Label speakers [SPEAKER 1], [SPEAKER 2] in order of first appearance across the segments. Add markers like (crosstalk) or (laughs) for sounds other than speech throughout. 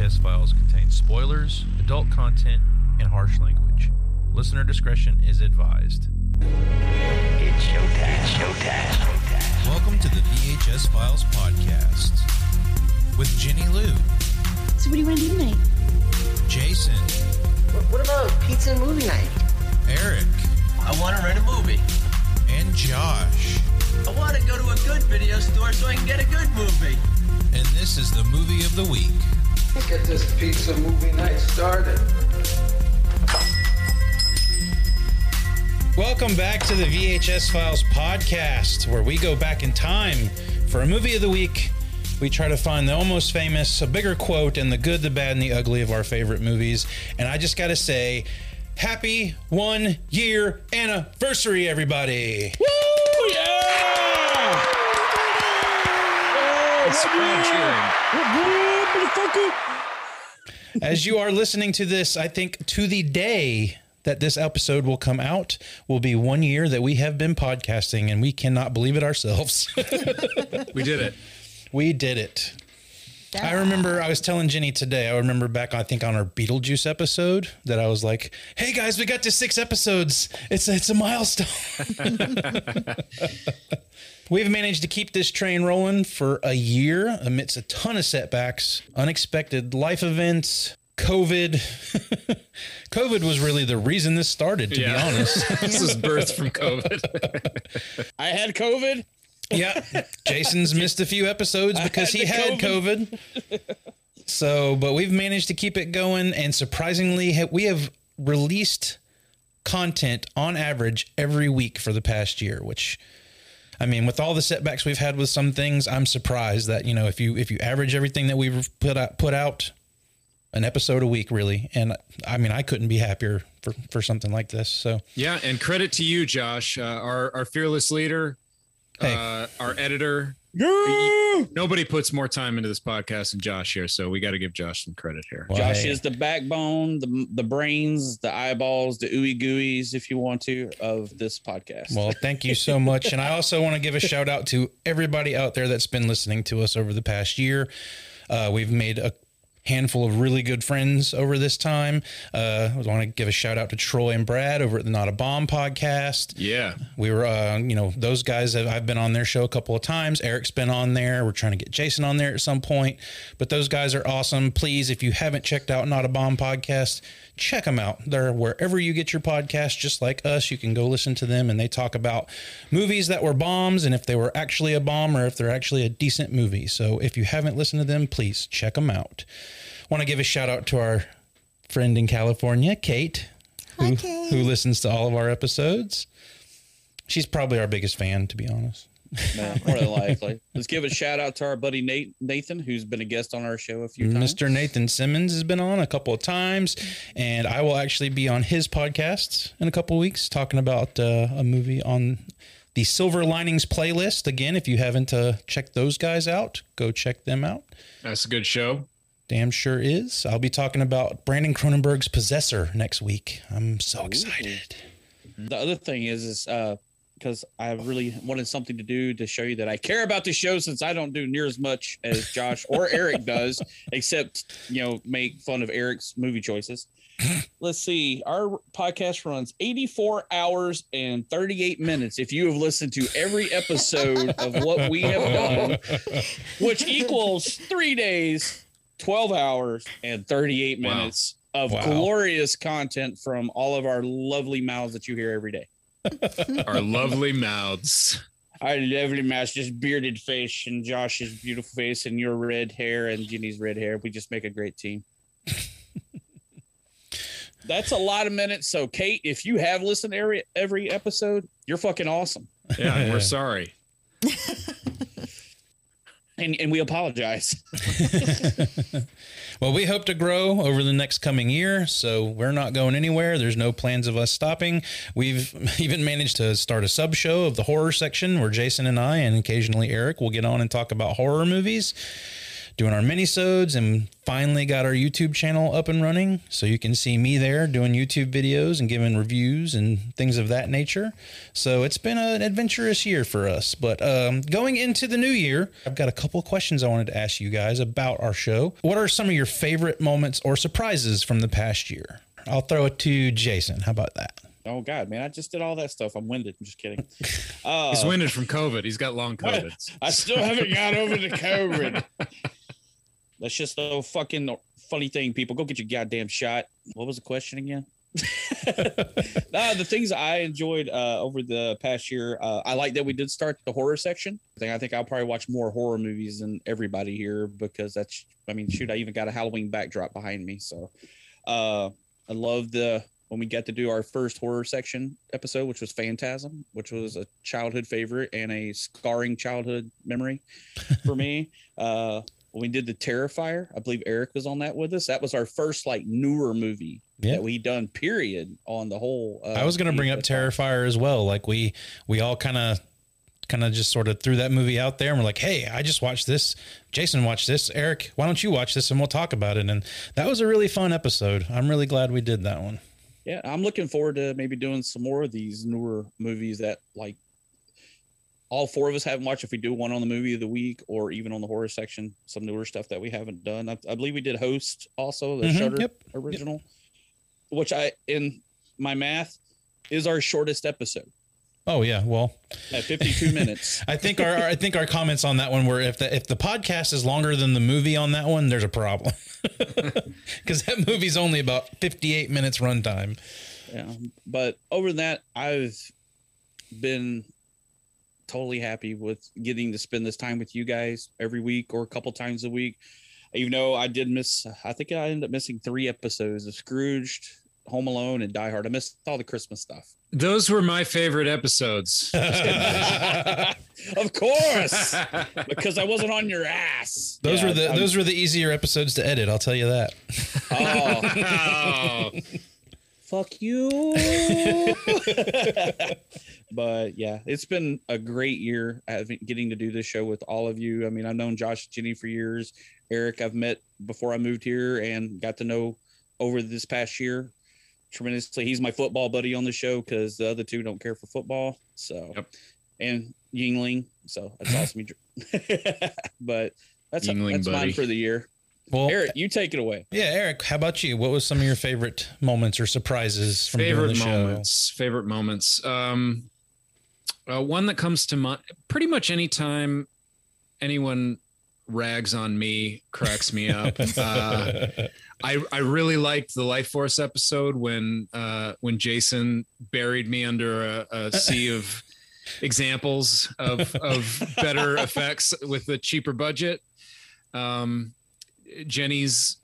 [SPEAKER 1] VHS files contain spoilers, adult content, and harsh language. Listener discretion is advised.
[SPEAKER 2] It's showtime, showtime, showtime.
[SPEAKER 1] Welcome to the VHS Files podcast with Jenny Lou,
[SPEAKER 3] So what do you want to do tonight?
[SPEAKER 1] Jason,
[SPEAKER 4] What, what about pizza and movie night?
[SPEAKER 1] Eric,
[SPEAKER 2] I want to rent a movie.
[SPEAKER 1] and Josh.
[SPEAKER 2] I want to go to a good video store so I can get a good movie.
[SPEAKER 1] And this is the movie of the week.
[SPEAKER 5] Get this pizza movie night started.
[SPEAKER 6] Welcome back to the VHS Files podcast, where we go back in time for a movie of the week. We try to find the almost famous, a bigger quote, and the good, the bad, and the ugly of our favorite movies. And I just got to say, happy one year anniversary, everybody! Woo! Yeah! As you are listening to this, I think to the day that this episode will come out will be one year that we have been podcasting, and we cannot believe it ourselves. (laughs)
[SPEAKER 7] We did it.
[SPEAKER 6] we did it. I remember I was telling Jenny today. I remember back, I think, on our Beetlejuice episode that I was like, "Hey guys, we got to six episodes. It's it's a milestone." (laughs) We've managed to keep this train rolling for a year amidst a ton of setbacks, unexpected life events, COVID. (laughs) COVID was really the reason this started, to
[SPEAKER 7] Yeah.
[SPEAKER 6] be honest. (laughs)
[SPEAKER 7] This is birthed from COVID. (laughs)
[SPEAKER 8] I had COVID.
[SPEAKER 6] yeah. Jason's missed a few episodes because he
[SPEAKER 8] had
[SPEAKER 6] had
[SPEAKER 8] the
[SPEAKER 6] COVID. So, but we've managed to keep it going. And surprisingly, we have released content on average every week for the past year, which. I mean, with all the setbacks we've had with some things, I'm surprised that you know if you if you average everything that we've put out put out, an episode a week really, and I mean I couldn't be happier for for something like this. So
[SPEAKER 7] yeah, and credit to you, Josh, uh, our our fearless leader,
[SPEAKER 6] Hey.
[SPEAKER 7] uh, our editor. Nobody puts more time into this podcast than Josh here, so we got to give Josh some credit here.
[SPEAKER 6] well,
[SPEAKER 8] Josh
[SPEAKER 6] hey,
[SPEAKER 8] is the backbone, the the brains, the eyeballs, the ooey gooeys, if you want to, of this podcast.
[SPEAKER 6] Well, thank you so much. And I (laughs) also want to give a shout out to everybody out there that's been listening to us over the past year. Uh, we've made a handful of really good friends over this time. Uh, I want to give a shout out to Troy and Brad over at the Not a Bomb podcast.
[SPEAKER 7] Yeah,
[SPEAKER 6] We were, uh, you know, those guys have, I've been on their show a couple of times. Eric's been on there. We're trying to get Jason on there at some point. But those guys are awesome. Please, if you haven't checked out Not a Bomb podcast, check them out. They're wherever you get your podcast, just like us. You can go listen to them, and they talk about movies that were bombs and if they were actually a bomb or if they're actually a decent movie. So if you haven't listened to them, please check them out. Want to give a shout out to our friend in California, Kate, who, who listens to all of our episodes. She's probably our biggest fan, to be honest.
[SPEAKER 8] No, (laughs) more than likely. Let's give a shout out to our buddy Nate Nathan, who's been a guest on our show a few times.
[SPEAKER 6] Mr. Nathan Simmons has been on a couple of times, and I will actually be on his podcast in a couple of weeks talking about uh, a movie on the Silver Linings playlist. Again, if you haven't uh, checked those guys out, go check them out.
[SPEAKER 7] that's a good show.
[SPEAKER 6] Damn sure is. I'll be talking about Brandon Cronenberg's Possessor next week. I'm so excited.
[SPEAKER 8] The other thing is, is uh, because I really wanted something to do to show you that I care about the show, since I don't do near as much as Josh or (laughs) Eric does, except you know make fun of Eric's movie choices. (laughs) Let's see. Our podcast runs 84 hours and 38 minutes. If you have listened to every episode of what we have done, (laughs) which equals three days, 12 hours, and 38
[SPEAKER 7] Wow.
[SPEAKER 8] minutes of
[SPEAKER 6] Wow.
[SPEAKER 8] glorious content from all of our lovely mouths that you hear every day.
[SPEAKER 7] Our lovely mouths.
[SPEAKER 8] Our lovely mouths, just bearded face, and Josh's beautiful face, and your red hair, and Ginny's red hair. We just make a great team. That's a lot of minutes. So, Kate, if you have listened every every episode, you're fucking awesome.
[SPEAKER 7] Yeah, we're sorry. (laughs)
[SPEAKER 8] And and we apologize. (laughs)
[SPEAKER 6] Well, we hope to grow over the next coming year, so we're not going anywhere. There's no plans of us stopping. We've (laughs) even managed to start a sub show of the horror section where Jason and I, and occasionally Eric, will get on and talk about horror movies. Doing our minisodes and finally got our YouTube channel up and running. So you can see me there doing YouTube videos and giving reviews and things of that nature. So it's been an adventurous year for us. But um, going into the new year, I've got a couple of questions I wanted to ask you guys about our show. What are some of your favorite moments or surprises from the past year? I'll throw it to Jason. How about that?
[SPEAKER 8] Oh God, man! I just did all that stuff. I'm winded. I'm just kidding. (laughs) Uh,
[SPEAKER 7] He's winded from COVID. He's got long COVID. (laughs)
[SPEAKER 8] I still haven't got over the COVID. (laughs) That's just a fucking funny thing. People, go get your goddamn shot. What was the question again? (laughs) nah, the things I enjoyed uh, over the past year, uh, I like that we did start the horror section. I think I think I'll probably watch more horror movies than everybody here because that's. I mean, shoot, I even got a Halloween backdrop behind me, so uh, I love the when we got to do our first horror section episode, which was Phantasm, which was a childhood favorite and a scarring childhood memory for me. (laughs) When we did the Terrifier, I believe Eric was on that with us. That was our first like newer movie
[SPEAKER 6] Yeah.
[SPEAKER 8] that we done. Period on the whole. Uh,
[SPEAKER 6] I was going to bring up Terrifier as well. Like we we all kind of kind of just sort of threw that movie out there and we're like, "Hey, I just watched this. Jason watched this. Eric, why don't you watch this and we'll talk about it." And that was a really fun episode. I'm really glad we did that one.
[SPEAKER 8] Yeah, I'm looking forward to maybe doing some more of these newer movies that like all four of us haven't watched. If we do one on the movie of the week or even on the horror section, some newer stuff that we haven't done. I, I believe we did Host also, the
[SPEAKER 6] Mhm,
[SPEAKER 8] Shutter
[SPEAKER 6] yep,
[SPEAKER 8] original, which I in my math is our shortest episode
[SPEAKER 6] Oh yeah, well,
[SPEAKER 8] at 52 (laughs) minutes.
[SPEAKER 6] I think our, I think our comments on that one were if the if the podcast is longer than the movie on that one, there's a problem. (laughs) Cuz that movie's only about 58 minutes runtime.
[SPEAKER 8] Yeah. But over that, I've been totally happy with getting to spend this time with you guys every week or a couple times a week. Even though I did miss, I think I ended up missing three episodes of Scrooged, Home Alone, and Die Hard. I missed all the Christmas stuff.
[SPEAKER 7] Those were my favorite episodes. (laughs) (laughs)
[SPEAKER 8] of course, because I wasn't on your ass.
[SPEAKER 6] Those
[SPEAKER 8] Yeah,
[SPEAKER 6] were the
[SPEAKER 8] I'm-
[SPEAKER 6] those were the easier episodes to edit, I'll tell you that.
[SPEAKER 8] Oh,
[SPEAKER 7] Oh, (laughs)
[SPEAKER 8] fuck you. But yeah, it's been a great year getting to do this show with all of you. I mean, I've known Josh and Jenny for years. Eric, I've met before I moved here and got to know over this past year tremendously. He's my football buddy on the show because the other two don't care for football. So,
[SPEAKER 7] Yep.
[SPEAKER 8] and Yuengling. So that's (laughs) awesome. (laughs) but that's
[SPEAKER 7] Yuengling
[SPEAKER 8] that's
[SPEAKER 7] buddy.
[SPEAKER 8] mine for the year.
[SPEAKER 6] Well,
[SPEAKER 8] Eric, you take it away.
[SPEAKER 6] yeah, Eric, how about you? What was some of your favorite moments or surprises from doing
[SPEAKER 7] favorite
[SPEAKER 6] the show?
[SPEAKER 7] moments. Favorite moments. Um, uh, one that comes to mind. Pretty much anytime anyone rags on me, cracks me up. (laughs) Uh, I I really liked the Life Force episode when uh, when Jason buried me under a, a sea of (laughs) examples of of better effects with a cheaper budget. Um, Jenny's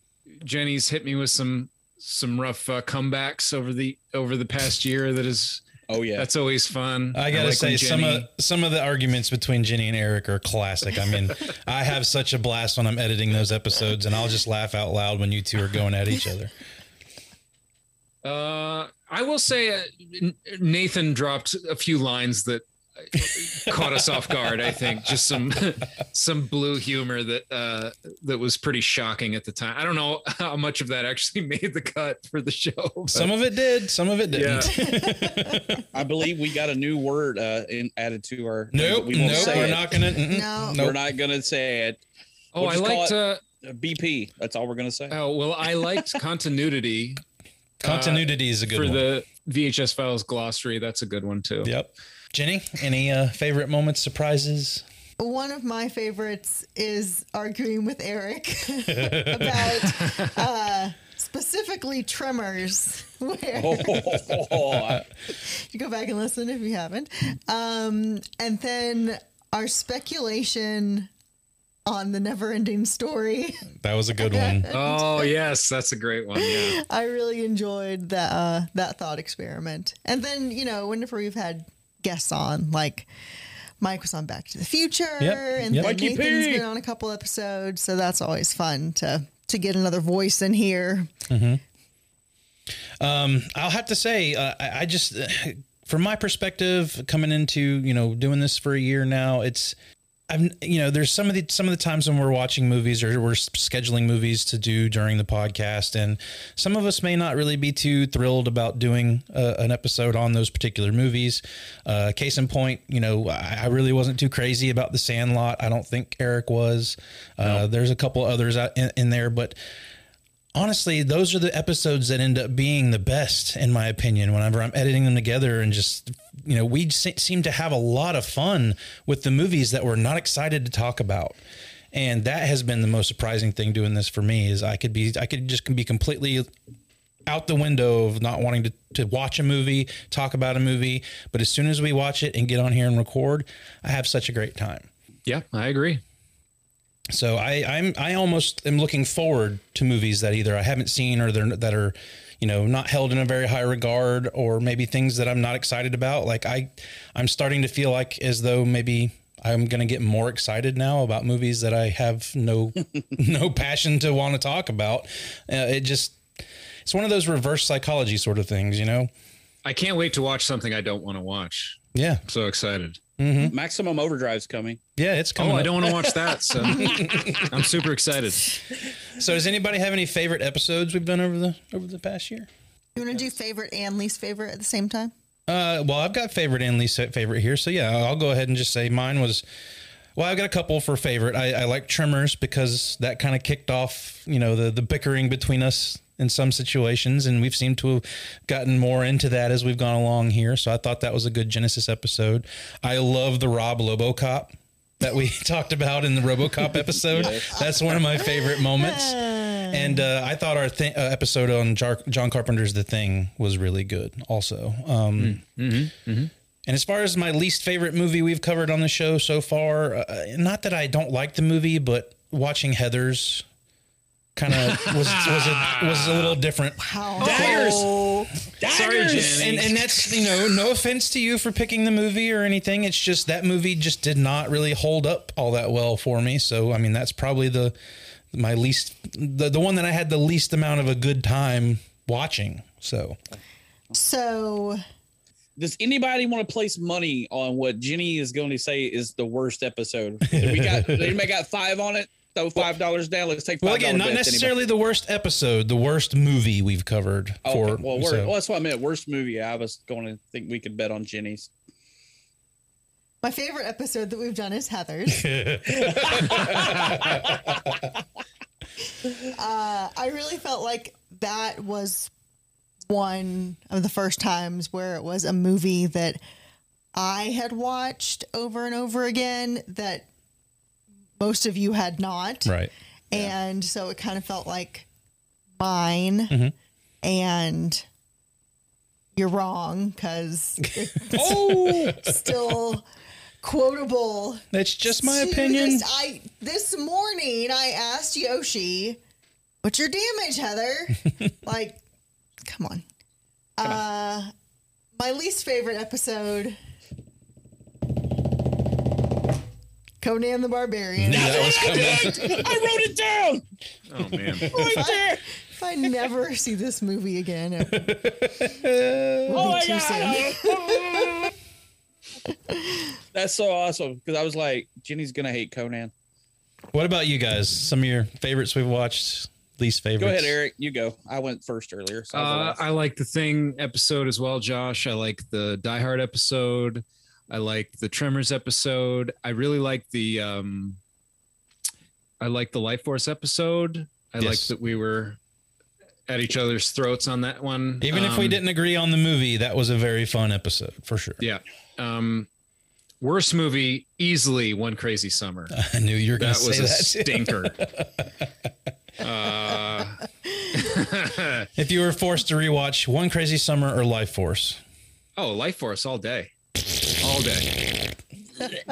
[SPEAKER 7] Jenny's hit me with some some rough uh, comebacks over the over the past year. That is
[SPEAKER 8] Oh yeah.
[SPEAKER 7] that's always fun.
[SPEAKER 6] I gotta
[SPEAKER 7] like
[SPEAKER 6] say
[SPEAKER 7] when
[SPEAKER 6] some of some of the arguments between Jenny and Eric are classic. I mean, (laughs) I have such a blast when I'm editing those episodes, and I'll just laugh out loud when you two are going at each other.
[SPEAKER 7] Uh, I will say uh, Nathan dropped a few lines that (laughs) caught us off guard. I think just some (laughs) some blue humor that uh, that was pretty shocking at the time. I don't know how much of that actually (laughs) made the cut for the show. but-
[SPEAKER 6] Some of it did, some of it didn't.
[SPEAKER 8] I believe we got a new word uh, in, added to our.
[SPEAKER 6] nope,
[SPEAKER 8] we won't
[SPEAKER 6] nope,
[SPEAKER 8] say
[SPEAKER 6] we're
[SPEAKER 8] it.
[SPEAKER 6] not gonna. mm-mm,
[SPEAKER 9] No.
[SPEAKER 6] nope.
[SPEAKER 8] We're not gonna say it.
[SPEAKER 7] oh,
[SPEAKER 8] we'll
[SPEAKER 7] I
[SPEAKER 8] just call
[SPEAKER 7] liked. Uh,
[SPEAKER 8] Uh, BP. That's all we're gonna say.
[SPEAKER 7] oh well, I liked continuity
[SPEAKER 6] Continuity is a good one
[SPEAKER 7] for
[SPEAKER 6] one.
[SPEAKER 7] the VHS files glossary. That's a good one too.
[SPEAKER 6] Yep. Jenny, any uh, favorite moments, surprises?
[SPEAKER 9] One of my favorites is arguing with Eric (laughs) about (laughs) uh, specifically tremors. (laughs) Where
[SPEAKER 8] Oh,
[SPEAKER 9] you go back and listen if you haven't. Um, and then our speculation on the never ending story.
[SPEAKER 6] That was a good one.
[SPEAKER 7] Oh yes, that's a great one. Yeah.
[SPEAKER 9] I really enjoyed that uh, that thought experiment. And then you know, whenever we've had guests on, like Mike was on Back to the Future,
[SPEAKER 6] Yep,
[SPEAKER 9] and
[SPEAKER 6] yep.
[SPEAKER 9] then
[SPEAKER 8] Mikey
[SPEAKER 9] Nathan's
[SPEAKER 8] P.
[SPEAKER 9] been on a couple episodes, so that's always fun to to get another voice in here.
[SPEAKER 6] Um, I'll have to say, uh, I, I just, from my perspective, coming into you know doing this for a year now, it's I'm, you know, there's some of the some of the times when we're watching movies or we're scheduling movies to do during the podcast, and some of us may not really be too thrilled about doing uh, an episode on those particular movies. Uh, case in point, you know, I, I really wasn't too crazy about The Sandlot. I don't think Eric was. Uh, There's a couple others in, in there, but honestly, those are the episodes that end up being the best, in my opinion, whenever I'm editing them together. And just, you know, we seem to have a lot of fun with the movies that we're not excited to talk about. And that has been the most surprising thing doing this for me is I could be, I could just be completely out the window of not wanting to, to watch a movie, talk about a movie. But as soon as we watch it and get on here and record, I have such a great time.
[SPEAKER 7] Yeah, I agree.
[SPEAKER 6] So I, I'm I almost am looking forward to movies that either I haven't seen or they're that are, you know, not held in a very high regard, or maybe things that I'm not excited about. Like I, I'm starting to feel like as though maybe I'm going to get more excited now about movies that I have no (laughs) no passion to want to talk about. Uh, it just it's one of those reverse psychology sort of things, you know.
[SPEAKER 7] I can't wait to watch something I don't want to watch.
[SPEAKER 6] Yeah,
[SPEAKER 7] I'm so excited.
[SPEAKER 8] Maximum Overdrive's coming.
[SPEAKER 6] yeah, it's coming.
[SPEAKER 7] Oh, I don't want to watch that. (laughs) So I'm super excited.
[SPEAKER 6] So does anybody have any favorite episodes we've done over the over the past year?
[SPEAKER 9] You want to do favorite and least favorite at the same time?
[SPEAKER 6] Uh, well, I've got favorite and least favorite here. So yeah, I'll go ahead and just say mine was. Well, I've got a couple for favorite. I, I like Tremors because that kind of kicked off, you know, the the bickering between us in some situations, and we've seemed to have gotten more into that as we've gone along here. So I thought that was a good Genesis episode. I love the Rob LoboCop that we (laughs) talked about in the RoboCop episode. That's one of my favorite moments. And uh, I thought our th- uh, episode on Jar- John Carpenter's The Thing was really good, also. Um, And as far as my least favorite movie we've covered on the show so far, uh, not that I don't like the movie, but watching Heather's kind of was was a, was a little different. Oh.
[SPEAKER 8] Daggers!
[SPEAKER 7] Sorry,
[SPEAKER 8] Daggers!
[SPEAKER 7] Jenny.
[SPEAKER 6] And, and that's you know no offense to you for picking the movie or anything. It's just that movie just did not really hold up all that well for me. So I mean that's probably the my least the the one that I had the least amount of a good time watching. So
[SPEAKER 9] So
[SPEAKER 8] Does anybody want to place money on what Jenny is going to say is the worst episode? We got (laughs) anybody got five on it? Throw five dollars down. Let's take. $5
[SPEAKER 6] well again, not
[SPEAKER 8] bets,
[SPEAKER 6] necessarily the worst episode, the worst movie we've covered
[SPEAKER 8] anybody?
[SPEAKER 6] for.
[SPEAKER 8] Okay, well,
[SPEAKER 6] so-
[SPEAKER 8] well, that's what I meant. Worst movie. I was going to think we could bet on Jenny's.
[SPEAKER 9] my favorite episode that we've done is Heather's. (laughs) (laughs) uh, I really felt like that was one of the first times where it was a movie that I had watched over and over again that most of you had not.
[SPEAKER 6] right.
[SPEAKER 9] And so it kind of felt like mine. And you're wrong because it's (laughs)
[SPEAKER 8] Oh, (laughs)
[SPEAKER 9] still quotable.
[SPEAKER 6] That's just my opinion.
[SPEAKER 9] This, I this morning I asked Yoshi, "What's your damage, Heather?" (laughs) like, come on. uh, my least favorite episode. Conan the Barbarian.
[SPEAKER 6] That was coming.
[SPEAKER 8] I wrote it down
[SPEAKER 7] Oh man. (laughs)
[SPEAKER 8] right there.
[SPEAKER 9] If I never see this movie again, it will (laughs)
[SPEAKER 8] Oh
[SPEAKER 9] be
[SPEAKER 8] my
[SPEAKER 9] too soon.
[SPEAKER 8] god! (laughs) That's so awesome because I was like, Jenny's gonna hate Conan.
[SPEAKER 6] What about you guys? Some of your favorites we've watched, least favorites.
[SPEAKER 8] Go ahead, Eric. You go. I went first earlier. So I was the
[SPEAKER 7] Uh. I like the Thing episode as well, Josh. I like the Die Hard episode. I like the Tremors episode. I really like the um, I like the Life Force episode. I like that we were at each other's throats on that one.
[SPEAKER 6] Even if we
[SPEAKER 7] Um,
[SPEAKER 6] didn't agree on the movie, that was a very fun episode for sure.
[SPEAKER 7] Yeah. Um, worst movie easily One Crazy Summer. (laughs)
[SPEAKER 6] I knew you were gonna
[SPEAKER 7] That
[SPEAKER 6] to
[SPEAKER 7] was a
[SPEAKER 6] that.
[SPEAKER 7] stinker. (laughs) uh, (laughs)
[SPEAKER 6] if you were forced to rewatch One Crazy Summer or Life Force,
[SPEAKER 7] oh, Life Force all day, all day. (laughs)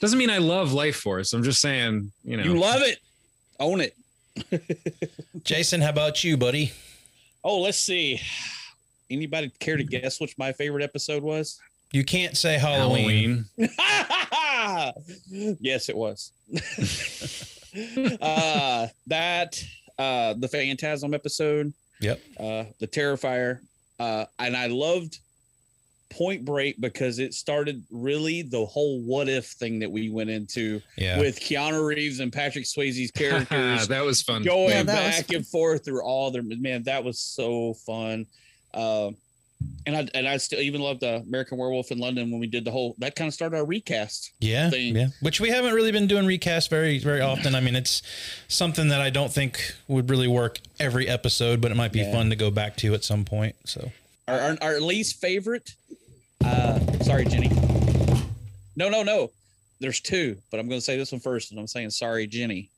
[SPEAKER 7] Doesn't mean I love Life Force. I'm just saying, you know.
[SPEAKER 8] you love it. Own it. (laughs)
[SPEAKER 6] Jason, how about you, buddy?
[SPEAKER 8] Oh, let's see. Anybody care to guess which my favorite episode was?
[SPEAKER 6] You can't say Halloween.
[SPEAKER 7] Halloween. (laughs)
[SPEAKER 8] yes, it was. uh, that, uh, the Phantasm episode,
[SPEAKER 6] Yep.
[SPEAKER 8] uh, the Terrifier, uh, and I loved Point Break because it started really the whole what if thing that we went into
[SPEAKER 6] Yeah.
[SPEAKER 8] with Keanu Reeves and Patrick Swayze's (laughs) characters
[SPEAKER 7] that was fun.
[SPEAKER 8] going
[SPEAKER 9] Yeah, that was
[SPEAKER 8] back and forth through all their man. That was so fun. Um, and I and I still even love the American Werewolf in London when we did the whole that kind of started our recast.
[SPEAKER 6] Yeah,
[SPEAKER 8] thing.
[SPEAKER 6] yeah. Which we haven't really been doing recast very, very often. I mean, it's something that I don't think would really work every episode, but it might be
[SPEAKER 8] Yeah.
[SPEAKER 6] fun to go back to at some point. So
[SPEAKER 8] Our, our, our least favorite. Uh, sorry, Jenny. No, no, no. There's two, but I'm going to say this one first, and I'm saying sorry, Jenny.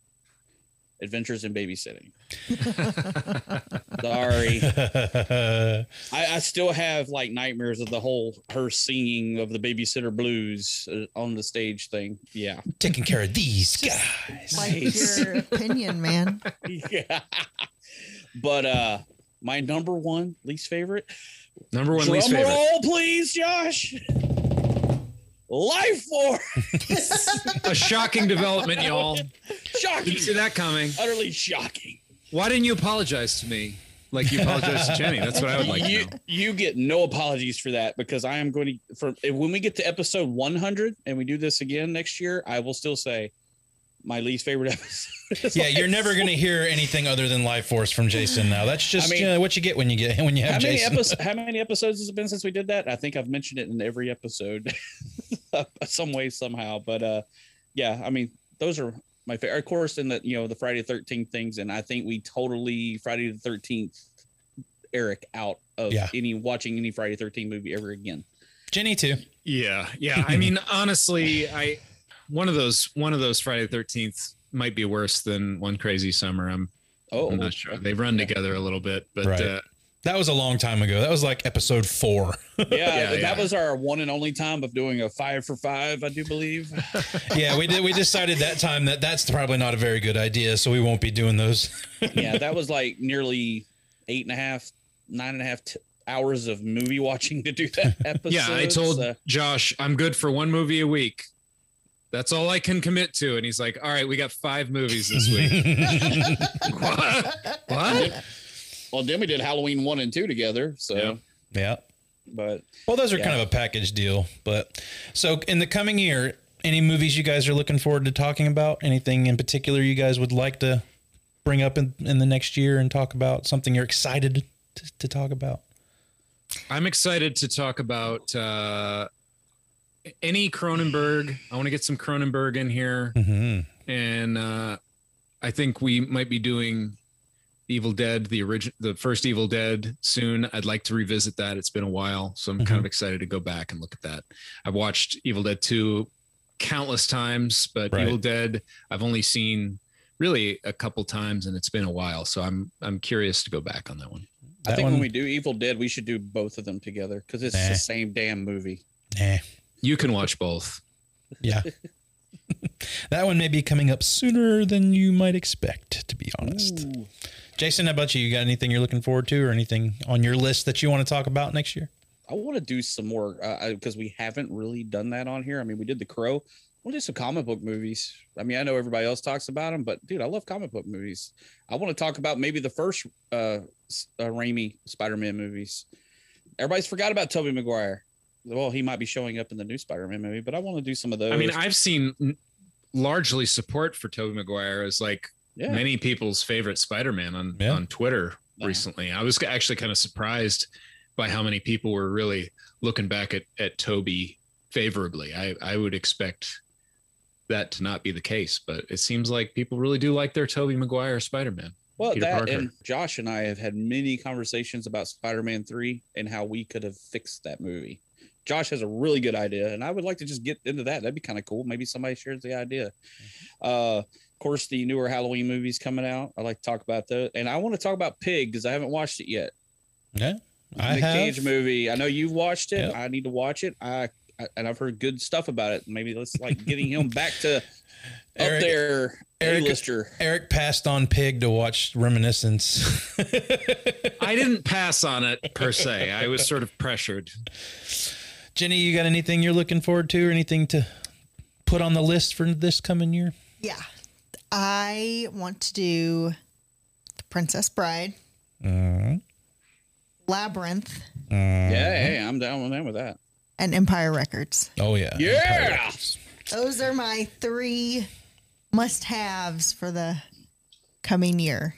[SPEAKER 8] Adventures in Babysitting. (laughs) sorry. (laughs) I, I still have like nightmares of the whole her singing of the babysitter blues uh, on the stage thing. Yeah.
[SPEAKER 6] taking care of these guys.
[SPEAKER 9] Like your (laughs) opinion, man.
[SPEAKER 8] yeah. But uh my number one least favorite.
[SPEAKER 7] Number one
[SPEAKER 8] Drum
[SPEAKER 7] least favorite.
[SPEAKER 8] roll, please, Josh. Life Force. (laughs)
[SPEAKER 7] A shocking development, y'all.
[SPEAKER 8] shocking.
[SPEAKER 7] Didn't see that coming.
[SPEAKER 8] Utterly shocking.
[SPEAKER 7] Why didn't you apologize to me like you apologized to Jenny? That's what I would like
[SPEAKER 8] you,
[SPEAKER 7] to know.
[SPEAKER 8] you get no apologies for that because I am going to for when we get to episode 100 and we do this again next year, I will still say my least favorite (laughs) episode.
[SPEAKER 6] Yeah,
[SPEAKER 8] Life
[SPEAKER 6] you're never going to hear anything other than Life Force from Jason now. That's just
[SPEAKER 8] I mean-
[SPEAKER 6] you know, what you get when you get when you have
[SPEAKER 8] how many
[SPEAKER 6] Jason.
[SPEAKER 8] episodes how many episodes has it been since we did that i think i've mentioned it in every episode (laughs) some way somehow but uh yeah i mean those are my favorite of course in the you know the friday the 13th things and i think we totally friday the 13th eric out of
[SPEAKER 6] Yeah.
[SPEAKER 8] any watching any friday the 13th movie ever again
[SPEAKER 6] Jenny too.
[SPEAKER 7] Yeah, yeah. I mean, (laughs) honestly, I one of those one of those Friday the Thirteenth might be worse than One Crazy Summer. I'm,
[SPEAKER 8] oh
[SPEAKER 7] I'm not sure. They run together a little bit, but
[SPEAKER 6] Right.
[SPEAKER 7] uh,
[SPEAKER 6] That was a long time ago. That was like episode four.
[SPEAKER 8] yeah, (laughs)
[SPEAKER 7] Yeah,
[SPEAKER 8] that
[SPEAKER 7] yeah.
[SPEAKER 8] was our one and only time of doing a five for five i do believe (laughs)
[SPEAKER 6] yeah, we did. We decided that time that that's probably not a very good idea, so we won't be doing those. (laughs)
[SPEAKER 8] yeah, that was like nearly eight and a half, nine and a half t- hours of movie watching to do that episode.
[SPEAKER 7] yeah, I told
[SPEAKER 8] so-
[SPEAKER 7] Josh I'm good for one movie a week. That's all I can commit to, and he's like, "All right, we got five movies this week." (laughs) what? What?
[SPEAKER 8] well, then we did Halloween one and two together. So,
[SPEAKER 7] Yeah.
[SPEAKER 6] yeah.
[SPEAKER 8] but
[SPEAKER 6] Well, those are
[SPEAKER 8] Yeah.
[SPEAKER 6] kind of a package deal. But so in the coming year, any movies you guys are looking forward to talking about? Anything in particular you guys would like to bring up in, in the next year and talk about? Something you're excited to, to talk about?
[SPEAKER 7] I'm excited to talk about uh, any Cronenberg. I want to get some Cronenberg in here,
[SPEAKER 6] Mm-hmm.
[SPEAKER 7] and uh, I think we might be doing Evil Dead, the original, the first Evil Dead, soon. I'd like to revisit that. It's been a while, so I'm kind of excited to go back and look at that. I've watched Evil Dead two countless times, but
[SPEAKER 6] Right.
[SPEAKER 7] Evil Dead I've only seen really a couple times, and it's been a while. So I'm I'm curious to go back on that one.
[SPEAKER 8] I think
[SPEAKER 6] one-
[SPEAKER 8] when we do Evil Dead, we should do both of them together because it's
[SPEAKER 6] Nah.
[SPEAKER 8] the same damn movie.
[SPEAKER 6] Nah.
[SPEAKER 7] You can watch both.
[SPEAKER 6] Yeah. (laughs) that one may be coming up sooner than you might expect, to be honest. Jason, how about you? You got anything you're looking forward to or anything on your list that you want to talk about next year?
[SPEAKER 8] I want to do some more because we haven't really done that on here. I mean, we did The Crow. We'll do some comic book movies. I mean, I know everybody else talks about them, but dude, I love comic book movies. I want to talk about maybe the first uh, s- uh Raimi Spider-Man movies. Everybody's forgot about Tobey Maguire. Well, he might be showing up in the new Spider-Man movie, but I want to do some of those.
[SPEAKER 7] I mean, I've seen largely support for Tobey Maguire as like
[SPEAKER 8] yeah,
[SPEAKER 7] many people's favorite Spider-Man on
[SPEAKER 6] Yeah.
[SPEAKER 7] on Twitter
[SPEAKER 8] Yeah.
[SPEAKER 7] recently. I was actually kind of surprised by how many people were really looking back at at Toby favorably. I I would expect that to not be the case, but it seems like people really do like their Toby Maguire Spider-Man.
[SPEAKER 8] Well,
[SPEAKER 7] Peter
[SPEAKER 8] that
[SPEAKER 7] Parker.
[SPEAKER 8] and Josh and I have had many conversations about Spider-Man 3 and how we could have fixed that movie. Josh has a really good idea, and I would like to just get into that. That'd be kind of cool. Maybe somebody shares the idea. Uh, of course, the newer Halloween movies coming out. I like to talk about those, and I want to talk about Pig because I haven't watched it yet.
[SPEAKER 6] Yeah. I
[SPEAKER 8] Nick
[SPEAKER 6] have.
[SPEAKER 8] Cage movie. I know you've watched it.
[SPEAKER 6] Yep.
[SPEAKER 8] I need to watch it. I, I and I've heard good stuff about it. Maybe let's like getting him back to (laughs) up
[SPEAKER 6] Eric-
[SPEAKER 8] there.
[SPEAKER 6] Eric-
[SPEAKER 8] A-lister.
[SPEAKER 6] Eric passed on Pig to watch Reminiscence.
[SPEAKER 7] I didn't (laughs) pass on it per se. I was sort of pressured.
[SPEAKER 6] Jenny, you got anything you're looking forward to or anything to put on the list for this coming year?
[SPEAKER 9] Yeah. I want to do The Princess Bride,
[SPEAKER 6] Uh,
[SPEAKER 9] Labyrinth,
[SPEAKER 8] Yeah, hey, I'm down with that. With that.
[SPEAKER 9] and Empire Records.
[SPEAKER 6] Oh yeah.
[SPEAKER 8] Yeah!
[SPEAKER 9] Those are my three must haves for the coming year.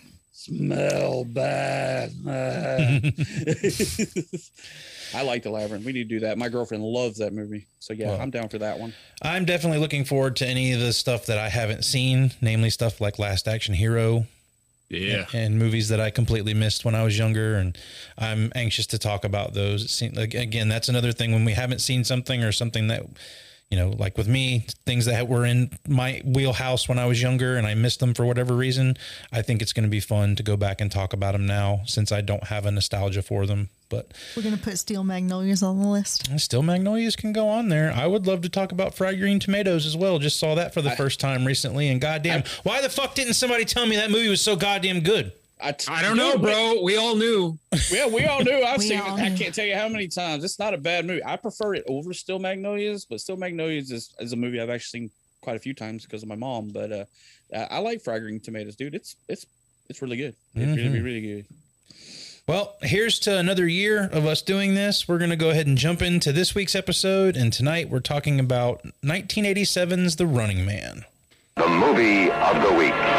[SPEAKER 8] Smell bad. (laughs) I like the labyrinth. We need to do that. My girlfriend loves that movie. So yeah,
[SPEAKER 6] Well.
[SPEAKER 8] I'm down for that one.
[SPEAKER 6] I'm definitely looking forward to any of the stuff that I haven't seen, namely stuff like Last Action Hero
[SPEAKER 7] Yeah.
[SPEAKER 6] and movies that I completely missed when I was younger. And I'm anxious to talk about those. It seem- like, Again, that's another thing when we haven't seen something or something that, you know, like with me, things that were in my wheelhouse when I was younger and I missed them for whatever reason. I think it's going to be fun to go back and talk about them now since I don't have a nostalgia for them. But
[SPEAKER 9] We're gonna put Steel Magnolias on the list.
[SPEAKER 6] Mm, still, Magnolias can go on there. I would love to talk about fried green tomatoes as well. Just saw that for the first time recently, and goddamn, why the fuck didn't somebody tell me that movie was so goddamn good?
[SPEAKER 8] I, t-
[SPEAKER 7] I don't know, bro. We all knew.
[SPEAKER 8] Yeah, we all knew. I've (laughs) seen
[SPEAKER 9] all
[SPEAKER 8] it. I can't tell you how many times. It's not a bad movie. I prefer it over Steel Magnolias, but Steel Magnolias is, is a movie I've actually seen quite a few times because of my mom. But uh, I I like Fried Green Tomatoes, dude. It's it's it's really good. It's really really really good.
[SPEAKER 6] Well, here's to another year of us doing this. We're going to go ahead and jump into this week's episode. And tonight we're talking about 1987's The Running Man.
[SPEAKER 10] The movie of the week.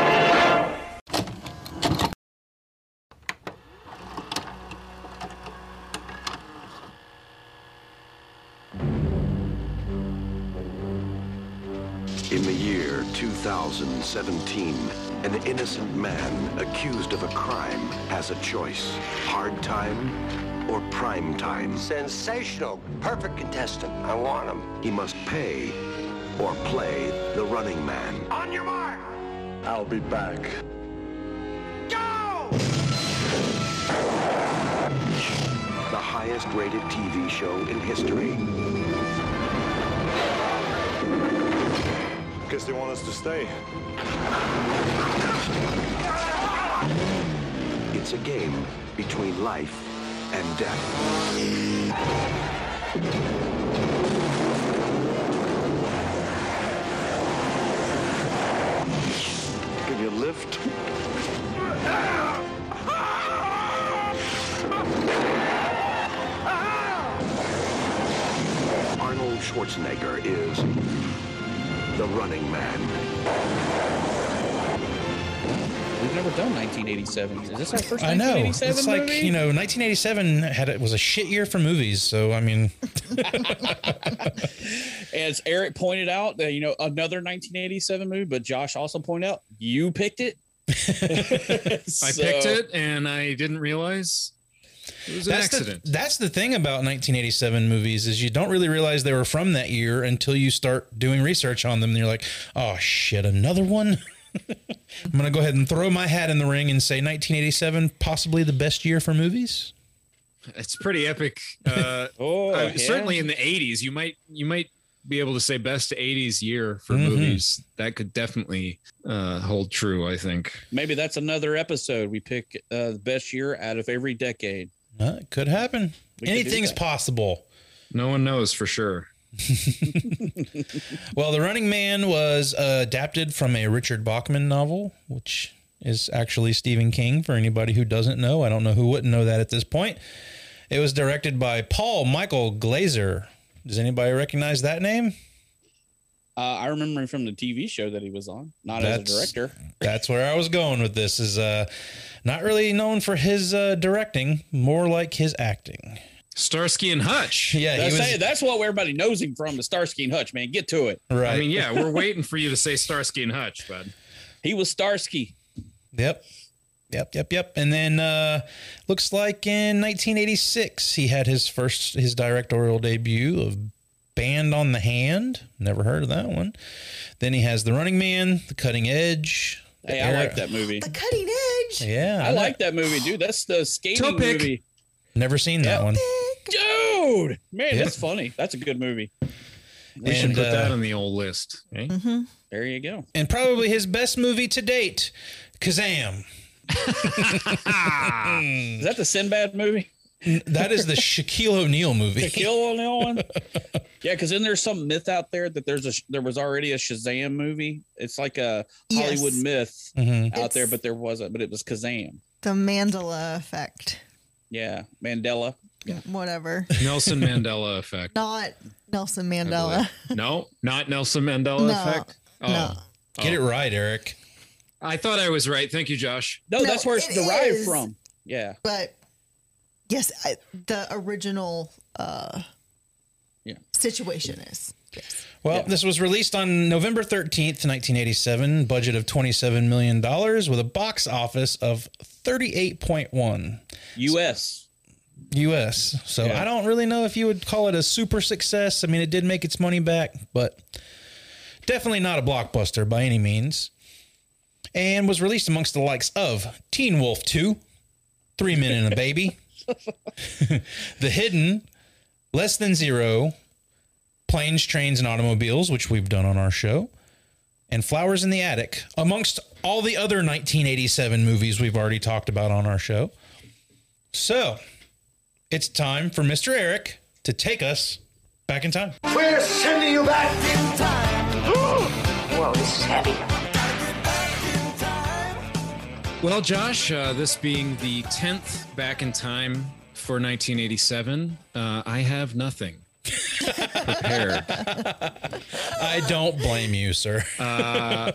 [SPEAKER 10] In the year 2017, an innocent man accused of a crime has a choice. Hard time or prime time.
[SPEAKER 4] Sensational. Perfect contestant. I want him.
[SPEAKER 10] He must pay or play the running man.
[SPEAKER 4] On your mark.
[SPEAKER 10] I'll be back.
[SPEAKER 4] Go!
[SPEAKER 10] The highest rated TV show in history.
[SPEAKER 11] Guess they want us to stay.
[SPEAKER 10] It's a game between life and death.
[SPEAKER 11] You lift?
[SPEAKER 10] Arnold Schwarzenegger is the running man.
[SPEAKER 8] We've never done 1987. Is this our first
[SPEAKER 6] I know.
[SPEAKER 8] 1987
[SPEAKER 6] It's like,
[SPEAKER 8] movie?
[SPEAKER 6] you know, 1987 had it was a shit year for movies. So, I mean, (laughs)
[SPEAKER 8] As Eric pointed out, that you know another 1987 movie, but Josh also pointed out you picked it. (laughs)
[SPEAKER 7] I picked it and I didn't realize it was an
[SPEAKER 6] that's
[SPEAKER 7] accident.
[SPEAKER 6] The, that's the thing about 1987 movies is you don't really realize they were from that year until you start doing research on them. And you're like, oh shit, another one. (laughs) I'm gonna go ahead and throw my hat in the ring and say 1987 possibly the best year for movies.
[SPEAKER 7] it's pretty epic. Uh, (laughs)
[SPEAKER 8] Oh,
[SPEAKER 7] uh,
[SPEAKER 8] yeah.
[SPEAKER 7] certainly in the 80s, you might you might be able to say best 80s year for
[SPEAKER 6] Mhm.
[SPEAKER 7] movies. That could definitely uh, hold true. I think.
[SPEAKER 8] Maybe that's another episode. We pick uh, the best year out of every decade.
[SPEAKER 6] Uh, it could happen.
[SPEAKER 8] We
[SPEAKER 6] Anything's
[SPEAKER 8] that.
[SPEAKER 6] possible.
[SPEAKER 7] No one knows for sure. (laughs)
[SPEAKER 6] Well, The Running Man was uh, adapted from a Richard Bachman novel, which is actually Stephen King. For anybody who doesn't know, I don't know who wouldn't know that at this point. It was directed by Paul Michael Glaser. Does anybody recognize that name?
[SPEAKER 8] Uh, I remember him from the TV show that he was on, not as a director. (laughs)
[SPEAKER 6] That's where I was going with this. Is uh, not really known for his uh, directing, more like his acting.
[SPEAKER 7] Starsky and Hutch. (laughs)
[SPEAKER 6] Yeah, he
[SPEAKER 8] That's,
[SPEAKER 6] was
[SPEAKER 8] saying, that's what everybody knows him from, the Starsky and Hutch, man. Get to it.
[SPEAKER 6] right.
[SPEAKER 7] I mean, yeah, we're (laughs) waiting for you to say Starsky and Hutch, bud.
[SPEAKER 8] He was Starsky.
[SPEAKER 6] Yep. Yep, yep, yep. And then uh looks like in 1986 he had his first his directorial debut of Band of the Hand. Never heard of that one. Then he has The Running Man, The Cutting Edge. The
[SPEAKER 8] Hey, I like that movie.
[SPEAKER 9] The cutting edge.
[SPEAKER 6] Yeah,
[SPEAKER 8] I like that movie, dude. That's the skating
[SPEAKER 7] Topic.
[SPEAKER 8] movie.
[SPEAKER 6] Never seen that
[SPEAKER 8] Yep.
[SPEAKER 6] one.
[SPEAKER 8] Dude, man,
[SPEAKER 6] Yeah.
[SPEAKER 8] that's funny. That's a good movie.
[SPEAKER 7] We should
[SPEAKER 6] And,
[SPEAKER 7] put that
[SPEAKER 6] uh,
[SPEAKER 7] on the old list. eh?
[SPEAKER 8] There you go.
[SPEAKER 6] And probably his best movie to date, Kazam. (laughs) (laughs)
[SPEAKER 8] Is that the Sinbad movie?
[SPEAKER 6] That is the Shaquille O'Neal movie.
[SPEAKER 8] The kill on that one? (laughs) Yeah, because then there's some myth out there that there's a there was already a Shazam movie. It's like a Hollywood
[SPEAKER 9] Yes.
[SPEAKER 8] myth
[SPEAKER 6] Mhm.
[SPEAKER 8] out there, but there wasn't. But it was Kazam.
[SPEAKER 9] The Mandela effect.
[SPEAKER 8] Yeah, Mandela.
[SPEAKER 9] whatever.
[SPEAKER 7] Nelson Mandela effect.
[SPEAKER 9] Not Nelson
[SPEAKER 7] I
[SPEAKER 9] Mandela.
[SPEAKER 7] believe. No, not Nelson Mandela
[SPEAKER 9] No,
[SPEAKER 7] effect. Oh.
[SPEAKER 9] no.
[SPEAKER 6] Get it right, Eric.
[SPEAKER 7] I thought I was right. Thank you, Josh.
[SPEAKER 8] No,
[SPEAKER 9] No,
[SPEAKER 8] that's where it's
[SPEAKER 9] it
[SPEAKER 8] derived
[SPEAKER 9] is.
[SPEAKER 8] from. Yeah.
[SPEAKER 9] But yes, I, the original uh,
[SPEAKER 8] Yeah.
[SPEAKER 9] situation is. Yes.
[SPEAKER 6] Well, this was released on November 13th, 1987, budget of $27 million with a box office of 38.1
[SPEAKER 8] U.S.
[SPEAKER 6] US. So
[SPEAKER 8] Yeah.
[SPEAKER 6] I don't really know if you would call it a super success. I mean, it did make its money back, but definitely not a blockbuster by any means. And was released amongst the likes of Teen Wolf 2, Three Men and a Baby, (laughs) The Hidden, Less Than Zero, Planes, Trains, and Automobiles, which we've done on our show, and Flowers in the Attic, amongst all the other 1987 movies we've already talked about on our show. So, it's time for Mr. Eric to take us back in time.
[SPEAKER 4] We're sending you back in time. Whoa, this is heavy.
[SPEAKER 7] Well, Josh, uh, this being the 10th back in time for 1987, uh, I have nothing (laughs) prepared.
[SPEAKER 6] I don't blame you, sir. (laughs)
[SPEAKER 7] Uh,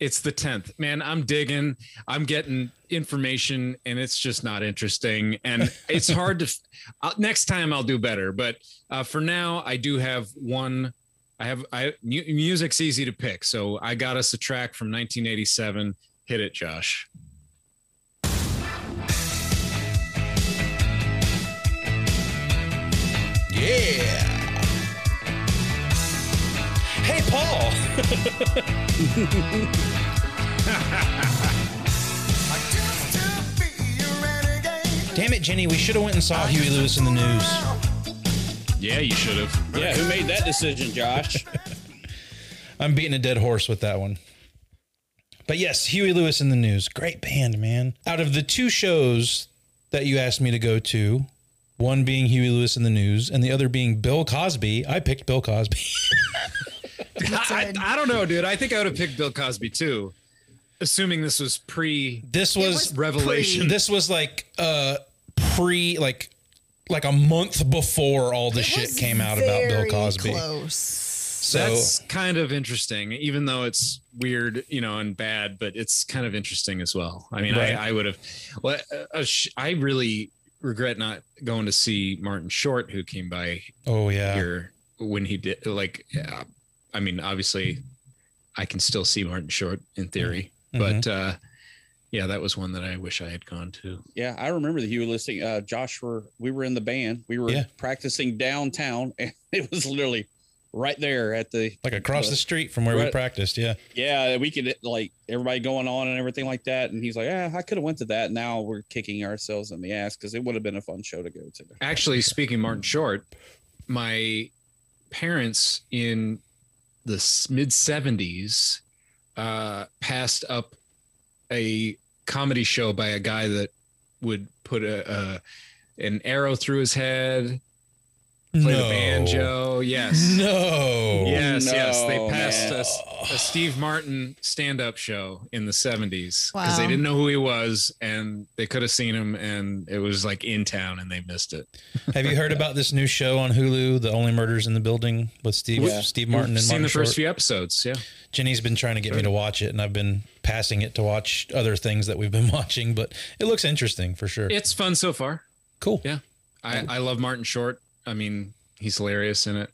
[SPEAKER 7] it's the 10th. Man, I'm digging. I'm getting information and it's just not interesting. And it's hard to. f- (laughs) Uh, next time I'll do better. But uh, for now, I do have one. I have. I Music's easy to pick. So I got us a track from 1987. Hit it, Josh.
[SPEAKER 6] Yeah. Hey, Paul. (laughs) Damn it, Jenny. We should have went and saw Huey Lewis and the News.
[SPEAKER 7] Yeah, you should have.
[SPEAKER 8] Yeah, who made that decision, Josh? (laughs)
[SPEAKER 6] I'm beating a dead horse with that one. But yes, Huey Lewis and the News. Great band, man. Out of the two shows that you asked me to go to, one being Huey Lewis and the News and the other being Bill Cosby, I picked Bill Cosby. (laughs)
[SPEAKER 7] I, I don't know, dude. I think I would have picked Bill Cosby too, assuming this was pre.
[SPEAKER 6] This was,
[SPEAKER 7] Revelation.
[SPEAKER 6] This was like uh pre like like a month before all the shit came out about Bill Cosby.
[SPEAKER 9] Close.
[SPEAKER 6] So
[SPEAKER 7] That's kind of interesting, even though it's weird, you know, and bad, but it's kind of interesting as well. I mean,
[SPEAKER 6] Right.
[SPEAKER 7] I, I would have, well, uh, sh- I really regret not going to see Martin Short, who came by
[SPEAKER 6] oh yeah.
[SPEAKER 7] here when he did, like, yeah, I mean, obviously, I can still see Martin Short in theory,
[SPEAKER 6] Mhm.
[SPEAKER 7] but uh, yeah, that was one that I wish I had gone to.
[SPEAKER 8] Yeah, I remember the Huey listing. Uh, Josh, were we were in the band. We were
[SPEAKER 6] Yeah.
[SPEAKER 8] practicing downtown, (laughs) and it was literally right there at the
[SPEAKER 6] like across
[SPEAKER 8] uh,
[SPEAKER 6] the street from where we practiced, yeah.
[SPEAKER 8] Yeah, we could like everybody going on and everything like that. And he's like, "Yeah, I could have went to that." Now we're kicking ourselves in the ass because it would have been a fun show to go to.
[SPEAKER 7] Actually, speaking Martin Short, my parents in the mid 70s uh, passed up a comedy show by a guy that would put a, a an arrow through his head, play the banjo. Yes. (laughs)
[SPEAKER 6] No.
[SPEAKER 7] Yes, yes. They passed
[SPEAKER 8] man.
[SPEAKER 7] a, a Steve Martin stand-up show in the 70s because they didn't know who he was and they could have seen him and it was like in town and they missed it. (laughs)
[SPEAKER 6] Have you heard about this new show on Hulu, The Only Murders in the Building with Steve
[SPEAKER 8] Yeah.
[SPEAKER 6] Steve Martin
[SPEAKER 7] We've
[SPEAKER 6] and
[SPEAKER 7] seen
[SPEAKER 6] Martin
[SPEAKER 7] the first few episodes. Yeah.
[SPEAKER 6] Jenny's been trying to get me to watch it, and I've been passing it to watch other things that we've been (laughs) watching. But it looks interesting for sure.
[SPEAKER 7] It's fun so far.
[SPEAKER 6] cool.
[SPEAKER 7] Yeah. I, I love Martin Short. I mean, he's hilarious in it.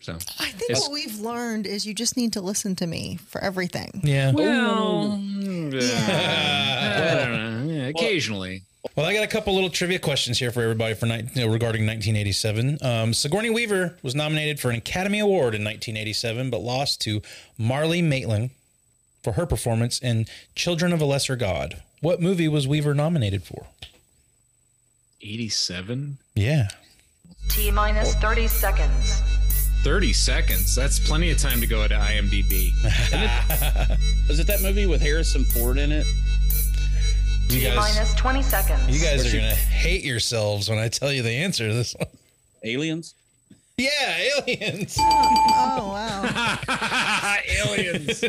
[SPEAKER 7] So
[SPEAKER 9] I think
[SPEAKER 7] It's-
[SPEAKER 9] what we've learned is you just need to listen to me for everything.
[SPEAKER 6] Yeah.
[SPEAKER 7] well, I don't. Yeah, occasionally.
[SPEAKER 6] Well, I got a couple little trivia questions here for everybody for ni- regarding 1987. Um, Sigourney Weaver was nominated for an Academy Award in 1987, but lost to Marlee Matlin for her performance in Children of a Lesser God. What movie was Weaver nominated for?
[SPEAKER 7] 87?
[SPEAKER 6] Yeah.
[SPEAKER 12] T minus 30 seconds.
[SPEAKER 7] 30 seconds. That's plenty of time to go to IMDb.
[SPEAKER 8] Was (laughs) it that movie with Harrison Ford in it?
[SPEAKER 6] You
[SPEAKER 12] T
[SPEAKER 6] guys,
[SPEAKER 12] minus 20 seconds.
[SPEAKER 6] you guys are gonna hate yourselves when I tell you the answer to this one.
[SPEAKER 8] Aliens?
[SPEAKER 6] Yeah, aliens. (laughs)
[SPEAKER 9] Oh wow. (laughs)
[SPEAKER 7] Aliens.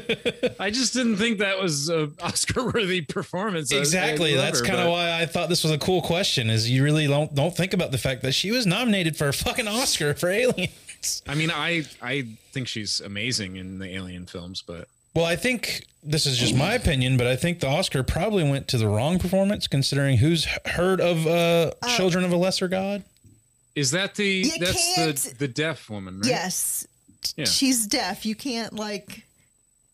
[SPEAKER 7] I just didn't think that was a Oscar-worthy performance. I- I
[SPEAKER 6] Exactly.
[SPEAKER 7] love
[SPEAKER 6] That's kind of
[SPEAKER 7] but-
[SPEAKER 6] why I thought this was a cool question. Is you really don't don't think about the fact that she was nominated for a fucking Oscar for Aliens.
[SPEAKER 7] I mean, I I think she's amazing in the Alien films, but
[SPEAKER 6] Well, I think this is just my opinion, but I think the Oscar probably went to the wrong performance, considering who's heard of uh, Children of a Lesser God.
[SPEAKER 7] Is that the
[SPEAKER 9] You
[SPEAKER 7] that's
[SPEAKER 9] can't-
[SPEAKER 7] the the deaf woman? Right?
[SPEAKER 9] Yes.
[SPEAKER 7] Yeah.
[SPEAKER 9] She's deaf. You can't like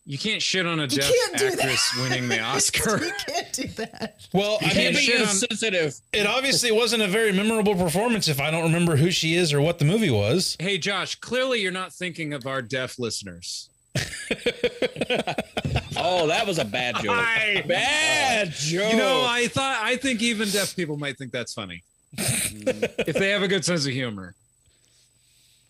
[SPEAKER 7] You can't shit on a
[SPEAKER 9] You
[SPEAKER 7] deaf
[SPEAKER 9] can't that.
[SPEAKER 7] actress winning the (laughs) Oscar.
[SPEAKER 9] you can't do that.
[SPEAKER 6] Well,
[SPEAKER 7] You
[SPEAKER 6] I
[SPEAKER 7] can't
[SPEAKER 6] mean,
[SPEAKER 7] shit on-
[SPEAKER 8] sensitive.
[SPEAKER 6] it obviously wasn't a very memorable performance if I don't remember who she is or what the movie was.
[SPEAKER 7] Hey, Josh, clearly you're not thinking of our deaf listeners. (laughs)
[SPEAKER 8] Oh, that was a bad joke.
[SPEAKER 7] I-
[SPEAKER 8] Bad joke.
[SPEAKER 7] You know, I thought I think even deaf people might think that's funny if they have a good sense of humor.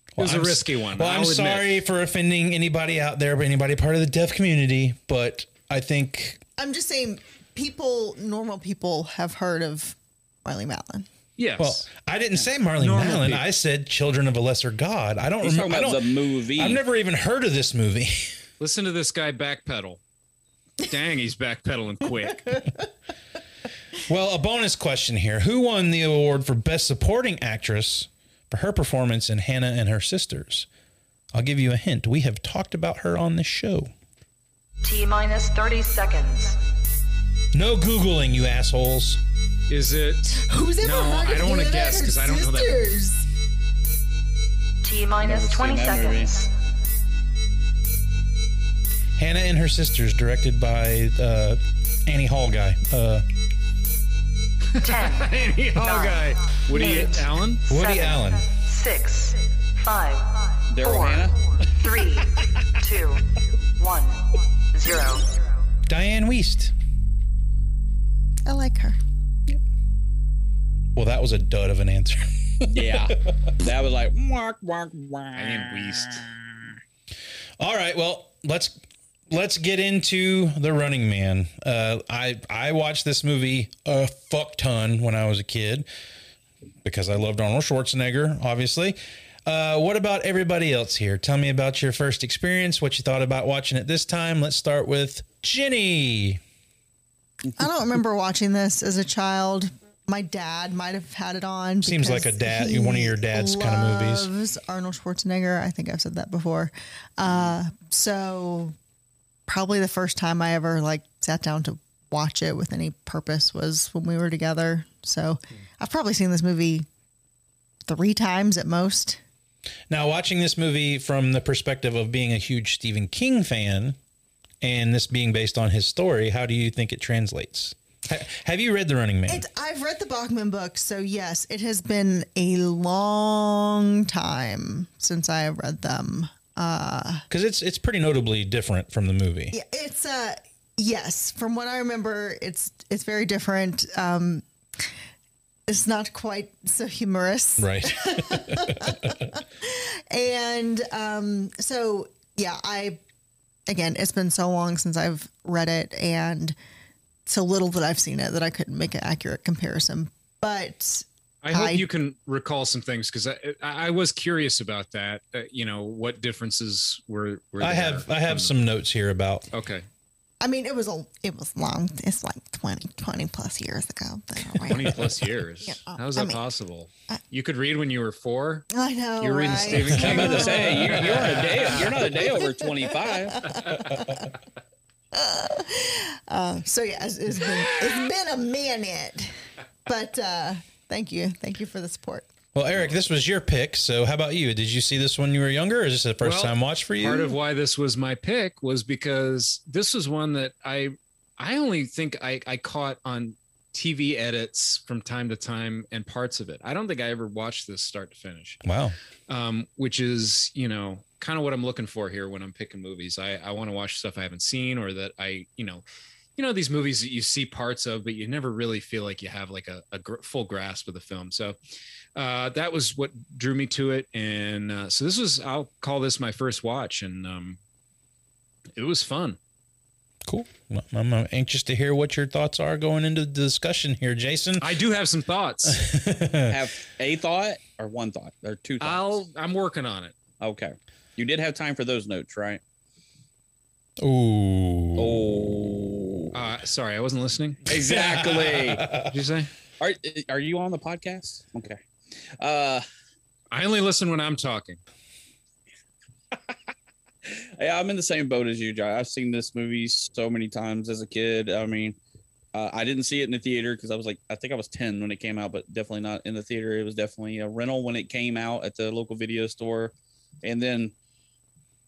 [SPEAKER 7] It was
[SPEAKER 6] Well,
[SPEAKER 7] a
[SPEAKER 6] I'm
[SPEAKER 7] risky one.
[SPEAKER 6] Well, I'm
[SPEAKER 7] I'll admit.
[SPEAKER 6] sorry for offending anybody out there, but anybody part of the deaf community. But I think
[SPEAKER 9] I'm just saying, people, normal people, have heard of Marlee Matlin.
[SPEAKER 7] Yes.
[SPEAKER 6] Well, I didn't say Marlee
[SPEAKER 7] Normal
[SPEAKER 6] Matlin.
[SPEAKER 7] people.
[SPEAKER 6] I said Children of a Lesser God. I don't remember. I
[SPEAKER 8] talking about
[SPEAKER 6] don't,
[SPEAKER 8] the movie.
[SPEAKER 6] I've never even heard of this movie.
[SPEAKER 7] Listen to this guy backpedal. Dang, he's backpedaling quick. (laughs)
[SPEAKER 6] well, a bonus question here: Who won the award for Best Supporting Actress for her performance in Hannah and Her Sisters? I'll give you a hint. We have talked about her on this show.
[SPEAKER 12] T minus 30 seconds.
[SPEAKER 6] No googling, you assholes.
[SPEAKER 7] Is it?
[SPEAKER 9] Who's ever
[SPEAKER 7] No,
[SPEAKER 9] heard
[SPEAKER 7] I don't wanna guess because I don't know that
[SPEAKER 9] Sisters?
[SPEAKER 12] T 20
[SPEAKER 8] seen movie.
[SPEAKER 12] seconds.
[SPEAKER 6] Hannah and Her Sisters, directed by uh, Annie Hall guy. Uh,
[SPEAKER 12] 10, (laughs)
[SPEAKER 7] Annie Hall
[SPEAKER 12] Nine.
[SPEAKER 7] guy. Woody
[SPEAKER 12] Eight.
[SPEAKER 7] Allen.
[SPEAKER 6] Woody
[SPEAKER 12] seven,
[SPEAKER 6] Allen.
[SPEAKER 12] 6, 5,
[SPEAKER 8] Daryl
[SPEAKER 12] 4,
[SPEAKER 8] Hannah.
[SPEAKER 12] 3, (laughs) 2, 1, 0.
[SPEAKER 6] Dianne Wiest.
[SPEAKER 9] I like her.
[SPEAKER 6] Well, that was a dud of an answer. (laughs)
[SPEAKER 8] Yeah, that was like walk, walk, walk.
[SPEAKER 7] Dianne Wiest.
[SPEAKER 6] All right, well, let's let's get into the Running Man. Uh, I I watched this movie a fuck ton when I was a kid because I loved Arnold Schwarzenegger, obviously. Uh, what about everybody else here? Tell me about your first experience, what you thought about watching it this time. Let's start with Ginny.
[SPEAKER 9] I don't remember watching this as a child. My dad might have had it on.
[SPEAKER 6] Seems like a dad- one of your dad's kind of movies.
[SPEAKER 9] Arnold Schwarzenegger. I think I've said that before. Uh, so probably the first time I ever like sat down to watch it with any purpose was when we were together. So I've probably seen this movie three times at most.
[SPEAKER 6] Now, watching this movie from the perspective of being a huge Stephen King fan and this being based on his story, how do you think it translates? Have you read The Running Man?
[SPEAKER 9] It, I've read the Bachman books, so yes, it has been a long time since I have read them. Uh,
[SPEAKER 6] Because it's it's pretty notably different from the movie.
[SPEAKER 9] yeah, it's uh yes, from what I remember, it's it's very different. Um, it's not quite so humorous,
[SPEAKER 6] Right. (laughs)
[SPEAKER 9] and um, so yeah, I again, it's been so long since I've read it, and so little that I've seen it that I couldn't make an accurate comparison. But
[SPEAKER 7] I hope
[SPEAKER 9] I-
[SPEAKER 7] you can recall some things because I, I I was curious about that. Uh, you know what differences were. were
[SPEAKER 6] I have I have
[SPEAKER 7] from-
[SPEAKER 6] some notes here about
[SPEAKER 7] Okay,
[SPEAKER 9] I mean, it was a it was long. It's like 20, 20 plus years ago. (laughs)
[SPEAKER 7] twenty plus (laughs) years.
[SPEAKER 9] Yeah,
[SPEAKER 7] How is
[SPEAKER 9] I
[SPEAKER 7] that
[SPEAKER 9] mean,
[SPEAKER 7] possible? you could read when you were four.
[SPEAKER 9] I know.
[SPEAKER 7] You're reading
[SPEAKER 9] right?
[SPEAKER 7] Stephen (laughs)
[SPEAKER 8] I'm
[SPEAKER 7] King.
[SPEAKER 8] about to say you, you're a day. You're not a day over twenty five.
[SPEAKER 9] Uh, so yeah, it's, it's been it's been a minute, but uh, thank you, thank you for the support.
[SPEAKER 6] Well, Eric, this was your pick. So, how about you? Did you see this when you were younger, or is this the first
[SPEAKER 7] Well,
[SPEAKER 6] time watch for you?
[SPEAKER 7] Part of why this was my pick was because this was one that I I only think I, I caught on TV edits from time to time and parts of it. I don't think I ever watched this start to finish.
[SPEAKER 6] wow.
[SPEAKER 7] Um, which is, you know, kind of what I'm looking for here when I'm picking movies. I, I want to watch stuff I haven't seen or that I, you know, you know, these movies that you see parts of, but you never really feel like you have like a, a gr- full grasp of the film. So uh, that was what drew me to it. And uh, so this was, I'll call this my first watch. And um, it was fun.
[SPEAKER 6] Cool. I'm uh, anxious to hear what your thoughts are going into the discussion here, Jason.
[SPEAKER 7] I do have some thoughts. (laughs)
[SPEAKER 8] Have a thought or one thought or two thoughts?
[SPEAKER 7] I'll I'm working on it.
[SPEAKER 8] Okay. You did have time for those notes, right?
[SPEAKER 6] Ooh.
[SPEAKER 8] Oh.
[SPEAKER 7] Uh, sorry, I wasn't listening.
[SPEAKER 8] Exactly.
[SPEAKER 7] What'd you say?
[SPEAKER 8] Are are you on the podcast? Okay. Uh
[SPEAKER 7] I only listen when I'm talking. (laughs)
[SPEAKER 8] yeah, I'm in the same boat as you, Josh. I've seen this movie so many times as a kid. I mean, uh, I didn't see it in the theater because I was like, I think I was 10 when it came out, but definitely not in the theater. It was definitely a rental when it came out at the local video store. And then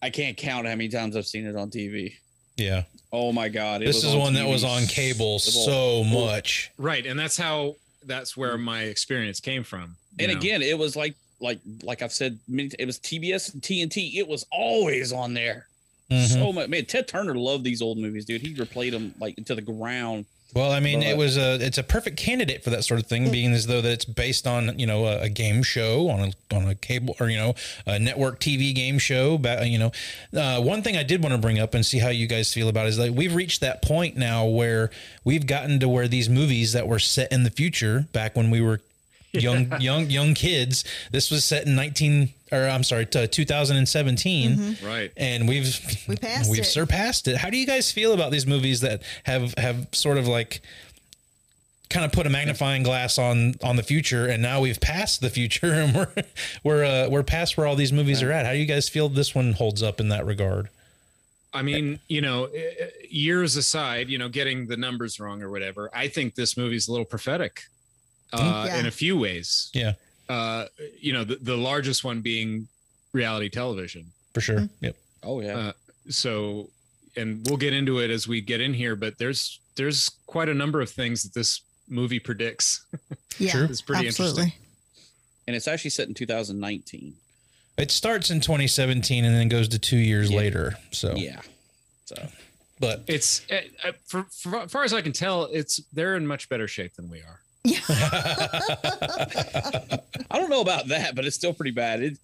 [SPEAKER 8] I can't count how many times I've seen it on TV.
[SPEAKER 6] Yeah.
[SPEAKER 8] Oh my God. it
[SPEAKER 6] This is
[SPEAKER 8] on
[SPEAKER 6] one that was on cable so much.
[SPEAKER 7] Right, and that's how that's where my experience came from.
[SPEAKER 8] And
[SPEAKER 7] know?
[SPEAKER 8] again, it was like, like, like I've said, many, it was TBS and TNT. It was always on there.
[SPEAKER 6] Mhm.
[SPEAKER 8] So much, man. Ted Turner loved these old movies, dude. He replayed them like to the ground.
[SPEAKER 6] Well, I mean, it was a it's a perfect candidate for that sort of thing, being as though that it's based on you know a, a game show on a on a cable or you know a network TV game show. But you know, uh, one thing I did want to bring up and see how you guys feel about it is like we've reached that point now where we've gotten to where these movies that were set in the future back when we were (laughs) young young young kids. This was set in nineteen or I'm sorry, to 2017
[SPEAKER 7] right?
[SPEAKER 6] and we've
[SPEAKER 9] We passed
[SPEAKER 6] we've
[SPEAKER 9] it.
[SPEAKER 6] surpassed it. How do you guys feel about these movies that have have sort of like kind of put a magnifying glass on on the future and now we've passed the future (laughs) and we're we're uh, we're past where all these movies are at. How do you guys feel this one holds up in that regard?
[SPEAKER 7] I mean, you know, years aside, you know, getting the numbers wrong or whatever, I think this movie's a little prophetic uh,
[SPEAKER 9] Yeah.
[SPEAKER 7] in a few ways.
[SPEAKER 6] Yeah,
[SPEAKER 7] Uh, you know, the, the largest one being reality television.
[SPEAKER 6] for sure. Yep.
[SPEAKER 8] Oh yeah.
[SPEAKER 7] Uh, so, and we'll get into it as we get in here, but there's there's quite a number of things that this movie predicts. (laughs)
[SPEAKER 9] Yeah,
[SPEAKER 6] Sure.
[SPEAKER 7] It's pretty
[SPEAKER 9] absolutely.
[SPEAKER 8] and it's actually set in 2019.
[SPEAKER 6] It starts in 2017 and then goes to 2 years
[SPEAKER 8] Yeah.
[SPEAKER 6] later. So
[SPEAKER 8] Yeah. So
[SPEAKER 6] but
[SPEAKER 7] It's uh, uh, for, for as far as I can tell, it's they're in much better shape than we are.
[SPEAKER 8] I don't know about that, but it's still pretty bad. It,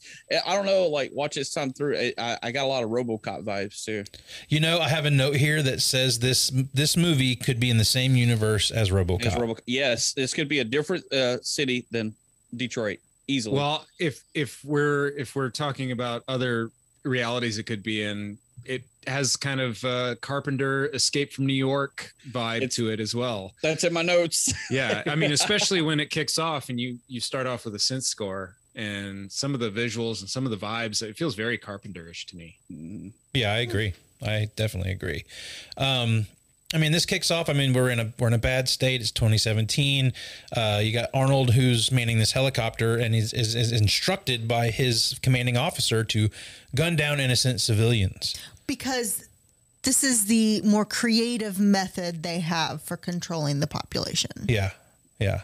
[SPEAKER 8] I don't know. Like watch this time through. I- I, I got a lot of RoboCop vibes too.
[SPEAKER 6] you know, I have a note here that says this this movie could be in the same universe as RoboCop.
[SPEAKER 8] It's Robo- yes, this could be a different uh, city than Detroit easily.
[SPEAKER 7] Well, if if we're if we're talking about other realities it could be in, it has kind of uh, Carpenter Escape from New York vibe
[SPEAKER 8] It's-
[SPEAKER 7] to it as well.
[SPEAKER 8] that's in my notes. (laughs)
[SPEAKER 7] Yeah, I mean, especially when it kicks off and you you start off with a synth score and some of the visuals and some of the vibes, it feels very Carpenterish to me.
[SPEAKER 8] Mm,
[SPEAKER 6] Yeah, I agree. I definitely agree. Um, I mean, this kicks off. I mean, we're in a we're in a bad state. It's 2017. Uh, you got Arnold who's manning this helicopter and is, is is instructed by his commanding officer to gun down innocent civilians.
[SPEAKER 9] Because this is the more creative method they have for controlling the population.
[SPEAKER 6] Yeah, yeah.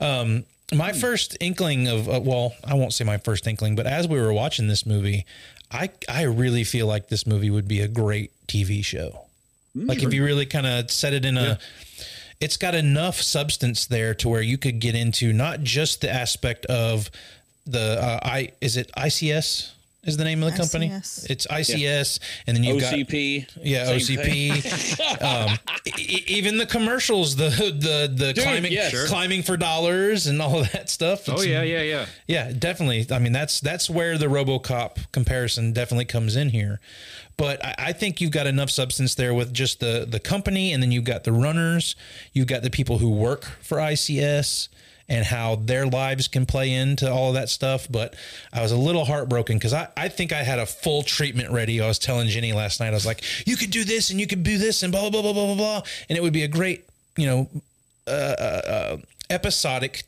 [SPEAKER 6] Um, my first inkling of uh, well, I won't say my first inkling, but as we were watching this movie, I I really feel like this movie would be a great TV show. Like if you really kind of set it in a, it's got enough substance there to where you could get into not just the aspect of the uh, I is it ICS is the name of the company?
[SPEAKER 9] ICS.
[SPEAKER 6] It's ICS, and then you've got
[SPEAKER 8] OCP.
[SPEAKER 6] yeah,
[SPEAKER 8] Same
[SPEAKER 6] OCP. (laughs) (laughs) um, e- even the commercials, the the the
[SPEAKER 8] Dude,
[SPEAKER 6] climbing
[SPEAKER 8] yes. Sure.
[SPEAKER 6] climbing for dollars and all of (laughs) that stuff.
[SPEAKER 7] Oh yeah, yeah, yeah.
[SPEAKER 6] yeah, definitely. I mean, that's that's where the RoboCop comparison definitely comes in here. But I, I think you've got enough substance there with just the the company, and then you've got the runners, you've got the people who work for ICS, and how their lives can play into all of that stuff. But I was a little heartbroken because I, I think I had a full treatment ready. I was telling Jenny last night, I was like, you could do this and you could do this and blah, blah, blah, blah, blah, blah. And it would be a great, you know, uh, uh, uh, episodic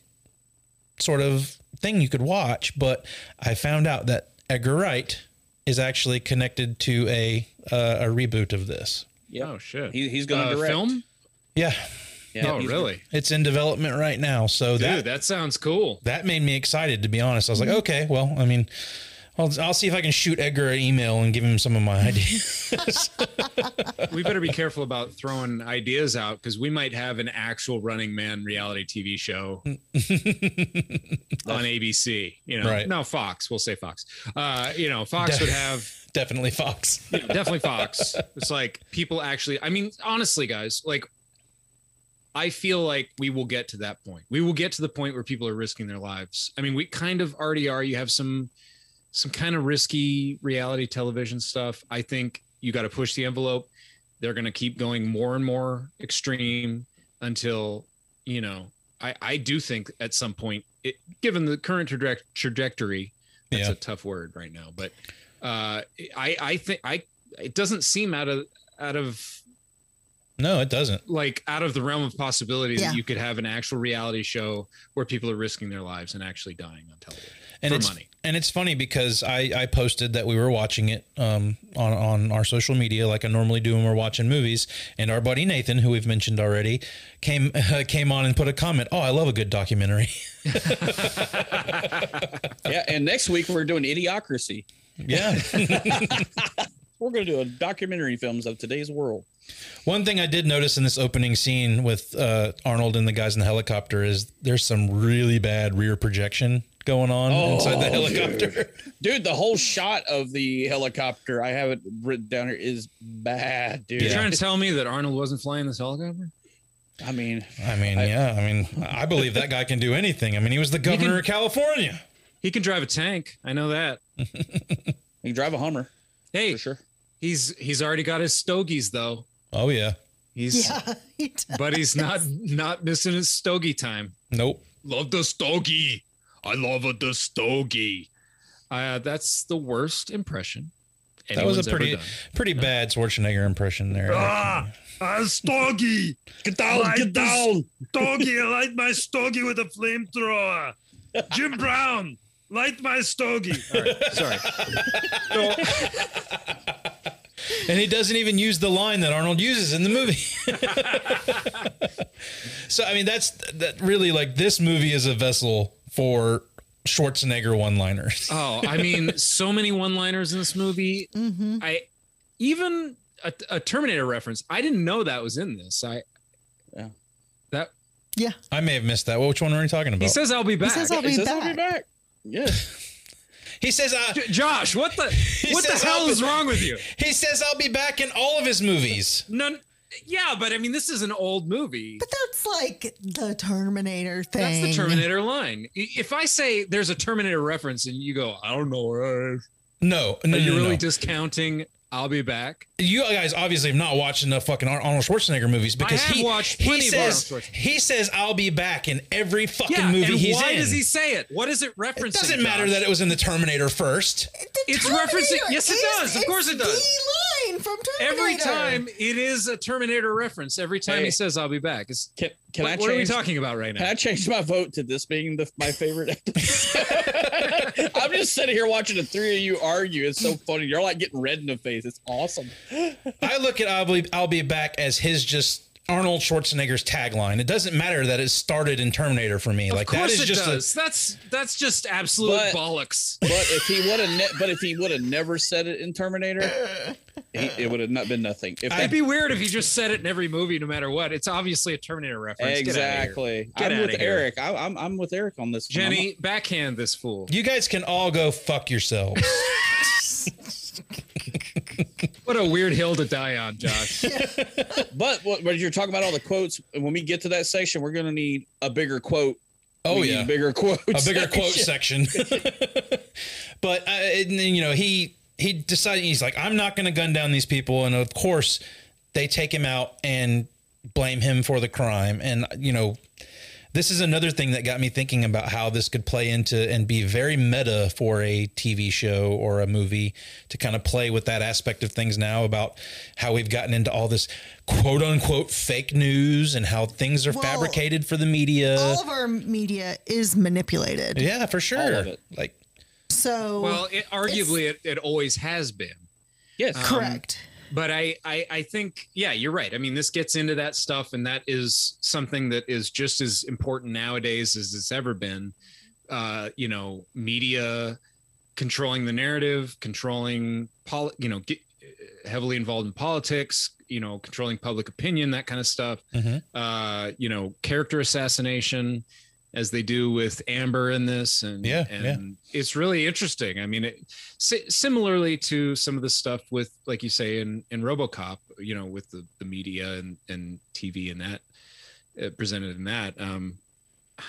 [SPEAKER 6] sort of thing you could watch. But I found out that Edgar Wright is actually connected to a uh, a reboot of this.
[SPEAKER 8] Yeah.
[SPEAKER 7] Oh shit.
[SPEAKER 8] He, he's going to
[SPEAKER 7] Uh,
[SPEAKER 8] direct.
[SPEAKER 7] film.
[SPEAKER 6] Yeah,
[SPEAKER 8] Yeah,
[SPEAKER 7] oh really?
[SPEAKER 6] it's in development right now. So
[SPEAKER 7] Dude,
[SPEAKER 6] that
[SPEAKER 7] that sounds cool.
[SPEAKER 6] that made me excited to be honest. I was like, okay, well, I mean, I'll, I'll see if I can shoot Edgar an email and give him some of my ideas. (laughs)
[SPEAKER 7] we better be careful about throwing ideas out because we might have an actual Running Man reality TV show on ABC. You know,
[SPEAKER 6] Right.
[SPEAKER 7] no Fox. We'll say Fox. Uh, you know, Fox would have
[SPEAKER 6] Definitely Fox. (laughs)
[SPEAKER 7] you know, definitely Fox. It's like people actually. I mean, honestly, guys, like. I feel like we will get to that point. We will get to the point where people are risking their lives. I mean, we kind of already are. You have some some kind of risky reality television stuff. I think you got to push the envelope. They're going to keep going more and more extreme until, you know, I, I do think at some point, it, given the current traje- trajectory, that's
[SPEAKER 6] Yeah.
[SPEAKER 7] a tough word right now, but uh, I, I think I, it doesn't seem out of, out of
[SPEAKER 6] No, it doesn't.
[SPEAKER 7] like out of the realm of possibility
[SPEAKER 9] Yeah.
[SPEAKER 7] that you could have an actual reality show where people are risking their lives and actually dying on television
[SPEAKER 6] And
[SPEAKER 7] for
[SPEAKER 6] it's
[SPEAKER 7] money.
[SPEAKER 6] and it's funny because I, I posted that we were watching it um, on on our social media like I normally do when we're watching movies. And our buddy Nathan, who we've mentioned already, came (laughs) came on and put a comment. Oh, I love a good documentary. (laughs)
[SPEAKER 8] Yeah, and next week we're doing Idiocracy.
[SPEAKER 6] yeah. (laughs)
[SPEAKER 8] We're going to do a documentary films of today's world.
[SPEAKER 6] One thing I did notice in this opening scene with uh, Arnold and the guys in the helicopter is there's some really bad rear projection going on oh, inside the
[SPEAKER 8] Oh,
[SPEAKER 6] helicopter.
[SPEAKER 8] Dude, the whole shot of the helicopter, I have it written down here, is bad, dude.
[SPEAKER 7] You're trying to tell me that Arnold wasn't flying this helicopter?
[SPEAKER 8] I mean,
[SPEAKER 6] I mean, yeah, I mean, I believe that guy can do anything. I mean, he was the governor
[SPEAKER 7] can-
[SPEAKER 6] of California.
[SPEAKER 7] He can drive a tank. I know that. (laughs)
[SPEAKER 8] he can drive a Hummer
[SPEAKER 7] Hey,
[SPEAKER 8] for sure.
[SPEAKER 7] he's he's already got his stogies though.
[SPEAKER 6] Oh yeah.
[SPEAKER 7] He's
[SPEAKER 9] Yeah. he
[SPEAKER 7] but he's not not missing his stogie time.
[SPEAKER 6] Nope.
[SPEAKER 7] Love the stogie. I love a the stogie. Uh, that's the worst impression.
[SPEAKER 6] That was a
[SPEAKER 7] anyone's ever
[SPEAKER 6] pretty
[SPEAKER 7] done.
[SPEAKER 6] pretty bad Schwarzenegger impression there.
[SPEAKER 7] Ah!
[SPEAKER 13] a stogie.
[SPEAKER 8] Get down, get down.
[SPEAKER 13] Stogie, light my stogie with a flamethrower. Jim Brown, light my stogie. All right, sorry. (laughs)
[SPEAKER 6] and he doesn't even use the line that Arnold uses in the movie. (laughs) so I mean, that's that really like this movie is a vessel for Schwarzenegger one-liners. (laughs)
[SPEAKER 7] Oh, I mean, so many one-liners in this movie.
[SPEAKER 9] Mm-hmm.
[SPEAKER 7] I even a, a Terminator reference. I didn't know that was in this. I
[SPEAKER 8] Yeah.
[SPEAKER 7] that
[SPEAKER 9] Yeah.
[SPEAKER 6] I may have missed that. Which one are we talking about?
[SPEAKER 7] he says I'll be
[SPEAKER 9] He
[SPEAKER 7] back.
[SPEAKER 9] says I'll
[SPEAKER 8] It
[SPEAKER 9] be
[SPEAKER 8] says I'll be
[SPEAKER 9] back.
[SPEAKER 8] back. Yeah. (laughs)
[SPEAKER 6] He says, uh,
[SPEAKER 7] Josh, what the (laughs) what the hell
[SPEAKER 6] be-
[SPEAKER 7] is wrong with you?
[SPEAKER 6] he says I'll be back in all of his movies.
[SPEAKER 7] None. Yeah, but I mean, this is an old movie.
[SPEAKER 9] But that's like the Terminator thing.
[SPEAKER 7] That's the Terminator line. If I say there's a Terminator reference and you go, I don't know, where
[SPEAKER 6] No, no,
[SPEAKER 7] are you
[SPEAKER 6] no,
[SPEAKER 7] really
[SPEAKER 6] no.
[SPEAKER 7] discounting? I'll be back.
[SPEAKER 6] you guys obviously have not watched enough fucking Arnold Schwarzenegger movies because
[SPEAKER 7] have
[SPEAKER 6] he
[SPEAKER 7] watched
[SPEAKER 6] he
[SPEAKER 7] plenty of
[SPEAKER 6] says
[SPEAKER 7] Arnold Schwarzenegger.
[SPEAKER 6] he says I'll be back in every fucking
[SPEAKER 7] Yeah,
[SPEAKER 6] movie
[SPEAKER 7] and
[SPEAKER 6] he's
[SPEAKER 7] why
[SPEAKER 6] in.
[SPEAKER 7] does he say it? What is it referencing?
[SPEAKER 6] it doesn't matter
[SPEAKER 7] Josh?
[SPEAKER 6] that it was in the Terminator first.
[SPEAKER 9] The
[SPEAKER 7] It's
[SPEAKER 9] Terminator
[SPEAKER 7] referencing- yes, it does. Of course it does.
[SPEAKER 9] The from Terminator.
[SPEAKER 7] Every time it is a Terminator reference. Every time
[SPEAKER 8] Hey.
[SPEAKER 7] he says "I'll be back." It's,
[SPEAKER 8] Can, can
[SPEAKER 7] what,
[SPEAKER 8] I
[SPEAKER 7] what are we talking about right
[SPEAKER 8] Can
[SPEAKER 7] now?
[SPEAKER 8] I change my vote to this being the, my favorite episode? (laughs) I'm just sitting here watching the three of you argue. It's so funny. You're like getting red in the face. It's awesome.
[SPEAKER 6] I look at I'll be, I'll be back as his just Arnold Schwarzenegger's tagline. It doesn't matter that it started in Terminator for me. like
[SPEAKER 7] of
[SPEAKER 6] that
[SPEAKER 7] course
[SPEAKER 6] is
[SPEAKER 7] it
[SPEAKER 6] just
[SPEAKER 7] does. that's that's just absolute
[SPEAKER 8] But-
[SPEAKER 7] bollocks.
[SPEAKER 8] But if he would have, ne- but if he would have never said it in Terminator, he, it would have not been nothing. If
[SPEAKER 7] It'd be weird if he just said it in every movie, no matter what. It's obviously a Terminator reference. Get outta here.
[SPEAKER 8] exactly,
[SPEAKER 7] Get
[SPEAKER 8] I'm
[SPEAKER 7] outta
[SPEAKER 8] with
[SPEAKER 7] here.
[SPEAKER 8] Eric. I, I'm I'm with Eric on this. one.
[SPEAKER 7] Jenny, backhand this fool.
[SPEAKER 6] you guys can all go fuck yourselves. (laughs)
[SPEAKER 7] What a weird hill to die on, Josh. (laughs)
[SPEAKER 8] But what, what you're talking about all the quotes, and when we get to that section, we're gonna need a bigger quote.
[SPEAKER 6] Oh
[SPEAKER 8] We need
[SPEAKER 6] yeah,
[SPEAKER 8] a bigger (laughs) quote.
[SPEAKER 6] a bigger quote
[SPEAKER 8] section.
[SPEAKER 6] section. (laughs) but uh, and then, you know he he decided he's like I'm not going to gun down these people, and of course they take him out and blame him for the crime, and you know. This is another thing that got me thinking about how this could play into and be very meta for a TV show or a movie to kind of play with that aspect of things now about how we've gotten into all this quote unquote fake news and how things are
[SPEAKER 9] Well,
[SPEAKER 6] fabricated for the media.
[SPEAKER 9] All of our media is manipulated.
[SPEAKER 6] Yeah, for sure.
[SPEAKER 8] of it.
[SPEAKER 6] Like
[SPEAKER 9] So
[SPEAKER 7] well, it, arguably, it, it always has been.
[SPEAKER 8] Yes.
[SPEAKER 7] Um,
[SPEAKER 9] correct.
[SPEAKER 7] But I, I i think yeah you're right i mean this gets into that stuff and that is something that is just as important nowadays as it's ever been uh you know media controlling the narrative, controlling pol, you know, get, heavily involved in politics, you know, controlling public opinion, that kind of stuff.
[SPEAKER 6] Mhm.
[SPEAKER 7] Uh, you know, character assassination, as they do with Amber in this, and
[SPEAKER 6] Yeah,
[SPEAKER 7] and it's really interesting. I mean, it, si- similarly to some of the stuff with, like you say, in in RoboCop, you know, with the the media and and TV and that uh, presented in that. Um,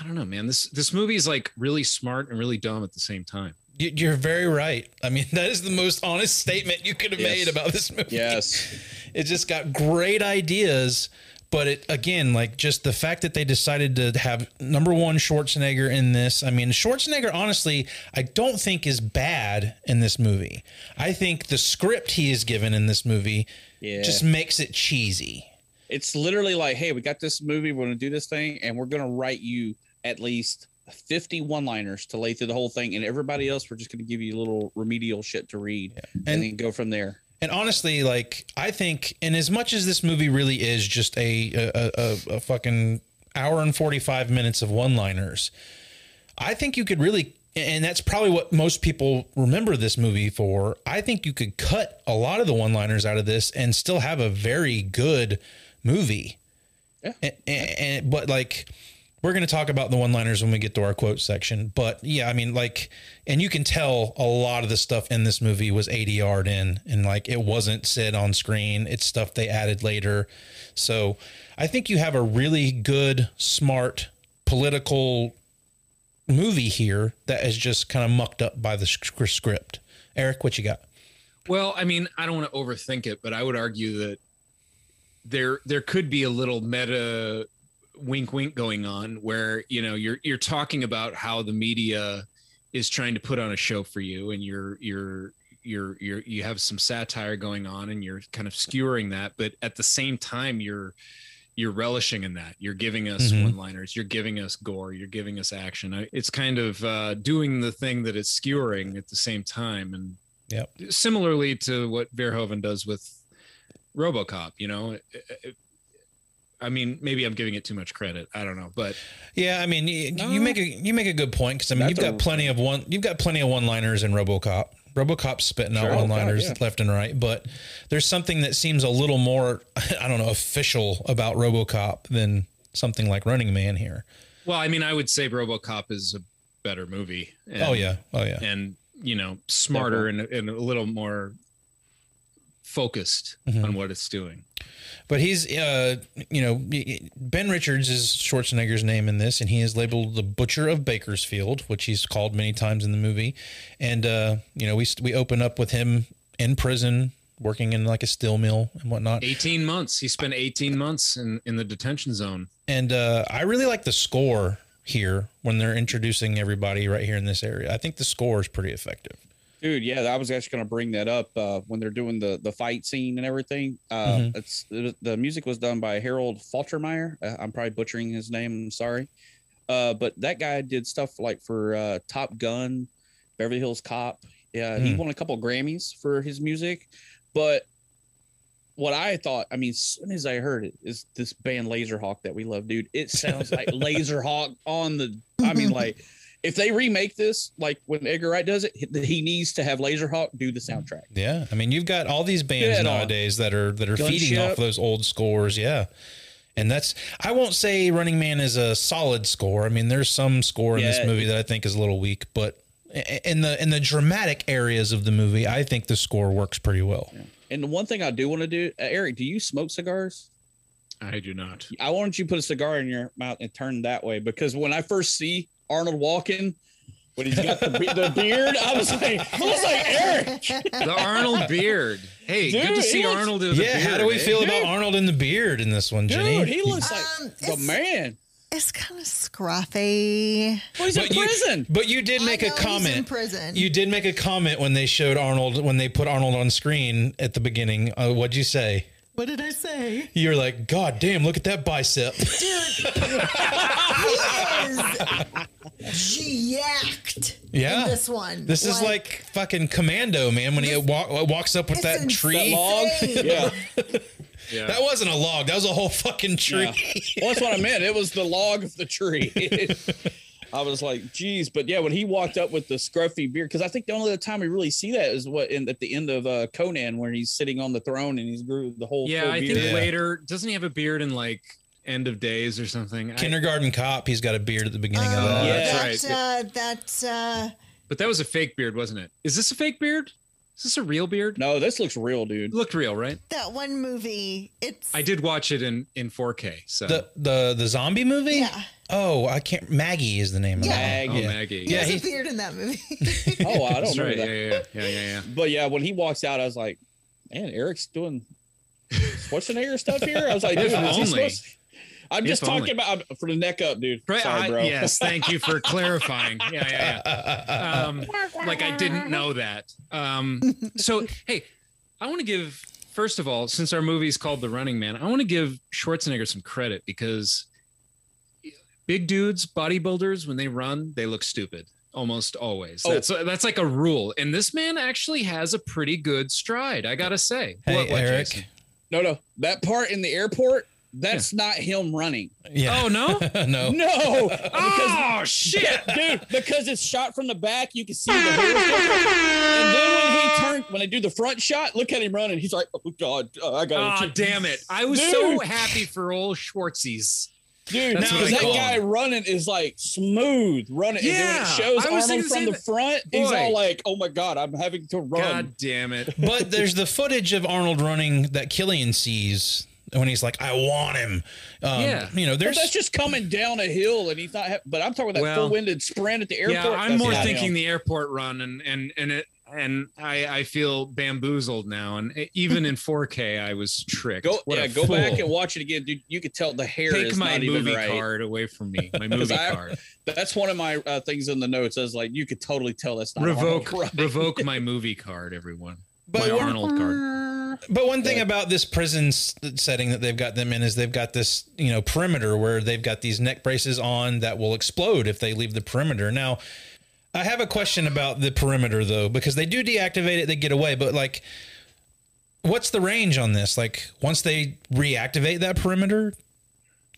[SPEAKER 7] I don't know, man. This this movie is like really smart and really dumb at the same time.
[SPEAKER 6] You- You're very right. I mean, (laughs) that is the most honest statement you could have
[SPEAKER 8] Yes.
[SPEAKER 6] made about this movie.
[SPEAKER 8] Yes. (laughs)
[SPEAKER 6] It just got great ideas, but it again, like just the fact that they decided to have number one Schwarzenegger in this. I mean, Schwarzenegger, honestly, I don't think is bad in this movie. I think the script he is given in this movie
[SPEAKER 8] Yeah.
[SPEAKER 6] just makes it cheesy.
[SPEAKER 8] It's literally like, hey, we got this movie, we're gonna do this thing, and we're gonna write you at least 50 one-liners to lay through the whole thing, and everybody else, we're just gonna give you a little remedial shit to read and,
[SPEAKER 6] And-
[SPEAKER 8] then go from there.
[SPEAKER 6] And honestly, like I think, and as much as this movie really is just a a, a, a fucking hour and forty five minutes of one liners, I think you could really, and that's probably what most people remember this movie for. I think you could cut a lot of the one liners out of this and still have a very good movie.
[SPEAKER 8] Yeah.
[SPEAKER 6] And, and, but like we're going to talk about the one liners when we get to our quote section but yeah i mean like and you can tell a lot of the stuff in this movie was adr'd in and like it wasn't said on screen it's stuff they added later. So i think you have a really good smart political movie here that is just kind of mucked up by the script. Eric what you got?
[SPEAKER 7] Well, I mean, I don't want to overthink it, but I would argue that there there could be a little meta wink wink going on where, you know, you're you're talking about how the media is trying to put on a show for you and you're you're you're you're you have some satire going on and you're kind of skewering that, but at the same time you're you're relishing in that. You're giving us
[SPEAKER 6] Mhm.
[SPEAKER 7] one-liners. You're giving us gore. You're giving us action. It's kind of uh, doing the thing that it's skewering at the same time, and
[SPEAKER 6] Yep.
[SPEAKER 7] similarly to what Verhoeven does with RoboCop. You know, I mean, maybe I'm giving it too much credit. I don't know, but
[SPEAKER 6] Yeah, I mean, you, you make a you make a good point because I mean,
[SPEAKER 8] That's
[SPEAKER 6] you've
[SPEAKER 8] a-
[SPEAKER 6] got plenty of one, you've got plenty of one liners in RoboCop. RoboCop's spitting out
[SPEAKER 8] Sure.
[SPEAKER 6] one liners
[SPEAKER 8] Oh, God,
[SPEAKER 6] left and right, but there's something that seems a little more, (laughs) I don't know, official about RoboCop than something like Running Man here.
[SPEAKER 7] well, I mean, I would say RoboCop is a better movie. Oh, and-
[SPEAKER 6] oh yeah, oh yeah.
[SPEAKER 7] and you know, smarter and, and a little more focused
[SPEAKER 6] Mhm.
[SPEAKER 7] on what it's doing.
[SPEAKER 6] But he's, uh, you know, Ben Richards is Schwarzenegger's name in this, and he is labeled the Butcher of Bakersfield, which he's called many times in the movie. And uh, you know, we we open up with him in prison, working in like a steel mill and whatnot.
[SPEAKER 7] 18 months. He spent 18 months in, in the detention zone.
[SPEAKER 6] And uh, I really like the score here when they're introducing everybody right here in this area. I think the score is pretty effective.
[SPEAKER 8] Dude, yeah, I was actually going to bring that up uh, when they're doing the the fight scene and everything. Uh,
[SPEAKER 6] Mhm.
[SPEAKER 8] It's the music was done by Harold Faltermeyer. Uh, I'm probably butchering his name. I'm sorry, uh, but that guy did stuff like for uh, Top Gun, Beverly Hills Cop. Yeah, he
[SPEAKER 6] Hmm.
[SPEAKER 8] won a couple Grammys for his music. But what I thought, I mean, as soon as I heard it, is this band Lazerhawk that we love, dude. It sounds like (laughs) Lazerhawk on the. I mean, like if they remake this, like when Edgar Wright does it, he- he needs to have Lazerhawk do the soundtrack.
[SPEAKER 6] Yeah, I mean, you've got all these bands
[SPEAKER 8] Get on.
[SPEAKER 6] nowadays that are that are feeding off those old scores. Yeah. And that's I won't say Running Man is a solid score. I mean, there's some score in
[SPEAKER 8] Yeah.
[SPEAKER 6] this movie that I think is a little weak, but in the in the dramatic areas of the movie, I think the score works pretty well.
[SPEAKER 8] And the one thing I do want to do, uh, Eric, do you smoke cigars?
[SPEAKER 7] I do not.
[SPEAKER 8] I want you to put a cigar in your mouth and turn that way because when I first see Arnold walking, when he's got the, the beard, I was like, I was like Eric.
[SPEAKER 7] The Arnold beard. Hey, good to see
[SPEAKER 8] he looks-
[SPEAKER 7] Arnold with a
[SPEAKER 6] Yeah,
[SPEAKER 7] beard.
[SPEAKER 6] how do we
[SPEAKER 7] eh?
[SPEAKER 6] feel about Arnold in the beard in this one, Jenny?
[SPEAKER 8] Dude, he looks like
[SPEAKER 9] Um,
[SPEAKER 8] the man.
[SPEAKER 9] It's kind of scruffy.
[SPEAKER 8] Well, he's in
[SPEAKER 6] But you-
[SPEAKER 8] prison.
[SPEAKER 6] But you did
[SPEAKER 9] I
[SPEAKER 6] make
[SPEAKER 9] know
[SPEAKER 6] a
[SPEAKER 9] he's in
[SPEAKER 6] comment.
[SPEAKER 9] prison.
[SPEAKER 6] You did make a comment when they showed Arnold when they put Arnold on screen at the beginning. Uh, what'd you say?
[SPEAKER 9] What did I say?
[SPEAKER 6] You were like, "God damn, look at that bicep." (laughs)
[SPEAKER 9] He is jacked
[SPEAKER 6] Yeah.
[SPEAKER 9] in this one.
[SPEAKER 6] This is like fucking Commando, man. When he wa- walks up with
[SPEAKER 9] it's
[SPEAKER 6] that tree.
[SPEAKER 8] That log. (laughs) Yeah. (laughs)
[SPEAKER 7] Yeah.
[SPEAKER 6] That wasn't a log. That was a whole fucking tree.
[SPEAKER 8] Yeah. Well, that's what I meant. It was the log of the tree. (laughs) I was like, geez, but yeah, when he walked up with the scruffy beard, because I think the only other time we really see that is what in at the end of uh, Conan, where he's sitting on the throne and he's grew the whole.
[SPEAKER 7] Yeah,
[SPEAKER 8] full
[SPEAKER 7] I
[SPEAKER 8] beard.
[SPEAKER 7] think later doesn't he have a beard in like End of Days or something? I-
[SPEAKER 6] Kindergarten Cop, he's got a beard at the beginning of
[SPEAKER 9] Oh,
[SPEAKER 6] that.
[SPEAKER 7] Yeah,
[SPEAKER 9] that's
[SPEAKER 7] that's
[SPEAKER 9] uh, that's uh,
[SPEAKER 7] but that was a fake beard, wasn't it? Is this a fake beard? Is this a real beard?
[SPEAKER 8] No, this looks real, dude.
[SPEAKER 7] It looked real, right?
[SPEAKER 9] that one movie. It's
[SPEAKER 7] I did watch it in in 4K. So
[SPEAKER 6] The the the zombie movie?
[SPEAKER 9] yeah.
[SPEAKER 6] Oh, I can't. Maggie is the name of
[SPEAKER 9] Yeah.
[SPEAKER 6] it.
[SPEAKER 7] oh, Maggie.
[SPEAKER 9] He
[SPEAKER 6] Yeah,
[SPEAKER 9] has
[SPEAKER 6] he-
[SPEAKER 9] a beard in that movie. (laughs)
[SPEAKER 8] Oh, I don't
[SPEAKER 7] That's
[SPEAKER 8] know
[SPEAKER 7] right.
[SPEAKER 8] that.
[SPEAKER 7] Yeah, yeah, yeah, yeah, yeah. (laughs)
[SPEAKER 8] But yeah, when he walks out, I was like, man, Eric's doing Schwarzenegger stuff here. I was like,
[SPEAKER 7] If
[SPEAKER 8] dude, is he
[SPEAKER 7] only.
[SPEAKER 8] supposed- I'm just
[SPEAKER 7] If only.
[SPEAKER 8] talking about I'm- for the neck up, dude.
[SPEAKER 7] Right.
[SPEAKER 8] Sorry,
[SPEAKER 7] I- yes. Thank you for clarifying. (laughs) Yeah, yeah, yeah. Um, like I didn't know that. Um, so hey, I want to give first of all, since our movie is called The Running Man, I want to give Schwarzenegger some credit because big dudes, bodybuilders, when they run, they look stupid almost always.
[SPEAKER 8] Oh.
[SPEAKER 7] That's that's like a rule. And this man actually has a pretty good stride. I gotta say.
[SPEAKER 6] Hey,
[SPEAKER 7] What- what,
[SPEAKER 6] Eric.
[SPEAKER 7] Jason?
[SPEAKER 8] No, no, that part in the airport, that's not him running.
[SPEAKER 6] Yeah.
[SPEAKER 7] Oh no. (laughs)
[SPEAKER 6] no. (laughs)
[SPEAKER 8] No,
[SPEAKER 7] Oh shit. (laughs)
[SPEAKER 8] dude, because it's shot from the back, you can see the. And then when he turned, when they do the front shot, look at him running. He's like, "Oh God, uh, I got
[SPEAKER 7] Oh damn it! I was so happy for old Schwartzies.
[SPEAKER 8] dude."
[SPEAKER 7] That's
[SPEAKER 8] Now that
[SPEAKER 7] call
[SPEAKER 8] guy
[SPEAKER 7] him.
[SPEAKER 8] running is like smooth running. and then when
[SPEAKER 7] Yeah,
[SPEAKER 8] it shows
[SPEAKER 7] I was
[SPEAKER 8] Arnold from
[SPEAKER 7] the
[SPEAKER 8] the
[SPEAKER 7] same-
[SPEAKER 8] front, he's all like, "Oh my God, I'm having to run."
[SPEAKER 7] God damn it!
[SPEAKER 6] But there's the footage of Arnold running that Killian sees when he's like, "I want him." Um,
[SPEAKER 7] Yeah.
[SPEAKER 6] You know,
[SPEAKER 8] But
[SPEAKER 6] there's
[SPEAKER 8] that's just coming down a hill, and he's not. Ha- but I'm talking about that
[SPEAKER 7] Well,
[SPEAKER 8] full-winded sprint at the airport.
[SPEAKER 7] Yeah, I'm
[SPEAKER 8] That's
[SPEAKER 7] more thinking
[SPEAKER 8] him.
[SPEAKER 7] the airport run, and and and it and I I feel bamboozled now, and even in 4K I was tricked.
[SPEAKER 8] Go,
[SPEAKER 7] What
[SPEAKER 8] yeah, go back and watch it again, dude. You could tell the hair
[SPEAKER 7] Take
[SPEAKER 8] is
[SPEAKER 7] my
[SPEAKER 8] not even
[SPEAKER 7] movie
[SPEAKER 8] right.
[SPEAKER 7] card away from me. My (laughs)
[SPEAKER 8] 'Cause
[SPEAKER 7] movie
[SPEAKER 8] I-
[SPEAKER 7] card.
[SPEAKER 8] That's one of my uh, things in the notes. Is like you could totally tell that's not
[SPEAKER 7] Revoke
[SPEAKER 8] right?
[SPEAKER 7] revoke (laughs) my movie card, everyone.
[SPEAKER 6] But
[SPEAKER 7] my Arnold card.
[SPEAKER 6] But one thing about this prison setting that they've got them in is they've got this, you know, perimeter where they've got these neck braces on that will explode if they leave the perimeter. Now, I have a question about the perimeter though, because they do deactivate it, they get away, but like, what's the range on this? Like, once they reactivate that perimeter,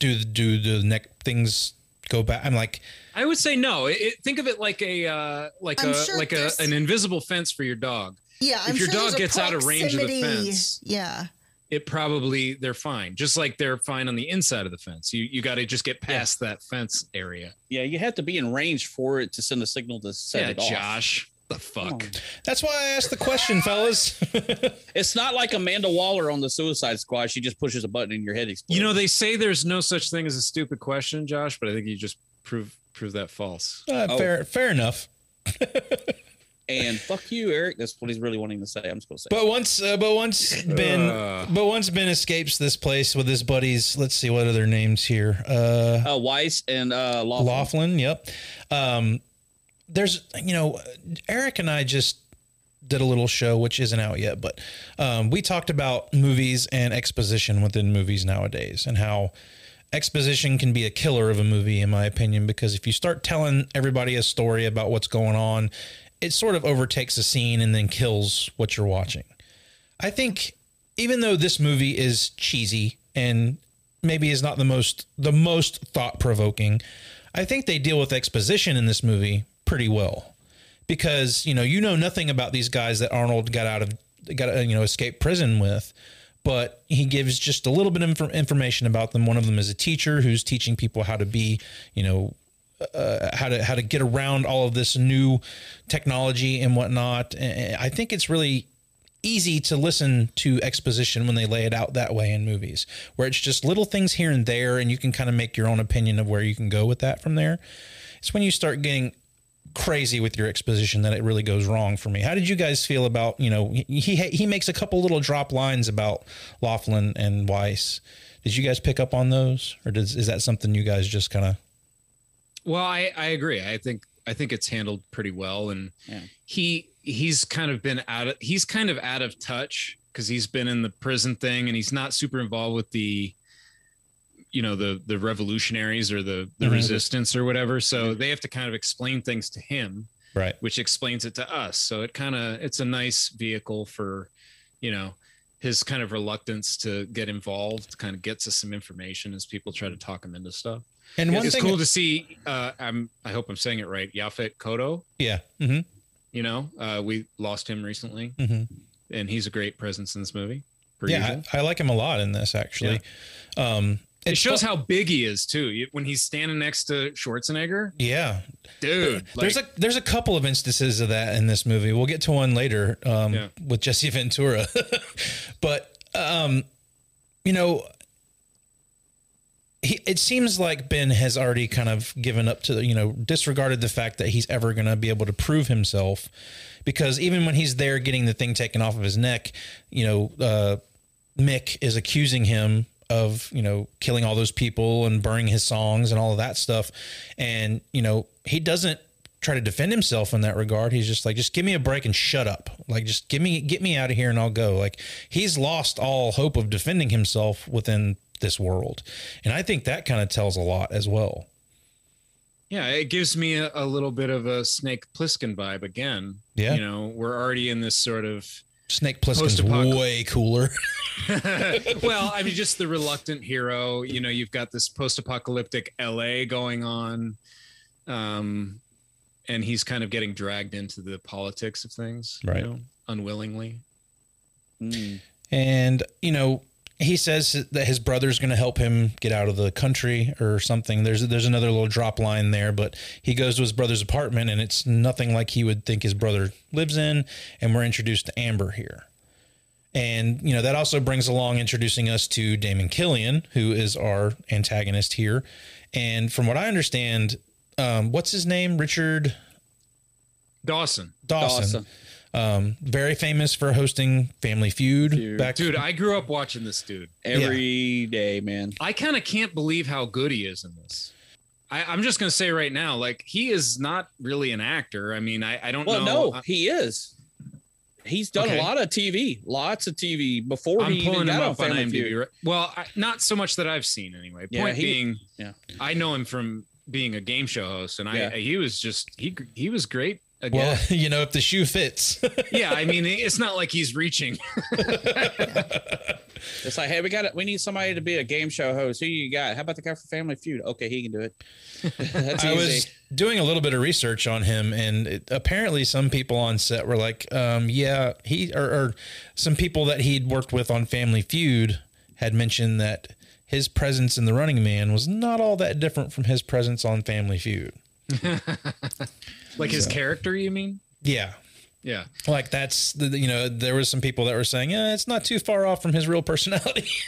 [SPEAKER 6] do do the neck things go back? I'm like,
[SPEAKER 7] I would say no. It, it- think of it like a uh, like
[SPEAKER 9] I'm
[SPEAKER 7] a
[SPEAKER 9] sure
[SPEAKER 7] like a, an invisible fence for your dog.
[SPEAKER 9] Yeah, I'm
[SPEAKER 7] if your
[SPEAKER 9] sure
[SPEAKER 7] dog
[SPEAKER 9] there's a
[SPEAKER 7] gets out of range of the fence,
[SPEAKER 9] Yeah,
[SPEAKER 7] it probably they're fine. Just like they're fine on the inside of the fence. You you got to just get past that fence area.
[SPEAKER 8] Yeah, you have to be in range for it to send a signal to set
[SPEAKER 7] yeah,
[SPEAKER 8] it off.
[SPEAKER 7] Josh. The fuck.
[SPEAKER 6] that's why I asked the question, fellas. (laughs)
[SPEAKER 8] It's not like Amanda Waller on the Suicide Squad. She just pushes a button and your head explodes.
[SPEAKER 7] You know they say there's no such thing as a stupid question, Josh, but I think you just prove prove that false.
[SPEAKER 6] Uh,
[SPEAKER 8] Oh.
[SPEAKER 6] Fair, fair enough. (laughs)
[SPEAKER 8] and fuck you, Eric. That's what he's really wanting to say. I'm just gonna say.
[SPEAKER 6] But once, uh, but once Ben,
[SPEAKER 7] Uh.
[SPEAKER 6] but once Ben escapes this place with his buddies. Let's see what are their names here. Uh,
[SPEAKER 8] uh, Weiss and uh, Laughlin.
[SPEAKER 6] Laughlin. Yep. Um, there's, you know, Eric and I just did a little show which isn't out yet, but um, we talked about movies and exposition within movies nowadays and how exposition can be a killer of a movie, in my opinion, because if you start telling everybody a story about what's going on, it sort of overtakes the scene and then kills what you're watching. I think even though this movie is cheesy and maybe is not the most the most thought provoking, I think they deal with exposition in this movie pretty well. Because, you know, you know nothing about these guys that Arnold got out of got you know escaped prison with, but he gives just a little bit of infor- information about them. One of them is a teacher who's teaching people how to be, you know, uh, how to how to get around all of this new technology and whatnot. And I think it's really easy to listen to exposition when they lay it out that way in movies, where it's just little things here and there, and you can kind of make your own opinion of where you can go with that from there. It's when you start getting crazy with your exposition that it really goes wrong for me. How did you guys feel about you know he he, makes a couple little drop lines about Laughlin and Weiss. Did you guys pick up on those, or does is that something you guys just kind of?
[SPEAKER 7] Well, I, I agree. I think I think it's handled pretty well, and
[SPEAKER 8] Yeah.
[SPEAKER 7] he he's kind of been out of he's kind of out of touch because he's been in the prison thing, and he's not super involved with the you know the the revolutionaries or the the
[SPEAKER 6] Mhm.
[SPEAKER 7] resistance or whatever. So they have to kind of explain things to him,
[SPEAKER 6] Right.
[SPEAKER 7] which explains it to us. So it kind of it's a nice vehicle for you know his kind of reluctance to get involved kind of gets us some information as people try to talk him into stuff
[SPEAKER 6] And one
[SPEAKER 7] it's
[SPEAKER 6] thing-
[SPEAKER 7] cool to see. Uh, I'm. I hope I'm saying it right. Yaphet Kotto.
[SPEAKER 6] Yeah. hmm
[SPEAKER 7] You know, uh, we lost him recently,
[SPEAKER 6] hmm
[SPEAKER 7] and he's a great presence in this movie.
[SPEAKER 6] Yeah. I, I like him a lot in this actually. Um,
[SPEAKER 7] It shows how big he is too. When he's standing next to Schwarzenegger,
[SPEAKER 6] Yeah,
[SPEAKER 7] dude.
[SPEAKER 6] there's a there's a couple of instances of that in this movie. We'll get to one later um,
[SPEAKER 7] Yeah.
[SPEAKER 6] with Jesse Ventura, (laughs) but um, you know, he, it seems like Ben has already kind of given up to you know disregarded the fact that he's ever going to be able to prove himself, because even when he's there getting the thing taken off of his neck, you know, uh, Mick is accusing him of you know killing all those people and burning his songs and all of that stuff, and you know he doesn't try to defend himself in that regard. He's just like, just give me a break and shut up. Like, just give me, get me out of here and I'll go. Like, he's lost all hope of defending himself within this world. And I think that kind of tells a lot as well.
[SPEAKER 7] Yeah, it gives me a, a little bit of a Snake Plissken vibe again.
[SPEAKER 6] Yeah.
[SPEAKER 7] you know, we're already in this sort of
[SPEAKER 6] Snake Plissken's way cooler. (laughs) (laughs)
[SPEAKER 7] well, I mean, just the reluctant hero. You know, you've got this post-apocalyptic LA going on, um, and he's kind of getting dragged into the politics of things, you
[SPEAKER 6] Right.
[SPEAKER 7] know, unwillingly.
[SPEAKER 6] And, you know, he says that his brother's going to help him get out of the country or something. There's there's another little drop line there, but he goes to his brother's apartment and it's nothing like he would think his brother lives in. And we're introduced to Amber here. And, you know, that also brings along introducing us to Damon Killian, who is our antagonist here. And from what I understand, um, what's his name? Richard
[SPEAKER 7] Dawson.
[SPEAKER 6] Dawson.
[SPEAKER 8] Dawson.
[SPEAKER 6] Um, very famous for hosting Family Feud, back
[SPEAKER 7] Dude, I grew up watching this dude.
[SPEAKER 8] Every day, man.
[SPEAKER 7] I kind of can't believe how good he is in this. I, I'm just gonna say right now, like he is not really an actor. I mean, I, I don't
[SPEAKER 8] Well,
[SPEAKER 7] know.
[SPEAKER 8] no, he is. He's done
[SPEAKER 7] Okay.
[SPEAKER 8] a lot of TV, lots of TV before
[SPEAKER 7] I'm
[SPEAKER 8] he even
[SPEAKER 7] him
[SPEAKER 8] got on
[SPEAKER 7] up on
[SPEAKER 8] Family
[SPEAKER 7] IMDb.
[SPEAKER 8] Feud.
[SPEAKER 7] Right? Well, I, not so much that I've seen anyway.
[SPEAKER 8] Yeah,
[SPEAKER 7] Point
[SPEAKER 8] he-
[SPEAKER 7] being,
[SPEAKER 8] yeah.
[SPEAKER 7] I know him from being a game show host, and
[SPEAKER 8] Yeah.
[SPEAKER 7] I he was just he he was great. Again.
[SPEAKER 6] Well, (laughs) you know, if the shoe fits. (laughs)
[SPEAKER 7] yeah, I mean, it's not like he's reaching. (laughs)
[SPEAKER 8] It's like, hey, we got it. We need somebody to be a game show host. Who you got? How about the guy for Family Feud? Okay, he can do it. That's
[SPEAKER 6] I
[SPEAKER 8] easy.
[SPEAKER 6] was doing a little bit of research on him, and it, apparently, some people on set were like, um, "Yeah, he," or, or some people that he'd worked with on Family Feud had mentioned that his presence in The Running Man was not all that different from his presence on Family Feud.
[SPEAKER 7] Like his
[SPEAKER 6] So-
[SPEAKER 7] character, you mean?
[SPEAKER 6] Yeah,
[SPEAKER 7] Yeah.
[SPEAKER 6] like that's the you know there was some people that were saying, "Yeah, it's not too far off from his real personality." (laughs)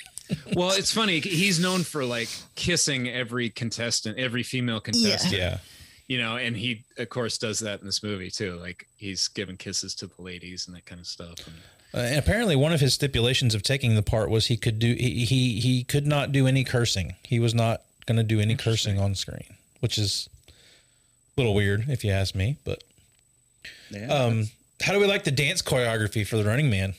[SPEAKER 7] Well, it's funny. He's known for like kissing every contestant, every female contestant.
[SPEAKER 6] yeah.
[SPEAKER 7] You know, and he of course does that in this movie too. Like he's giving kisses to the ladies and that kind of stuff. And
[SPEAKER 6] Uh, and apparently, one of his stipulations of taking the part was he could do he he, he could not do any cursing. He was not going to do any cursing on screen, which is a little weird if you ask me. But
[SPEAKER 8] Yeah.
[SPEAKER 6] um, how do we like the dance choreography for the Running Man?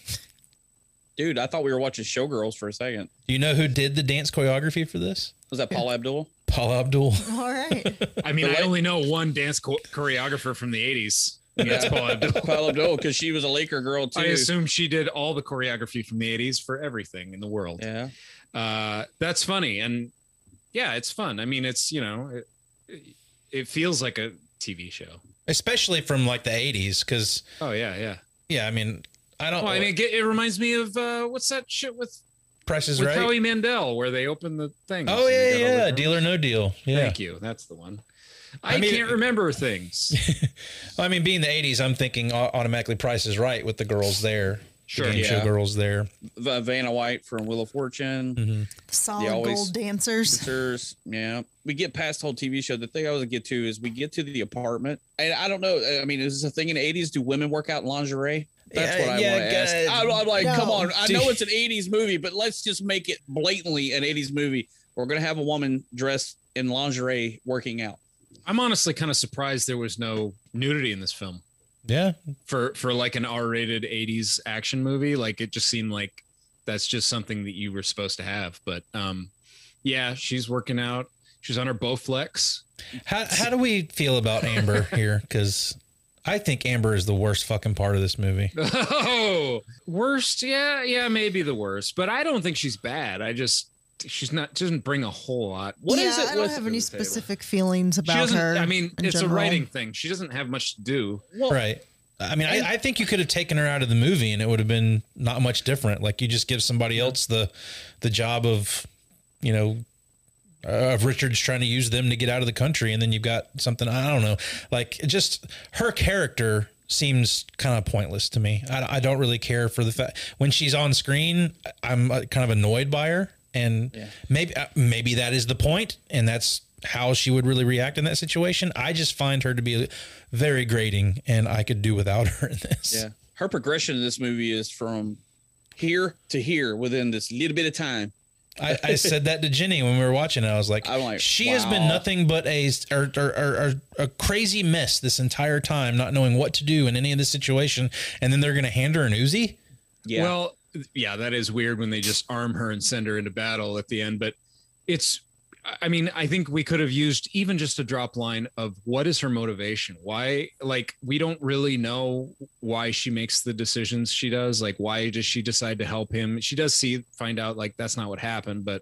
[SPEAKER 8] Dude, I thought we were watching Showgirls for a second.
[SPEAKER 6] Do you know who did the dance choreography for this?
[SPEAKER 8] Was that Paula Abdul?
[SPEAKER 6] Paula Abdul. (laughs)
[SPEAKER 9] All right.
[SPEAKER 7] I mean, I only know one dance cho- choreographer from the '80s, and that's Paula Abdul. (laughs)
[SPEAKER 8] Paula Abdul, because she was a Laker girl too.
[SPEAKER 7] I assume she did all the choreography from the '80s for everything in the world.
[SPEAKER 8] Yeah.
[SPEAKER 7] Uh, that's funny, and yeah, it's fun. I mean, it's you know, it, it feels like a TV show.
[SPEAKER 6] Especially from like the 80s, because,
[SPEAKER 7] Oh yeah, yeah.
[SPEAKER 6] yeah, I mean, I don't
[SPEAKER 7] Well, I mean, it, it reminds me of uh, what's that shit with
[SPEAKER 6] Price is
[SPEAKER 7] with
[SPEAKER 6] Right.
[SPEAKER 7] Howie Mandel where they open the thing.
[SPEAKER 6] oh, yeah, yeah. Deal or no deal. Yeah.
[SPEAKER 7] Thank you. That's the one. I,
[SPEAKER 6] I mean-
[SPEAKER 7] can't remember things. (laughs)
[SPEAKER 6] I mean, being the 80s, I'm thinking automatically Price is Right with the girls there.
[SPEAKER 7] Sure,
[SPEAKER 6] The game show girls there.
[SPEAKER 8] Va- Vanna White from Wheel of Fortune.
[SPEAKER 6] Mm-hmm.
[SPEAKER 9] Solid
[SPEAKER 8] always-
[SPEAKER 9] gold dancers.
[SPEAKER 8] Sisters, yeah. We get past the whole TV show. The thing I always get to is we get to the apartment, and I don't know. I mean, is this a thing in the '80s? Do women work out in lingerie? That's
[SPEAKER 6] Yeah,
[SPEAKER 8] what I
[SPEAKER 6] yeah,
[SPEAKER 8] want to ask. I'm, I'm like, come on. I know it's an '80s movie, but let's just make it blatantly an '80s movie. We're gonna have a woman dressed in lingerie working out.
[SPEAKER 7] I'm honestly kind of surprised there was no nudity in this film
[SPEAKER 6] Yeah.
[SPEAKER 7] for for like an R-rated '80s action movie. Like it just seemed like that's just something that you were supposed to have. But um, yeah, she's working out. She's on her Bowflex.
[SPEAKER 6] How, how do we feel about Amber (laughs) here? Because I think Amber is the worst fucking part of this movie. (laughs)
[SPEAKER 7] Oh, worst? Yeah, yeah, maybe the worst. But I don't think she's bad. I just she's not she doesn't bring a whole lot.
[SPEAKER 8] What
[SPEAKER 9] yeah,
[SPEAKER 8] is it
[SPEAKER 9] I don't have any
[SPEAKER 7] to table.
[SPEAKER 9] specific feelings about
[SPEAKER 7] doesn't.
[SPEAKER 9] her.
[SPEAKER 7] I mean, it's
[SPEAKER 9] general.
[SPEAKER 7] a writing thing. She doesn't have much to do.
[SPEAKER 6] right. I mean, I, I think you could have taken her out of the movie and it would have been not much different. Like you just give somebody else the the job of, you know, uh, of Richards trying to use them to get out of the country, and then you've got something I don't know. Like just her character seems kind of pointless to me. I, I don't really care for the fact when she's on screen. I'm uh, kind of annoyed by her, and maybe uh, maybe that is the point, and that's how she would really react in that situation. I just find her to be very grating, and I could do without (laughs) her in this.
[SPEAKER 8] Yeah. Her progression in this movie is from here to here within this little bit of time.
[SPEAKER 6] I, I (laughs) said that to Jenny when we were watching it. I was like,
[SPEAKER 8] I'm like,
[SPEAKER 6] she has been nothing but a or, or, or, or a crazy mess this entire time, not knowing what to do in any of this situation, and then they're going to hand her an Uzi.
[SPEAKER 8] Yeah.
[SPEAKER 7] Well, yeah, that is weird when they just arm her and send her into battle at the end. But it's, I mean, I think we could have used even just a drop line of what is her motivation? Why, like, we don't really know why she makes the decisions she does. Like, why does she decide to help him? She does see, find out, like, that's not what happened. But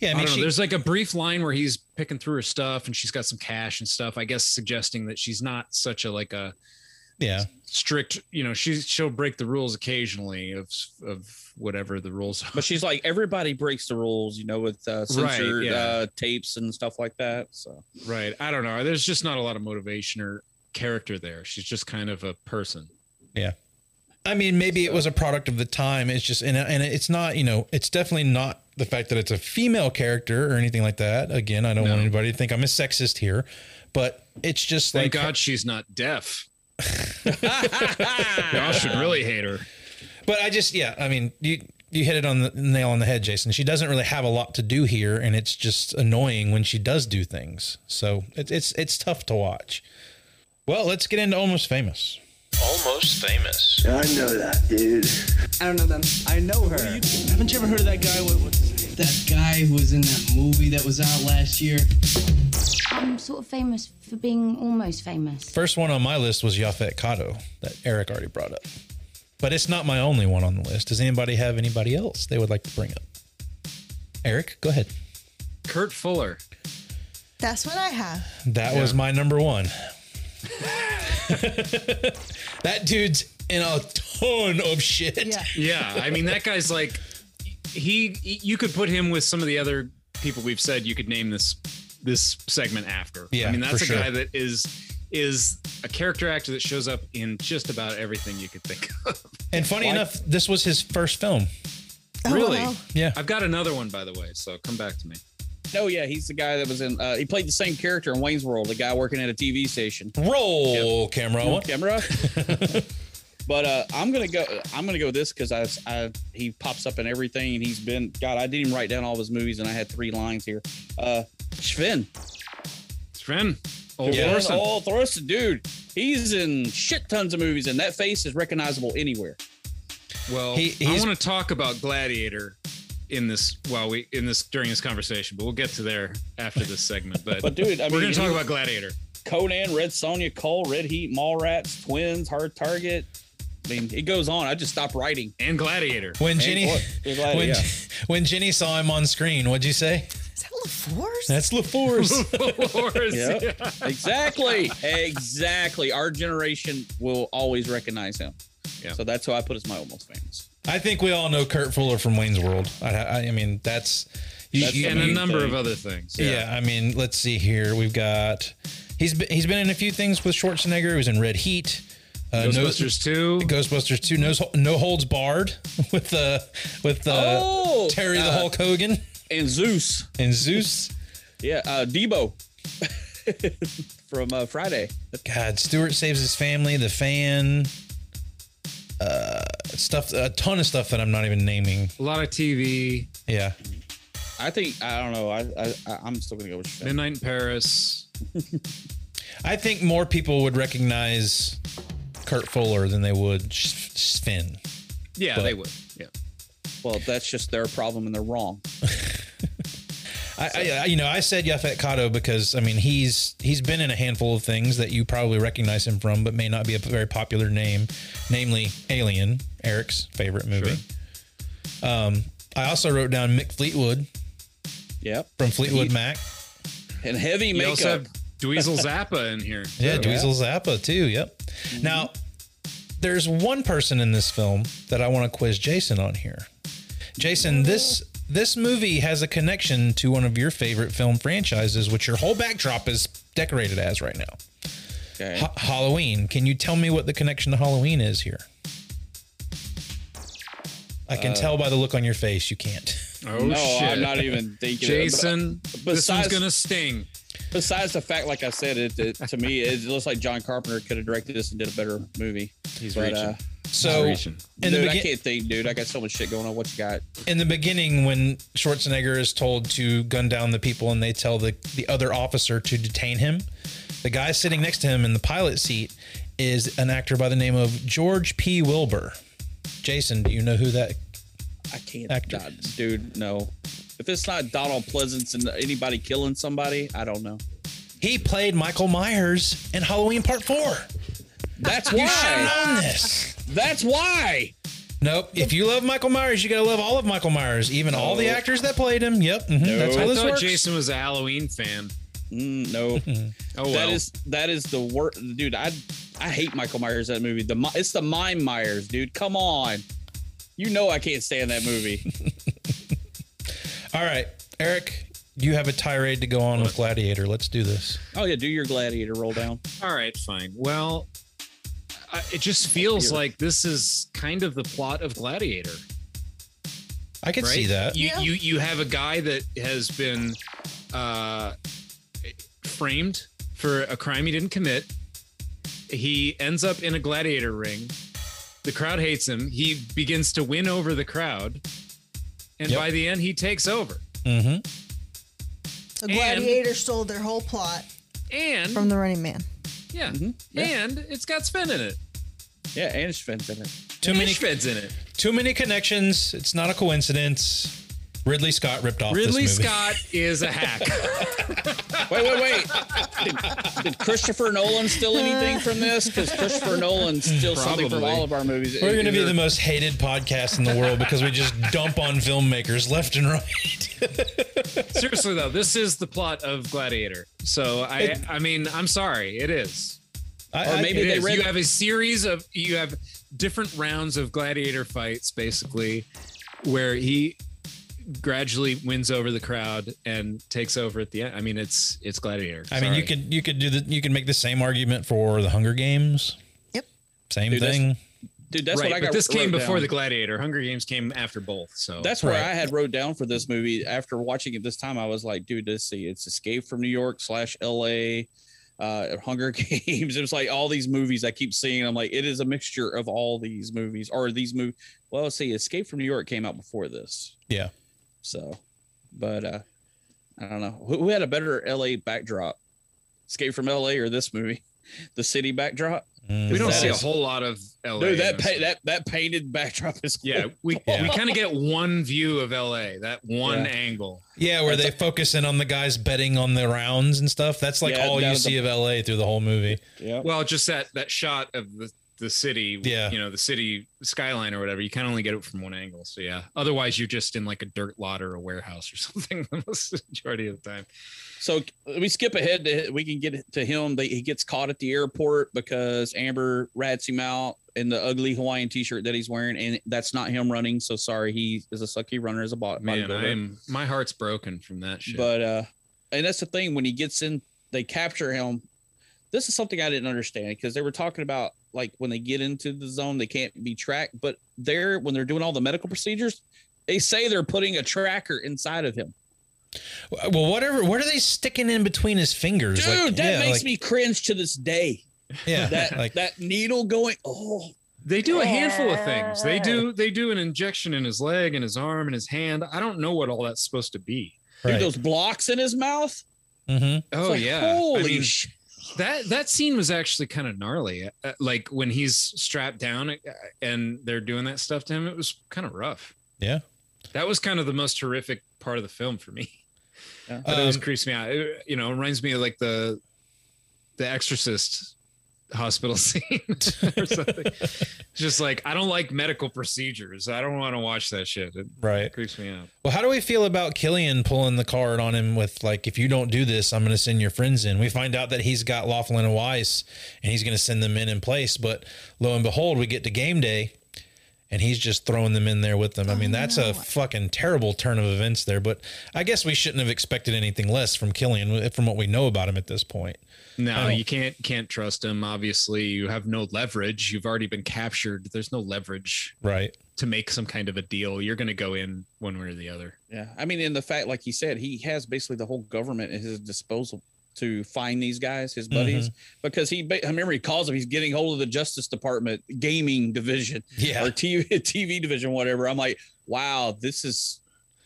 [SPEAKER 6] Yeah, I
[SPEAKER 7] I,
[SPEAKER 6] mean,
[SPEAKER 7] know.
[SPEAKER 6] she-
[SPEAKER 7] There's like a brief line where he's picking through her stuff and she's got some cash and stuff. I guess suggesting that she's not such a like a
[SPEAKER 6] yeah
[SPEAKER 7] strict. You know, she's she'll break the rules occasionally of of whatever the rules are.
[SPEAKER 8] But she's like, everybody breaks the rules, you know, with uh, censored
[SPEAKER 7] yeah.
[SPEAKER 8] uh, tapes and stuff like that. So
[SPEAKER 7] Right. I don't know. There's just not a lot of motivation or character there. She's just kind of a person.
[SPEAKER 6] Yeah. I mean, maybe it was a product of the time. It's just, and, and it's not, you know, it's definitely not the fact that it's a female character or anything like that. Again, I don't want anybody to think I'm a sexist here, but it's just
[SPEAKER 7] Thank
[SPEAKER 6] like,
[SPEAKER 7] God she's not deaf. (laughs) Y'all should really hate her.
[SPEAKER 6] but I just, yeah, I mean, you, you hit it on the nail on the head, Jason. She doesn't really have a lot to do here, and it's just annoying when she does do things. So it, it's it's tough to watch. Well, let's get into almost famous.
[SPEAKER 1] Almost famous.
[SPEAKER 11] I know that, dude.
[SPEAKER 2] I don't know them. I know her.
[SPEAKER 14] Haven't you ever heard of that guy? What, what's his name? That guy who was in that movie that was out last year.
[SPEAKER 3] I'm sort of famous for being almost famous.
[SPEAKER 6] First one on my list was Yaphet Kotto that Eric already brought up. But it's not my only one on the list. Does anybody have anybody else they would like to bring up? Eric, go ahead.
[SPEAKER 7] Kurt Fuller.
[SPEAKER 9] That's what I have.
[SPEAKER 6] That was my number one. (laughs) that dude's in a ton of shit.
[SPEAKER 9] Yeah.
[SPEAKER 7] Yeah, I mean that guy's like he you could put him with some of the other people we've said you could name this this segment after.
[SPEAKER 6] Yeah,
[SPEAKER 7] I mean that's a
[SPEAKER 6] sure.
[SPEAKER 7] guy that is is a character actor that shows up in just about everything you could think of.
[SPEAKER 6] And funny enough, this was his first film.
[SPEAKER 7] really?
[SPEAKER 9] wow.
[SPEAKER 6] Yeah.
[SPEAKER 7] I've got another one by the way, so come back to me.
[SPEAKER 8] no, yeah, he's the guy that was in. Uh, he played the same character in Wayne's World, the guy working at a TV station.
[SPEAKER 6] Roll camera.
[SPEAKER 8] Roll camera. (laughs) (laughs) but uh, I'm gonna go. I'm gonna go with this because I, I he pops up in everything, and he's been. God, I didn't even write down all of his movies, and I had three lines here. Uh, Sven.
[SPEAKER 7] Sven. Old
[SPEAKER 8] Sven
[SPEAKER 7] Thorsen.
[SPEAKER 8] Old Thorsen, dude. He's in shit tons of movies, and that face is recognizable anywhere.
[SPEAKER 7] Well,
[SPEAKER 6] He-
[SPEAKER 7] I want to talk about Gladiator in this while we in this during this conversation, but we'll get to there after this segment. But,
[SPEAKER 8] But dude, I
[SPEAKER 7] we're
[SPEAKER 8] mean,
[SPEAKER 7] going to talk
[SPEAKER 8] he-
[SPEAKER 7] about Gladiator.
[SPEAKER 8] Conan, Red Sonja, Cole, Red Heat, Mallrats, Twins, Hard Target. I mean, it goes on. I just stopped writing.
[SPEAKER 7] And Gladiator.
[SPEAKER 6] When
[SPEAKER 8] And-
[SPEAKER 6] Jenny
[SPEAKER 8] or- yeah, glad-
[SPEAKER 6] when,
[SPEAKER 8] yeah. (laughs)
[SPEAKER 6] when Jenny saw him on screen, what'd you say?
[SPEAKER 9] Is that LaForce?
[SPEAKER 6] That's LaForce. (laughs) (laughs)
[SPEAKER 7] Wars,
[SPEAKER 8] Yeah.
[SPEAKER 7] yeah.
[SPEAKER 8] exactly. Exactly. Our generation will always recognize him.
[SPEAKER 7] Yeah.
[SPEAKER 8] So that's who I put as my almost famous.
[SPEAKER 6] I think we all know Kurt Fuller from Wayne's World. I, I, I mean, that's, you,
[SPEAKER 8] That's
[SPEAKER 6] you-
[SPEAKER 7] and a number
[SPEAKER 8] thing.
[SPEAKER 7] of other things.
[SPEAKER 6] yeah. I mean, let's see here. We've got he's been, he's been in a few things with Schwarzenegger. He was in Red Heat. Uh, no-
[SPEAKER 7] Ghostbusters 2.
[SPEAKER 6] Ghostbusters 2 no, no holds barred (laughs) with uh with uh,
[SPEAKER 8] Oh,
[SPEAKER 6] Terry the
[SPEAKER 8] uh,
[SPEAKER 6] Hulk Hogan
[SPEAKER 8] And Zeus.
[SPEAKER 6] and Zeus.
[SPEAKER 8] Yeah. Uh, Deebo (laughs) from uh, Friday.
[SPEAKER 6] God, Stuart saves his family, the fan, uh, stuff, a ton of stuff that I'm not even naming.
[SPEAKER 7] A lot of TV.
[SPEAKER 6] Yeah,
[SPEAKER 8] I think, I don't know. I, I, I- I'm still going to go with
[SPEAKER 7] Midnight in Paris. (laughs)
[SPEAKER 6] I think more people would recognize Kurt Fuller than they would Sh- Sven.
[SPEAKER 7] Yeah,
[SPEAKER 6] But-
[SPEAKER 7] they would. Yeah.
[SPEAKER 8] Well, that's just their problem and they're wrong. (laughs)
[SPEAKER 6] I, I, you know, I said Yaphet Kotto because I mean he's he's been in a handful of things that you probably recognize him from, but may not be a very popular name, namely Alien, Eric's favorite movie. Sure. Um, I also wrote down Mick Fleetwood
[SPEAKER 8] Yep.
[SPEAKER 6] from Fleetwood Mac.
[SPEAKER 8] And heavy
[SPEAKER 7] You also
[SPEAKER 8] makeup.
[SPEAKER 7] have Dweezil Zappa in here.
[SPEAKER 6] Yeah,
[SPEAKER 7] too.
[SPEAKER 6] Dweezil Zappa too. Yep. Now, there's one person in this film that I want to quiz Jason on here. Jason, this this movie has a connection to one of your favorite film franchises, which your whole backdrop is decorated as right now.
[SPEAKER 8] Okay.
[SPEAKER 6] Ha- Halloween. Can you tell me what the connection to Halloween is here? I can
[SPEAKER 8] Uh,
[SPEAKER 6] tell by the look on your face you can't.
[SPEAKER 7] Oh
[SPEAKER 8] no,
[SPEAKER 7] shit!
[SPEAKER 8] I'm not even thinking.
[SPEAKER 7] Jason,
[SPEAKER 8] But-
[SPEAKER 7] this one's gonna sting.
[SPEAKER 8] Besides the fact, like I said, it, it to me it looks like John Carpenter could have directed this and did a better movie.
[SPEAKER 7] He's
[SPEAKER 8] But,
[SPEAKER 7] reaching.
[SPEAKER 8] uh,
[SPEAKER 6] So,
[SPEAKER 7] reaching.
[SPEAKER 6] in the
[SPEAKER 8] dude, I
[SPEAKER 6] begin-
[SPEAKER 8] can't think, dude. I got so much shit going on. What you got?
[SPEAKER 6] in the beginning when Schwarzenegger is told to gun down the people and they tell the, the other officer to detain him, the guy sitting next to him in the pilot seat is an actor by the name of George P. Wilbur. Jason, do you know who that?
[SPEAKER 8] I can't,
[SPEAKER 6] Actor.
[SPEAKER 8] not- dude. No, if it's not Donald Pleasence and anybody killing somebody, I don't know.
[SPEAKER 6] He played Michael Myers in Halloween Part 4.
[SPEAKER 8] That's (laughs) why.
[SPEAKER 6] You should have
[SPEAKER 8] why.
[SPEAKER 6] known this.
[SPEAKER 8] That's why.
[SPEAKER 6] Nope. If you love Michael Myers, you got to love all of Michael Myers, even all the actors that played him. Yep. mhm, That's how
[SPEAKER 7] I
[SPEAKER 6] this
[SPEAKER 7] thought
[SPEAKER 6] works.
[SPEAKER 7] Jason was a Halloween fan.
[SPEAKER 8] Mm, no, (laughs)
[SPEAKER 7] Oh well.
[SPEAKER 8] that is that is the worst, dude. I I hate Michael Myers that movie. The it's the mime Myers, dude. Come on, you know I can't stand that movie. (laughs)
[SPEAKER 6] All right, Eric, you have a tirade to go on with Gladiator. Let's do this.
[SPEAKER 8] oh yeah, do your gladiator roll down.
[SPEAKER 7] All right, fine. Well, I, it just feels like this is kind of the plot of Gladiator.
[SPEAKER 6] I can
[SPEAKER 7] right?
[SPEAKER 6] see that.
[SPEAKER 7] You,
[SPEAKER 9] Yeah.
[SPEAKER 7] you you have a guy that has been uh, framed for a crime he didn't commit. He ends up in a gladiator ring. The crowd hates him. He begins to win over the crowd, and
[SPEAKER 6] Yep.
[SPEAKER 7] by the end, he takes over.
[SPEAKER 6] Mm-hmm.
[SPEAKER 9] So Gladiator stole their whole plot
[SPEAKER 7] And
[SPEAKER 9] from the Running Man.
[SPEAKER 7] yeah,
[SPEAKER 8] Mhm. Yeah.
[SPEAKER 7] and it's got Sven in it.
[SPEAKER 8] Yeah, and Sven's in it.
[SPEAKER 6] Too
[SPEAKER 7] And
[SPEAKER 6] many
[SPEAKER 7] Schved's in it.
[SPEAKER 6] Too many connections. It's not a coincidence. Ridley Scott ripped off
[SPEAKER 7] Ridley
[SPEAKER 6] this movie.
[SPEAKER 7] Scott is a hack. (laughs)
[SPEAKER 8] Wait, wait, wait. Did, did Christopher Nolan steal anything from this? Because Christopher Nolan steals something from all of our movies.
[SPEAKER 6] We're going to be the most hated podcast in the world because we just dump on filmmakers left and right. (laughs)
[SPEAKER 7] Seriously though, this is the plot of Gladiator. So I, I mean, I'm sorry, it is.
[SPEAKER 6] I,
[SPEAKER 8] Or maybe
[SPEAKER 7] It
[SPEAKER 8] they read
[SPEAKER 7] You have a series of you have different rounds of gladiator fights, basically, where he gradually wins over the crowd and takes over at the end. I mean, it's it's gladiator.
[SPEAKER 6] I mean, you could you could do the you could make the same argument for the Hunger Games.
[SPEAKER 9] Yep.
[SPEAKER 6] Same
[SPEAKER 8] Dude, that's-
[SPEAKER 6] thing.
[SPEAKER 8] dude. That's
[SPEAKER 7] right,
[SPEAKER 8] what I got.
[SPEAKER 7] but this came
[SPEAKER 8] wrote
[SPEAKER 7] before
[SPEAKER 8] down.
[SPEAKER 7] the gladiator. Hunger Games came after both. So
[SPEAKER 8] That's where
[SPEAKER 6] Right.
[SPEAKER 8] I had wrote down for this movie. After watching it this time, I was like, dude, let's see. It's Escape from New York slash LA, uh, (laughs) Hunger Games. It was like all these movies I keep seeing. I'm like, it is a mixture of all these movies or these movies. Well, let's see. Escape from New York came out before this.
[SPEAKER 6] Yeah.
[SPEAKER 8] So, but uh, I don't know. Who, who had a better LA backdrop? Escape from LA or this movie? The city backdrop?
[SPEAKER 6] Mm.
[SPEAKER 7] we don't see
[SPEAKER 8] is-
[SPEAKER 7] a whole lot of LA.
[SPEAKER 8] Dude, that pa- that that painted backdrop is cool. (laughs)
[SPEAKER 7] yeah, we
[SPEAKER 6] Yeah.
[SPEAKER 7] we kind of get one view of LA, that one
[SPEAKER 8] Yeah.
[SPEAKER 7] angle.
[SPEAKER 6] Yeah, where they focus in on the guys betting on the rounds and stuff. That's like
[SPEAKER 8] Yeah,
[SPEAKER 6] all you
[SPEAKER 8] at the-
[SPEAKER 6] see of LA through the whole movie.
[SPEAKER 8] yeah.
[SPEAKER 7] Well, just that that shot of the the city,
[SPEAKER 6] Yeah.
[SPEAKER 7] you know, the city skyline or whatever. You can only get it from one angle. So yeah, otherwise you're just in like a dirt lot or a warehouse or (laughs) something the most majority of the time.
[SPEAKER 8] So we skip ahead to we can get to him. They, he gets caught at the airport because Amber rats him out in the ugly Hawaiian t-shirt that he's wearing, and that's not him running. So sorry, he is a sucky runner as a bot.
[SPEAKER 7] Man. I'm my heart's broken from that shit.
[SPEAKER 8] But uh, and that's the thing when he gets in, they capture him. This is something I didn't understand because they were talking about like when they get into the zone, they can't be tracked. But they're when they're doing all the medical procedures, they say they're putting a tracker inside of him.
[SPEAKER 6] Well, whatever. What are they sticking in between his fingers?
[SPEAKER 8] Dude,
[SPEAKER 6] Like,
[SPEAKER 8] that
[SPEAKER 6] yeah,
[SPEAKER 8] makes
[SPEAKER 6] like-
[SPEAKER 8] me cringe to this day.
[SPEAKER 6] Yeah,
[SPEAKER 8] That (laughs)
[SPEAKER 6] like
[SPEAKER 8] that needle going. Oh,
[SPEAKER 7] they do a handful of things. They do they do an injection in his leg and his arm and his hand. I don't know what all that's supposed to be.
[SPEAKER 8] dude, those blocks in his mouth.
[SPEAKER 6] Mm-hmm.
[SPEAKER 7] Oh
[SPEAKER 8] like,
[SPEAKER 7] yeah.
[SPEAKER 8] holy
[SPEAKER 7] I mean,
[SPEAKER 8] sh-
[SPEAKER 7] that that scene was actually kind of gnarly. Uh, Like when he's strapped down uh, and they're doing that stuff to him, it was kind of rough.
[SPEAKER 6] Yeah.
[SPEAKER 7] That was kind of the most horrific part of the film for me. But it always
[SPEAKER 6] Um,
[SPEAKER 7] creeps me out. It, you know, it reminds me of like the the Exorcist hospital (laughs) scene or something. It's just like I don't like medical procedures. I don't want to watch that shit. It
[SPEAKER 6] Right.
[SPEAKER 7] creeps me out.
[SPEAKER 6] Well, how do we feel about Killian pulling the card on him with like, if you don't do this, I'm going to send your friends in. We find out that he's got Laughlin and Weiss, and he's going to send them in in place. But lo and behold, we get to game day, and he's just throwing them in there with them. I mean, oh, that's a fucking terrible turn of events there. But I guess we shouldn't have expected anything less from Killian, from what we know about him at this point. I
[SPEAKER 7] No,
[SPEAKER 6] oh.
[SPEAKER 7] you can't can't trust him. Obviously, you have no leverage. You've already been captured. There's no leverage
[SPEAKER 6] Right.
[SPEAKER 7] to make some kind of a deal. You're going to go in one way or the other.
[SPEAKER 8] Yeah, I mean, in the fact, like he said, he has basically the whole government at his disposal to find these guys, his buddies, mm-hmm. because he. I remember he calls him, He's getting hold of the Justice Department gaming division,
[SPEAKER 6] Yeah.
[SPEAKER 8] or TV (laughs) TV division, whatever. I'm like, wow, this is.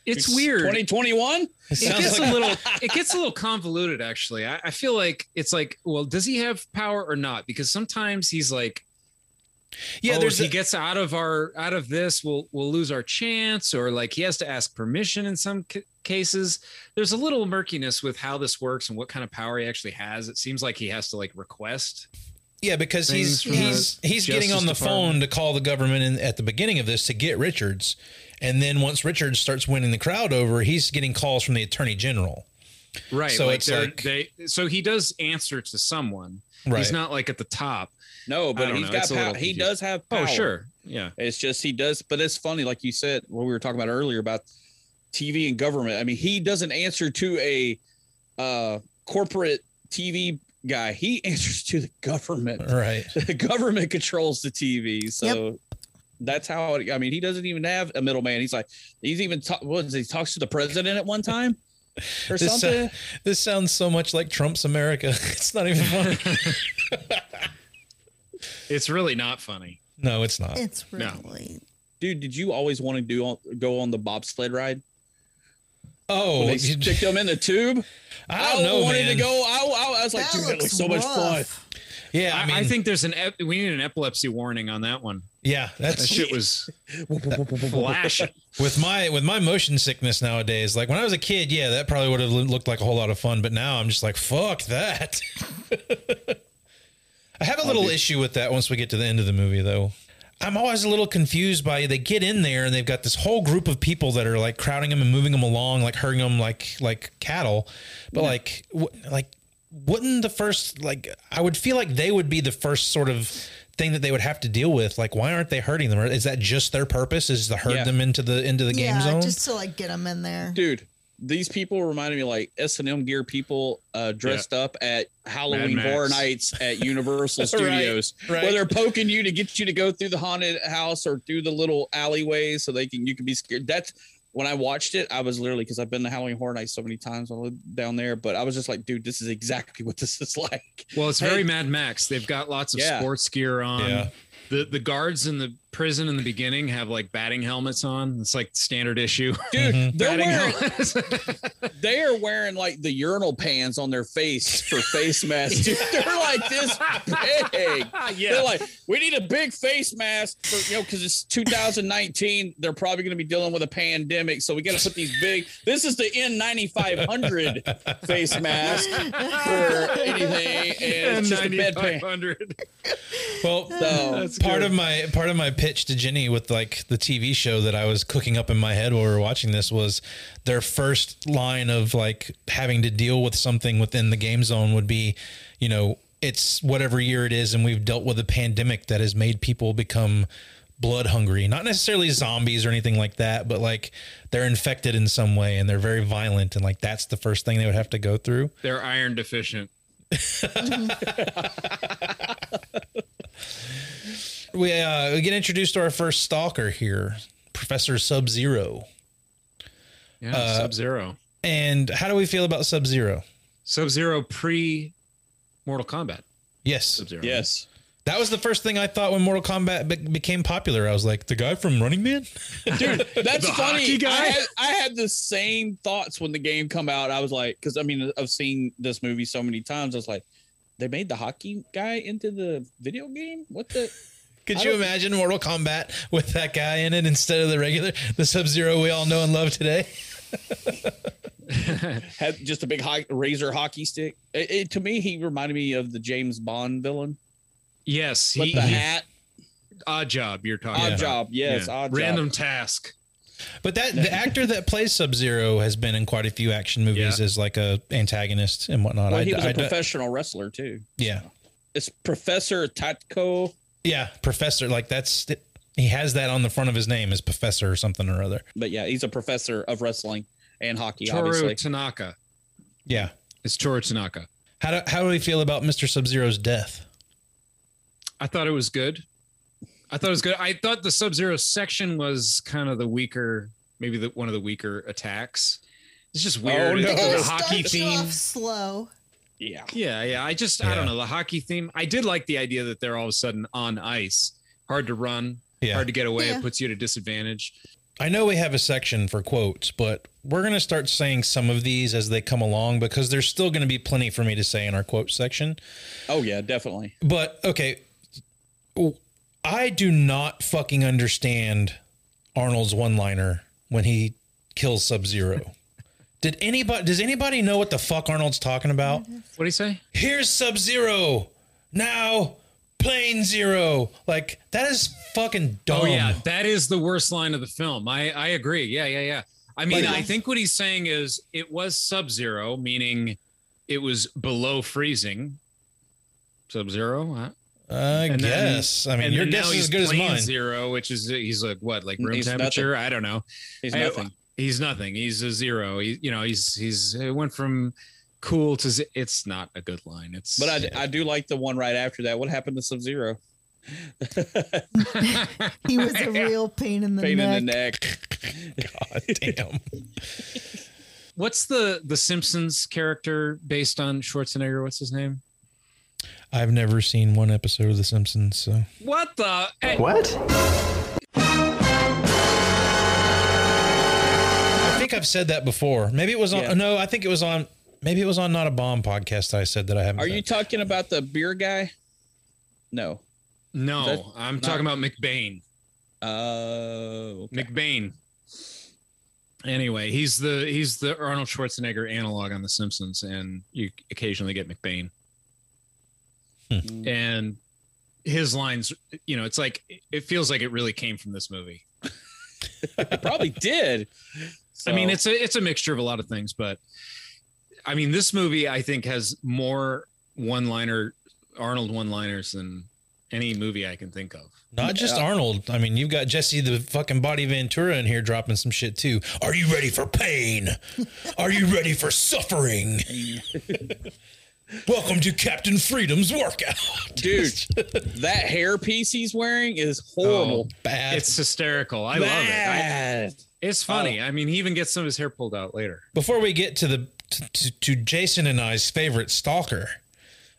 [SPEAKER 7] It's weird.
[SPEAKER 8] 2021.
[SPEAKER 7] It gets a little (laughs) it gets a little convoluted actually. I, I feel like it's like, well, does he have power or not? Because sometimes he's like
[SPEAKER 6] Yeah,
[SPEAKER 7] oh,
[SPEAKER 6] there's
[SPEAKER 7] if he
[SPEAKER 6] a-
[SPEAKER 7] gets out of our out of this, we'll we'll lose our chance, or like he has to ask permission in some ca- cases. There's a little murkiness with how this works and what kind of power he actually has. It seems like he has to like request.
[SPEAKER 6] Yeah, because he's he's he's getting on the
[SPEAKER 7] Department.
[SPEAKER 6] phone to call the government in, at the beginning of this to get Richards, and then once Richard starts winning the crowd over, he's getting calls from the attorney general.
[SPEAKER 7] Right.
[SPEAKER 6] So
[SPEAKER 7] like
[SPEAKER 6] it's like-
[SPEAKER 7] they so he does answer to someone.
[SPEAKER 6] Right.
[SPEAKER 7] He's not like at the top.
[SPEAKER 8] No, but
[SPEAKER 7] don't
[SPEAKER 8] he's
[SPEAKER 7] know.
[SPEAKER 8] got power. He does have power.
[SPEAKER 7] Oh, sure. Yeah.
[SPEAKER 8] It's just he does, but it's funny, like you said, what we were talking about earlier about TV and government. I mean, he doesn't answer to a uh, corporate TV guy. He (laughs) answers to the government.
[SPEAKER 6] Right. (laughs)
[SPEAKER 8] The government controls the TV. So that's how it, I mean, he doesn't even have a middleman. He's like, he's even talk, what is he talks to the president at one time or
[SPEAKER 6] This,
[SPEAKER 8] something.
[SPEAKER 6] uh, this sounds so much like Trump's America. (laughs) It's not even funny. (laughs)
[SPEAKER 7] It's really not funny.
[SPEAKER 6] no, it's not.
[SPEAKER 9] It's really.
[SPEAKER 7] No.
[SPEAKER 9] really.
[SPEAKER 8] Dude, did you always want to do go on the bobsled ride?
[SPEAKER 6] Oh,
[SPEAKER 8] When they
[SPEAKER 6] you-
[SPEAKER 8] stick them in the tube.
[SPEAKER 6] I don't know,
[SPEAKER 8] wanted
[SPEAKER 6] man.
[SPEAKER 8] to go. I, I, I was like,
[SPEAKER 9] That
[SPEAKER 8] dude, that
[SPEAKER 9] looks
[SPEAKER 8] looks so much fun.
[SPEAKER 6] yeah,
[SPEAKER 7] I,
[SPEAKER 6] I mean,
[SPEAKER 7] I think there's an ep- we need an epilepsy warning on that one.
[SPEAKER 6] Yeah,
[SPEAKER 7] That shit was flashing.
[SPEAKER 6] with my with my motion sickness nowadays. Like when I was a kid, yeah, that probably would have looked like a whole lot of fun. But now I'm just like, fuck that. (laughs) I have a little issue with that once we get to the end of the movie, though. I'm always a little confused by they get in there and they've got this whole group of people that are like crowding them and moving them along, like herding them like like cattle. But like w- like wouldn't the first like I would feel like they would be the first sort of thing that they would have to deal with. Like why aren't they hurting them? Or Is that just their purpose? Is to herd
[SPEAKER 8] Yeah.
[SPEAKER 6] them into the into the game
[SPEAKER 9] yeah,
[SPEAKER 6] zone?
[SPEAKER 9] just to like get them in there.
[SPEAKER 8] dude these people reminded me like s&m gear people uh dressed up at halloween
[SPEAKER 7] Max.
[SPEAKER 8] horror nights at (laughs) universal
[SPEAKER 6] Right,
[SPEAKER 8] studios
[SPEAKER 6] right.
[SPEAKER 8] where they're poking you to get you to go through the haunted house or through the little alleyways so they can you can be scared that's when i watched it i was literally because i've been to halloween horror nights so many times i down there but i was just like dude this is exactly (laughs) what this is like
[SPEAKER 7] Well, it's
[SPEAKER 8] Hey.
[SPEAKER 7] very Mad Max. They've got lots of
[SPEAKER 8] Yeah.
[SPEAKER 7] sports gear on.
[SPEAKER 6] Yeah.
[SPEAKER 7] The the guards in the prison in the beginning have like batting helmets on. It's like standard issue.
[SPEAKER 8] dude mm-hmm. they're
[SPEAKER 7] batting
[SPEAKER 8] wearing
[SPEAKER 7] helmets. (laughs)
[SPEAKER 8] they are wearing like the urinal pans on their face for face (laughs) masks. Dude, they're like this big.
[SPEAKER 7] Yeah.
[SPEAKER 8] They're like, we need a big face mask for you know, because it's 2019. They're probably going to be dealing with a pandemic, so we got to put these big. This is the N9500 face mask for anything, and it's just a bedpan.
[SPEAKER 7] 9500.
[SPEAKER 6] Well,
[SPEAKER 8] So
[SPEAKER 6] part of my part of my pitch to Jenny with like the TV show that I was cooking up in my head while we were watching this was their first line of like having to deal with something within the game zone would be, you know, it's whatever year it is, and we've dealt with a pandemic that has made people become blood hungry. Not necessarily zombies or anything like that, but like they're infected in some way and they're very violent, and like that's the first thing they would have to go through.
[SPEAKER 7] They're iron deficient. (laughs) (laughs) (laughs)
[SPEAKER 6] We uh, we get introduced to our first stalker here, Professor Sub Zero.
[SPEAKER 7] Yeah,
[SPEAKER 6] Uh,
[SPEAKER 7] Sub Zero.
[SPEAKER 6] And how do we feel about Sub Zero?
[SPEAKER 7] Sub Zero pre Mortal Kombat.
[SPEAKER 6] Yes,
[SPEAKER 7] Sub-Zero.
[SPEAKER 8] yes,
[SPEAKER 6] that was the first thing I thought when Mortal Kombat be- became popular. I was like, the guy from Running Man. (laughs)
[SPEAKER 8] dude, that's
[SPEAKER 7] The
[SPEAKER 8] funny.
[SPEAKER 7] guy?
[SPEAKER 8] I had, I had the same thoughts when the game come out. I was like, because I mean, I've seen this movie so many times. I was like, they made the hockey guy into the video game. What the?
[SPEAKER 6] Could you imagine Mortal Kombat with that guy in it instead of the regular, the Sub Zero we all know and love today? (laughs) (laughs)
[SPEAKER 8] had just a big ho- razor hockey stick. It, it- to me, he reminded me of the James Bond villain.
[SPEAKER 7] Yes,
[SPEAKER 8] With
[SPEAKER 7] he,
[SPEAKER 8] the
[SPEAKER 7] he-
[SPEAKER 8] hat.
[SPEAKER 7] Odd job. You're talking.
[SPEAKER 8] Odd
[SPEAKER 7] about.
[SPEAKER 8] job, yes, odd job.
[SPEAKER 7] Random task.
[SPEAKER 6] But that the actor that plays Sub Zero has been in quite a few action movies
[SPEAKER 7] Yeah.
[SPEAKER 6] as like a antagonist and whatnot.
[SPEAKER 8] Well, he was a
[SPEAKER 6] I-
[SPEAKER 8] professional wrestler too.
[SPEAKER 6] yeah,
[SPEAKER 8] It's Professor Tatko.
[SPEAKER 6] Yeah, Professor. Like that's he has that on the front of his name as Professor or something or other.
[SPEAKER 8] But yeah, he's a professor of wrestling and hockey,
[SPEAKER 7] Toru
[SPEAKER 8] obviously.
[SPEAKER 7] Tanaka.
[SPEAKER 6] Yeah.
[SPEAKER 7] It's Toru Tanaka.
[SPEAKER 6] How do how do we feel about Mister Sub Zero's death?
[SPEAKER 7] I thought it was good. I thought it was good. I thought the Sub Zero section was kind of the weaker, maybe the one of the weaker attacks. It's just weird.
[SPEAKER 8] Oh, no.
[SPEAKER 7] The
[SPEAKER 9] It
[SPEAKER 7] hockey theme.
[SPEAKER 9] off slow.
[SPEAKER 8] Yeah.
[SPEAKER 7] Yeah, yeah. I just I don't know the hockey theme. I did like the idea that they're all of a sudden on ice, hard to run,
[SPEAKER 6] Yeah.
[SPEAKER 7] hard to get away.
[SPEAKER 9] Yeah.
[SPEAKER 7] It puts you at a disadvantage.
[SPEAKER 6] I know we have a section for quotes, but we're going to start saying some of these as they come along because there's still going to be plenty for me to say in our quote section.
[SPEAKER 8] Oh yeah, definitely.
[SPEAKER 6] But okay, I do not fucking understand Arnold's one-liner when he kills Sub-Zero. Did anybody does anybody know what the fuck Arnold's talking about?
[SPEAKER 7] What do you say?
[SPEAKER 6] Here's Sub-Zero. Now Plane Zero. Like that is fucking dumb.
[SPEAKER 7] Oh yeah, that is the worst line of the film. I I agree. Yeah, yeah, yeah. I mean,
[SPEAKER 6] Like-
[SPEAKER 7] I think what he's saying is it was sub-zero, meaning it was below freezing. Sub-zero, huh?
[SPEAKER 6] I
[SPEAKER 7] And then-
[SPEAKER 6] guess. I mean,
[SPEAKER 7] and
[SPEAKER 6] your
[SPEAKER 7] then
[SPEAKER 6] guess is
[SPEAKER 7] he's
[SPEAKER 6] as good as
[SPEAKER 7] plane
[SPEAKER 6] mine.
[SPEAKER 7] Zero, which is he's like what, like room
[SPEAKER 8] He's
[SPEAKER 7] temperature? I don't know.
[SPEAKER 8] He's
[SPEAKER 7] I-
[SPEAKER 8] nothing.
[SPEAKER 7] He's nothing. He's a zero. He, you know, he's he's it went from cool to z- it's not a good line. It's
[SPEAKER 8] But I, I do like the one right after that. What happened to Sub Zero? (laughs) (laughs)
[SPEAKER 9] He was a real pain in the
[SPEAKER 8] Pain
[SPEAKER 9] neck.
[SPEAKER 8] in the neck.
[SPEAKER 6] God damn. (laughs)
[SPEAKER 7] What's the the Simpsons character based on Schwarzenegger? What's his name?
[SPEAKER 6] I've never seen one episode of The Simpsons, so
[SPEAKER 7] What the? Hey,
[SPEAKER 11] What?
[SPEAKER 6] I think I've said that before. Maybe it was on.
[SPEAKER 8] Yeah.
[SPEAKER 6] No, I think it was on. Maybe it was on Not a Bomb podcast. I said that I haven't.
[SPEAKER 8] Are
[SPEAKER 6] said.
[SPEAKER 8] you talking about the beer guy? No.
[SPEAKER 7] No,
[SPEAKER 8] that
[SPEAKER 7] I'm
[SPEAKER 8] not-
[SPEAKER 7] talking about McBain.
[SPEAKER 8] Oh.
[SPEAKER 7] McBain. Anyway, he's the he's the Arnold Schwarzenegger analog on The Simpsons, and you occasionally get McBain. Hmm. And his lines, you know, it's like it feels like it really came from this movie.
[SPEAKER 8] It probably did.
[SPEAKER 7] I mean, it's a it's a mixture of a lot of things, but I mean, this movie I think has more one liner Arnold one liners than any movie I can think of.
[SPEAKER 6] Not just Arnold. I mean, you've got Jesse the fucking Body Ventura in here dropping some shit too. Are you ready for pain? Are you ready for suffering? (laughs) Welcome to Captain Freedom's workout.
[SPEAKER 8] Dude, that hair piece he's wearing is horrible.
[SPEAKER 6] Oh, bad.
[SPEAKER 7] It's hysterical. I love it. I,
[SPEAKER 8] Bad.
[SPEAKER 7] It's funny. I mean, he even gets some of his hair pulled out later.
[SPEAKER 6] Before we get to the to, to, to Jason and I's favorite stalker,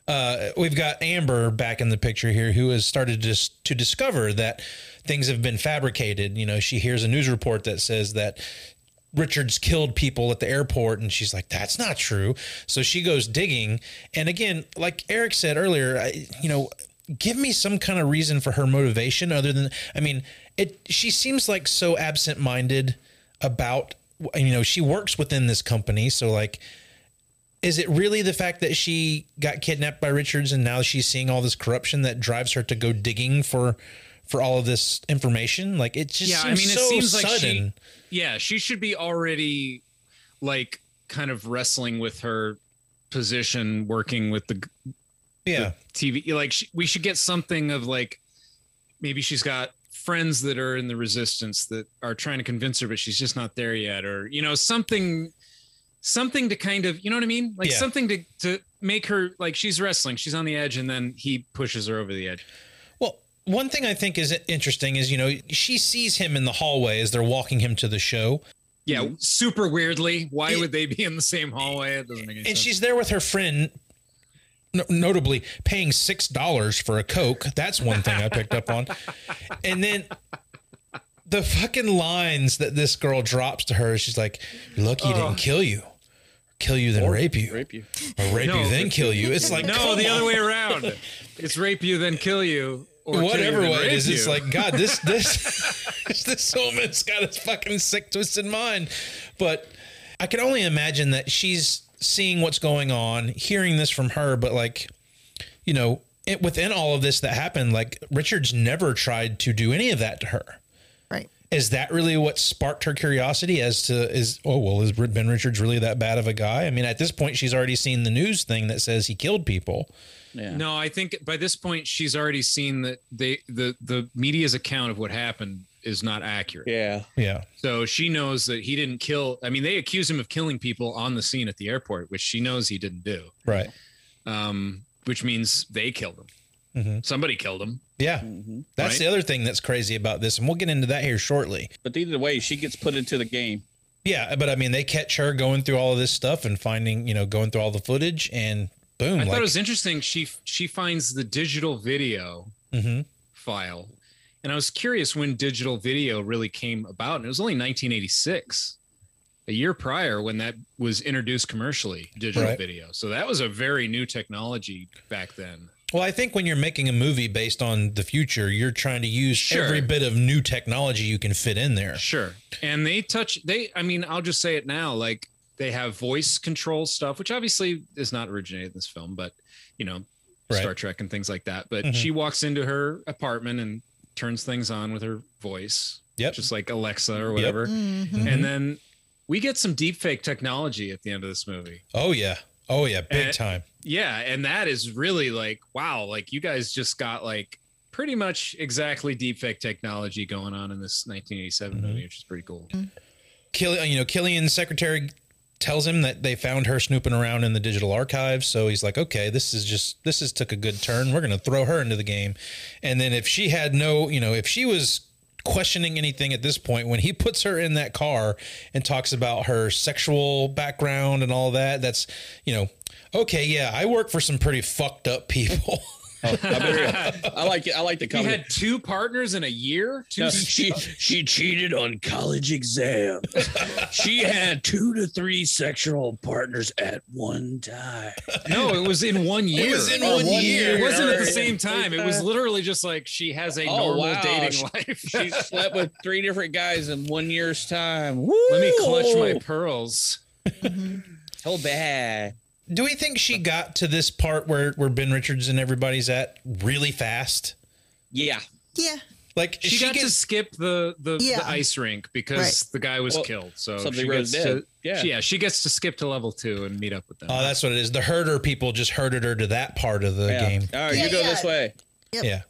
[SPEAKER 6] uh, we've got Amber back in the picture here, who has started to to discover that things have been fabricated. You know, she hears a news report that says that Richards killed people at the airport, and she's like, "That's not true." So she goes digging, and again, like Eric said earlier, I, you know, give me some kind of reason for her motivation other than, I mean, it. She seems like so absent-minded about, you know, she works within this company, so like. Is it really the fact that she got kidnapped by Richards and now she's seeing all this corruption that drives her to go digging for for all of this information? Like it just
[SPEAKER 7] yeah, I mean,
[SPEAKER 6] so
[SPEAKER 7] it seems like she, yeah, she should be already like kind of wrestling with her position, working with the
[SPEAKER 6] yeah
[SPEAKER 7] TV. Like she, we should get something of like maybe she's got friends that are in the resistance that are trying to convince her, but she's just not there yet, or you know something, something to kind of you know what I mean, like
[SPEAKER 6] Yeah.
[SPEAKER 7] something to to make her like she's wrestling, she's on the edge, and then he pushes her over the edge.
[SPEAKER 6] Well, one thing I think is interesting is you know she sees him in the hallway as they're walking him to the show.
[SPEAKER 7] Yeah, super weirdly. Why would they be in the same hallway? It doesn't make any
[SPEAKER 6] and
[SPEAKER 7] sense.
[SPEAKER 6] she's there with her friend no- notably paying six dollars for a coke. That's one thing i picked up on. And then the fucking lines that this girl drops to her she's like you're lucky he didn't kill you. Kill you then rape you.
[SPEAKER 8] Rape you.
[SPEAKER 6] or rape
[SPEAKER 7] No,
[SPEAKER 6] you then kill you. It's like
[SPEAKER 7] no,
[SPEAKER 6] come
[SPEAKER 7] the other way around. It's rape you then kill you, or
[SPEAKER 6] whatever
[SPEAKER 7] then
[SPEAKER 6] way it
[SPEAKER 7] rape
[SPEAKER 6] is it's like god this (laughs) this (laughs) this woman's got a fucking sick twisted mind. But i can only imagine that she's seeing what's going on hearing this from her but like you know it, within all of this that happened, like Richards never tried to do any of that to her.
[SPEAKER 9] Right.
[SPEAKER 6] Is that really what sparked her curiosity as to is oh well is Ben Richards really that bad of a guy? I mean, at this point, she's already seen the news thing that says he killed people.
[SPEAKER 8] Yeah.
[SPEAKER 7] No, I think by this point she's already seen that they the the media's account of what happened is not accurate.
[SPEAKER 8] Yeah.
[SPEAKER 6] Yeah.
[SPEAKER 7] So she knows that he didn't kill. I mean, they accuse him of killing people on the scene at the airport, which she knows he didn't do.
[SPEAKER 6] Right.
[SPEAKER 7] Um, which means they killed him.
[SPEAKER 6] Mhm.
[SPEAKER 7] Somebody killed him.
[SPEAKER 6] Yeah. That's
[SPEAKER 7] Right.
[SPEAKER 6] the other thing that's crazy about this, and we'll get into that here shortly.
[SPEAKER 8] But either way, she gets put into the game.
[SPEAKER 6] Yeah, but I mean, they catch her going through all of this stuff and finding, you know, going through all the footage, and boom,
[SPEAKER 7] I
[SPEAKER 6] like,
[SPEAKER 7] thought it was interesting. She she finds the digital video
[SPEAKER 6] Mhm.
[SPEAKER 7] file, and I was curious when digital video really came about, and it was only 1986, a year prior when that was introduced commercially, digital
[SPEAKER 6] Right.
[SPEAKER 7] video. So that was a very new technology back then.
[SPEAKER 6] Well, I think when you're making a movie based on the future, you're trying to use
[SPEAKER 7] Sure.
[SPEAKER 6] every bit of new technology you can fit in there.
[SPEAKER 7] Sure. And they touch they I mean, I'll just say it now, like they have voice control stuff, which obviously is not originated in this film, but you know,
[SPEAKER 6] Right.
[SPEAKER 7] Star Trek and things like that. But
[SPEAKER 6] Mhm.
[SPEAKER 7] she walks into her apartment and turns things on with her voice.
[SPEAKER 6] Yep.
[SPEAKER 7] Just like Alexa or whatever.
[SPEAKER 6] Mhm.
[SPEAKER 7] And then we get some deep fake technology at the end of this movie.
[SPEAKER 6] Oh yeah, oh yeah, big
[SPEAKER 7] And-
[SPEAKER 6] time.
[SPEAKER 7] Yeah, and that is really like wow, like you guys just got like pretty much exactly deepfake technology going on in this 1987
[SPEAKER 6] Mm-hmm.
[SPEAKER 7] movie, which is pretty cool.
[SPEAKER 6] Kill, you know, Killian's secretary tells him that they found her snooping around in the digital archives. So he's like, okay, this is just this is took a good turn. We're gonna throw her into the game. And then if she had no, you know, if she was questioning anything at this point, when he puts her in that car and talks about her sexual background and all that, that's you know, okay, yeah, I work for some pretty fucked up people. (laughs) (laughs)
[SPEAKER 8] I, better, I like it. I like the
[SPEAKER 7] He
[SPEAKER 8] comment.
[SPEAKER 7] had two partners in a year. Two
[SPEAKER 8] No, (laughs) she she cheated on college exam. she had two to three sexual partners at one time.
[SPEAKER 7] No, it was in one year.
[SPEAKER 6] It was in
[SPEAKER 8] Oh,
[SPEAKER 6] one
[SPEAKER 8] one
[SPEAKER 6] year.
[SPEAKER 8] year.
[SPEAKER 7] It wasn't at the same time. It was literally just like she has a
[SPEAKER 8] Oh,
[SPEAKER 7] normal
[SPEAKER 8] wow.
[SPEAKER 7] dating life. (laughs)
[SPEAKER 8] She slept with three different guys in one year's time.
[SPEAKER 7] Let me clutch my pearls.
[SPEAKER 8] Oh bad.
[SPEAKER 6] Do we think she got to this part where where Ben Richards and everybody's at really fast?
[SPEAKER 8] Yeah.
[SPEAKER 9] Yeah.
[SPEAKER 6] Like
[SPEAKER 7] She, got to skip the the,
[SPEAKER 9] Yeah.
[SPEAKER 7] the ice rink because
[SPEAKER 9] Right.
[SPEAKER 7] the guy was
[SPEAKER 8] Well,
[SPEAKER 7] killed. So
[SPEAKER 8] somebody
[SPEAKER 7] she gets
[SPEAKER 8] dead.
[SPEAKER 7] to
[SPEAKER 8] Yeah.
[SPEAKER 7] she- yeah she gets to skip to level two and meet up with them.
[SPEAKER 6] Oh, that's what it is. The herder people just herded her to that part of the
[SPEAKER 8] yeah.
[SPEAKER 6] game.
[SPEAKER 8] All right,
[SPEAKER 9] Yeah,
[SPEAKER 8] you go
[SPEAKER 9] yeah.
[SPEAKER 8] this way.
[SPEAKER 9] Yep.
[SPEAKER 6] Yeah.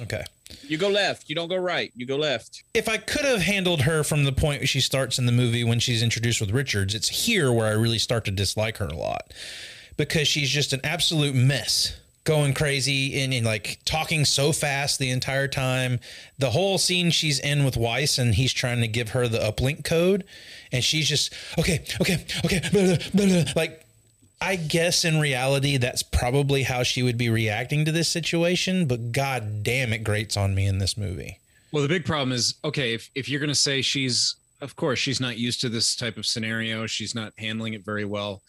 [SPEAKER 6] Okay.
[SPEAKER 8] You go left. You don't go right. You go left.
[SPEAKER 6] If I could have handled her from the point she starts in the movie when she's introduced with Richards, it's here where I really start to dislike her a lot because she's just an absolute mess. Going crazy and, and like talking so fast the entire time. The whole scene she's in with Weiss and he's trying to give her the uplink code, and she's just okay, okay, okay, blah, blah, blah, like I guess in reality, that's probably how she would be reacting to this situation, but god damn it grates on me in this movie.
[SPEAKER 7] Well, the big problem is okay, if, if you're going to say she's, of course, she's not used to this type of scenario, she's not handling it very well.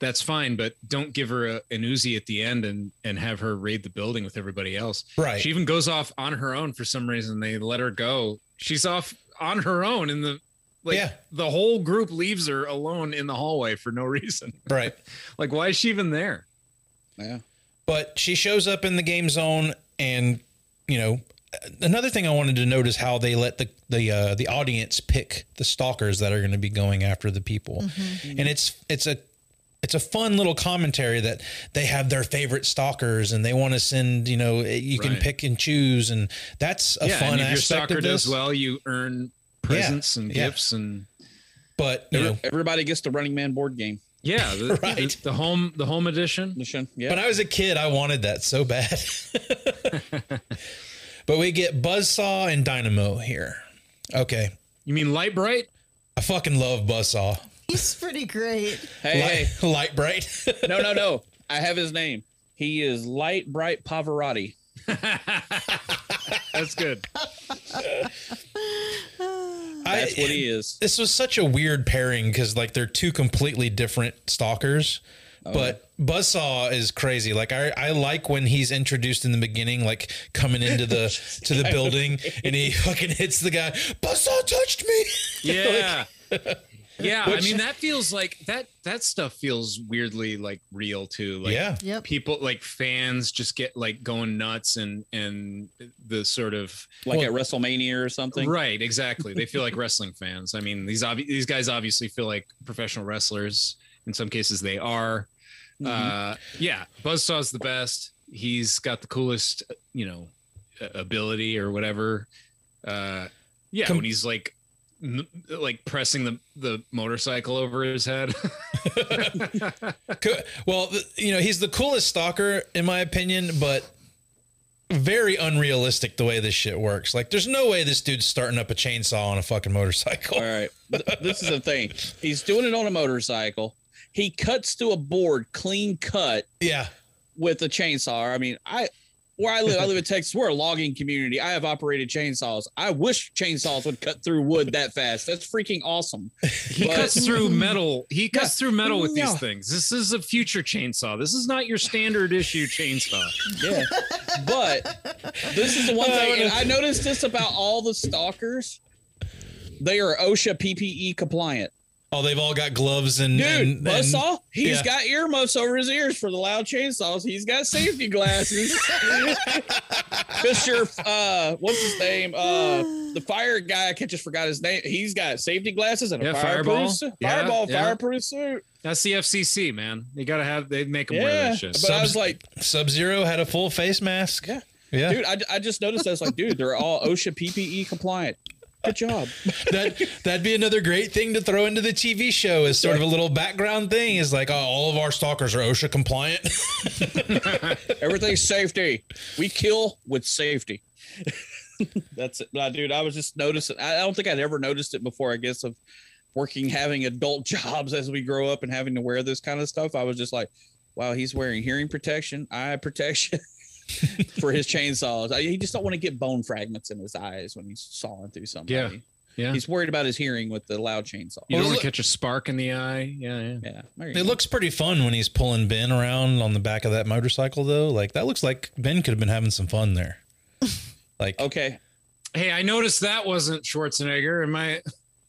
[SPEAKER 7] That's fine, but don't give her a, an Uzi at the end and and have her raid the building with everybody else.
[SPEAKER 6] Right.
[SPEAKER 7] She even goes off on her own for some reason. They let her go. She's off on her own in the like
[SPEAKER 6] Yeah.
[SPEAKER 7] the whole group leaves her alone in the hallway for no (laughs) reason.
[SPEAKER 6] Right. (laughs)
[SPEAKER 7] Like why is she even there?
[SPEAKER 8] Yeah.
[SPEAKER 6] But she shows up in the game zone and you know another thing I wanted to note is how they let the the uh, the audience pick the stalkers that are going to be going after the people. And it's it's a it's a fun little commentary that they have their favorite stalkers and they want to send, you know, you can
[SPEAKER 7] Right.
[SPEAKER 6] pick and choose and that's a
[SPEAKER 7] yeah,
[SPEAKER 6] fun
[SPEAKER 7] and if your
[SPEAKER 6] aspect
[SPEAKER 7] stalker
[SPEAKER 6] of
[SPEAKER 7] does
[SPEAKER 6] this.
[SPEAKER 7] well, you earn presents and
[SPEAKER 6] yeah.
[SPEAKER 7] gifts and
[SPEAKER 6] but, you know,
[SPEAKER 8] Everybody gets the Running Man board game.
[SPEAKER 7] Yeah, (laughs) the,
[SPEAKER 6] Right.
[SPEAKER 7] the, the home the home edition.
[SPEAKER 8] Mission. Yeah.
[SPEAKER 6] When I was a kid, I wanted that so bad. (laughs) but we get Buzzsaw and Dynamo here. Okay.
[SPEAKER 7] You mean Lite-Brite?
[SPEAKER 6] I fucking love Buzzsaw.
[SPEAKER 9] He's pretty great.
[SPEAKER 8] hey, hey.
[SPEAKER 6] Light, light bright. (laughs)
[SPEAKER 8] No, no, no. I have his name. He is Lite-Brite Pavarotti.
[SPEAKER 7] That's good.
[SPEAKER 8] That's what he is.
[SPEAKER 6] This was such a weird pairing because like they're two completely different stalkers.
[SPEAKER 8] Oh,
[SPEAKER 6] But Buzzsaw is crazy. Like I, I like when he's introduced in the beginning, like coming into the (laughs) to the building, and he fucking hits the guy. Buzzsaw touched me. (laughs)
[SPEAKER 7] Yeah. Yeah,
[SPEAKER 6] Which-
[SPEAKER 7] I mean that feels like that that stuff feels weirdly like real too. Like
[SPEAKER 6] Yeah.
[SPEAKER 9] Yep.
[SPEAKER 7] people like fans just get like going nuts and and the sort of
[SPEAKER 8] Like
[SPEAKER 6] Well-
[SPEAKER 8] at WrestleMania or something.
[SPEAKER 7] right exactly. They feel like (laughs) wrestling fans. I mean these obvi- these guys obviously feel like professional wrestlers. In some cases they are.
[SPEAKER 8] Mhm.
[SPEAKER 7] Uh, yeah, Buzzsaw's the best. He's got the coolest, you know, ability or whatever. Uh, yeah,
[SPEAKER 6] Com-
[SPEAKER 7] when he's like, n- like pressing the the motorcycle over his head. (laughs)
[SPEAKER 6] Well, you know, he's the coolest stalker in my opinion, but very unrealistic the way this shit works. Like, there's no way this dude's starting up a chainsaw on a fucking motorcycle.
[SPEAKER 8] All right. (laughs) Th- This is the thing. He's doing it on a motorcycle. He cuts to a board, clean cut
[SPEAKER 6] Yeah.
[SPEAKER 8] with a chainsaw. I mean, I where I live, I live in (laughs) Texas. We're a logging community. I have operated chainsaws. I wish chainsaws would cut through wood that fast. That's freaking awesome.
[SPEAKER 7] he
[SPEAKER 8] But-
[SPEAKER 7] cuts through (laughs) metal. He cuts
[SPEAKER 8] Yeah.
[SPEAKER 7] through metal with
[SPEAKER 8] Yeah.
[SPEAKER 7] these things. This is a future chainsaw. This is not your standard issue chainsaw.
[SPEAKER 8] Yeah. But this is the one thing, I noticed this about all the stalkers. They are OSHA PPE compliant.
[SPEAKER 6] Oh, they've all got gloves and
[SPEAKER 8] Dude,
[SPEAKER 6] and, and-
[SPEAKER 8] Buzzsaw, he's
[SPEAKER 6] yeah.
[SPEAKER 8] got earmuffs over his ears for the loud chainsaws. He's got safety glasses. (laughs) Mr. Uh, what's his name? Uh, the fire guy, I just forgot his name. He's got safety glasses and a
[SPEAKER 7] Yeah,
[SPEAKER 8] fireproof
[SPEAKER 7] Fireball.
[SPEAKER 8] suit.
[SPEAKER 7] Yeah,
[SPEAKER 8] Fireball,
[SPEAKER 7] yeah.
[SPEAKER 8] fireproof suit.
[SPEAKER 7] That's the FCC, man. You gotta have. They make them wear
[SPEAKER 8] Yeah,
[SPEAKER 7] that shit.
[SPEAKER 8] but I was like,
[SPEAKER 6] Sub Zero had a full face mask.
[SPEAKER 8] Yeah.
[SPEAKER 6] Yeah.
[SPEAKER 8] dude, I, I just noticed. I was like, dude, they're all (laughs) OSHA PPE compliant. Good job. (laughs)
[SPEAKER 6] that that'd be another great thing to throw into the TV show as sort of a little background thing. Is like, oh, all of our stalkers are OSHA compliant. (laughs)
[SPEAKER 8] Everything's safety. We kill with safety. (laughs) That's it. Nah, dude, I was just noticing. I I don't think I'd ever noticed it before, I guess, of working, having adult jobs as we grow up and having to wear this kind of stuff. I was just like, wow, he's wearing hearing protection, eye protection (laughs) for his chainsaws. He just don't want to get bone fragments in his eyes when he's sawing through somebody.
[SPEAKER 7] Yeah. Yeah.
[SPEAKER 8] He's worried about his hearing with the loud chainsaw.
[SPEAKER 7] you don't
[SPEAKER 6] Well,
[SPEAKER 7] want to catch a spark in the eye. Yeah, yeah.
[SPEAKER 8] Yeah.
[SPEAKER 6] it
[SPEAKER 8] go.
[SPEAKER 6] looks pretty fun when he's pulling Ben around on the back of that motorcycle, though. Like that looks like Ben could have been having some fun there. (laughs) Like,
[SPEAKER 8] okay.
[SPEAKER 7] Hey, I noticed that wasn't Schwarzenegger. Am I?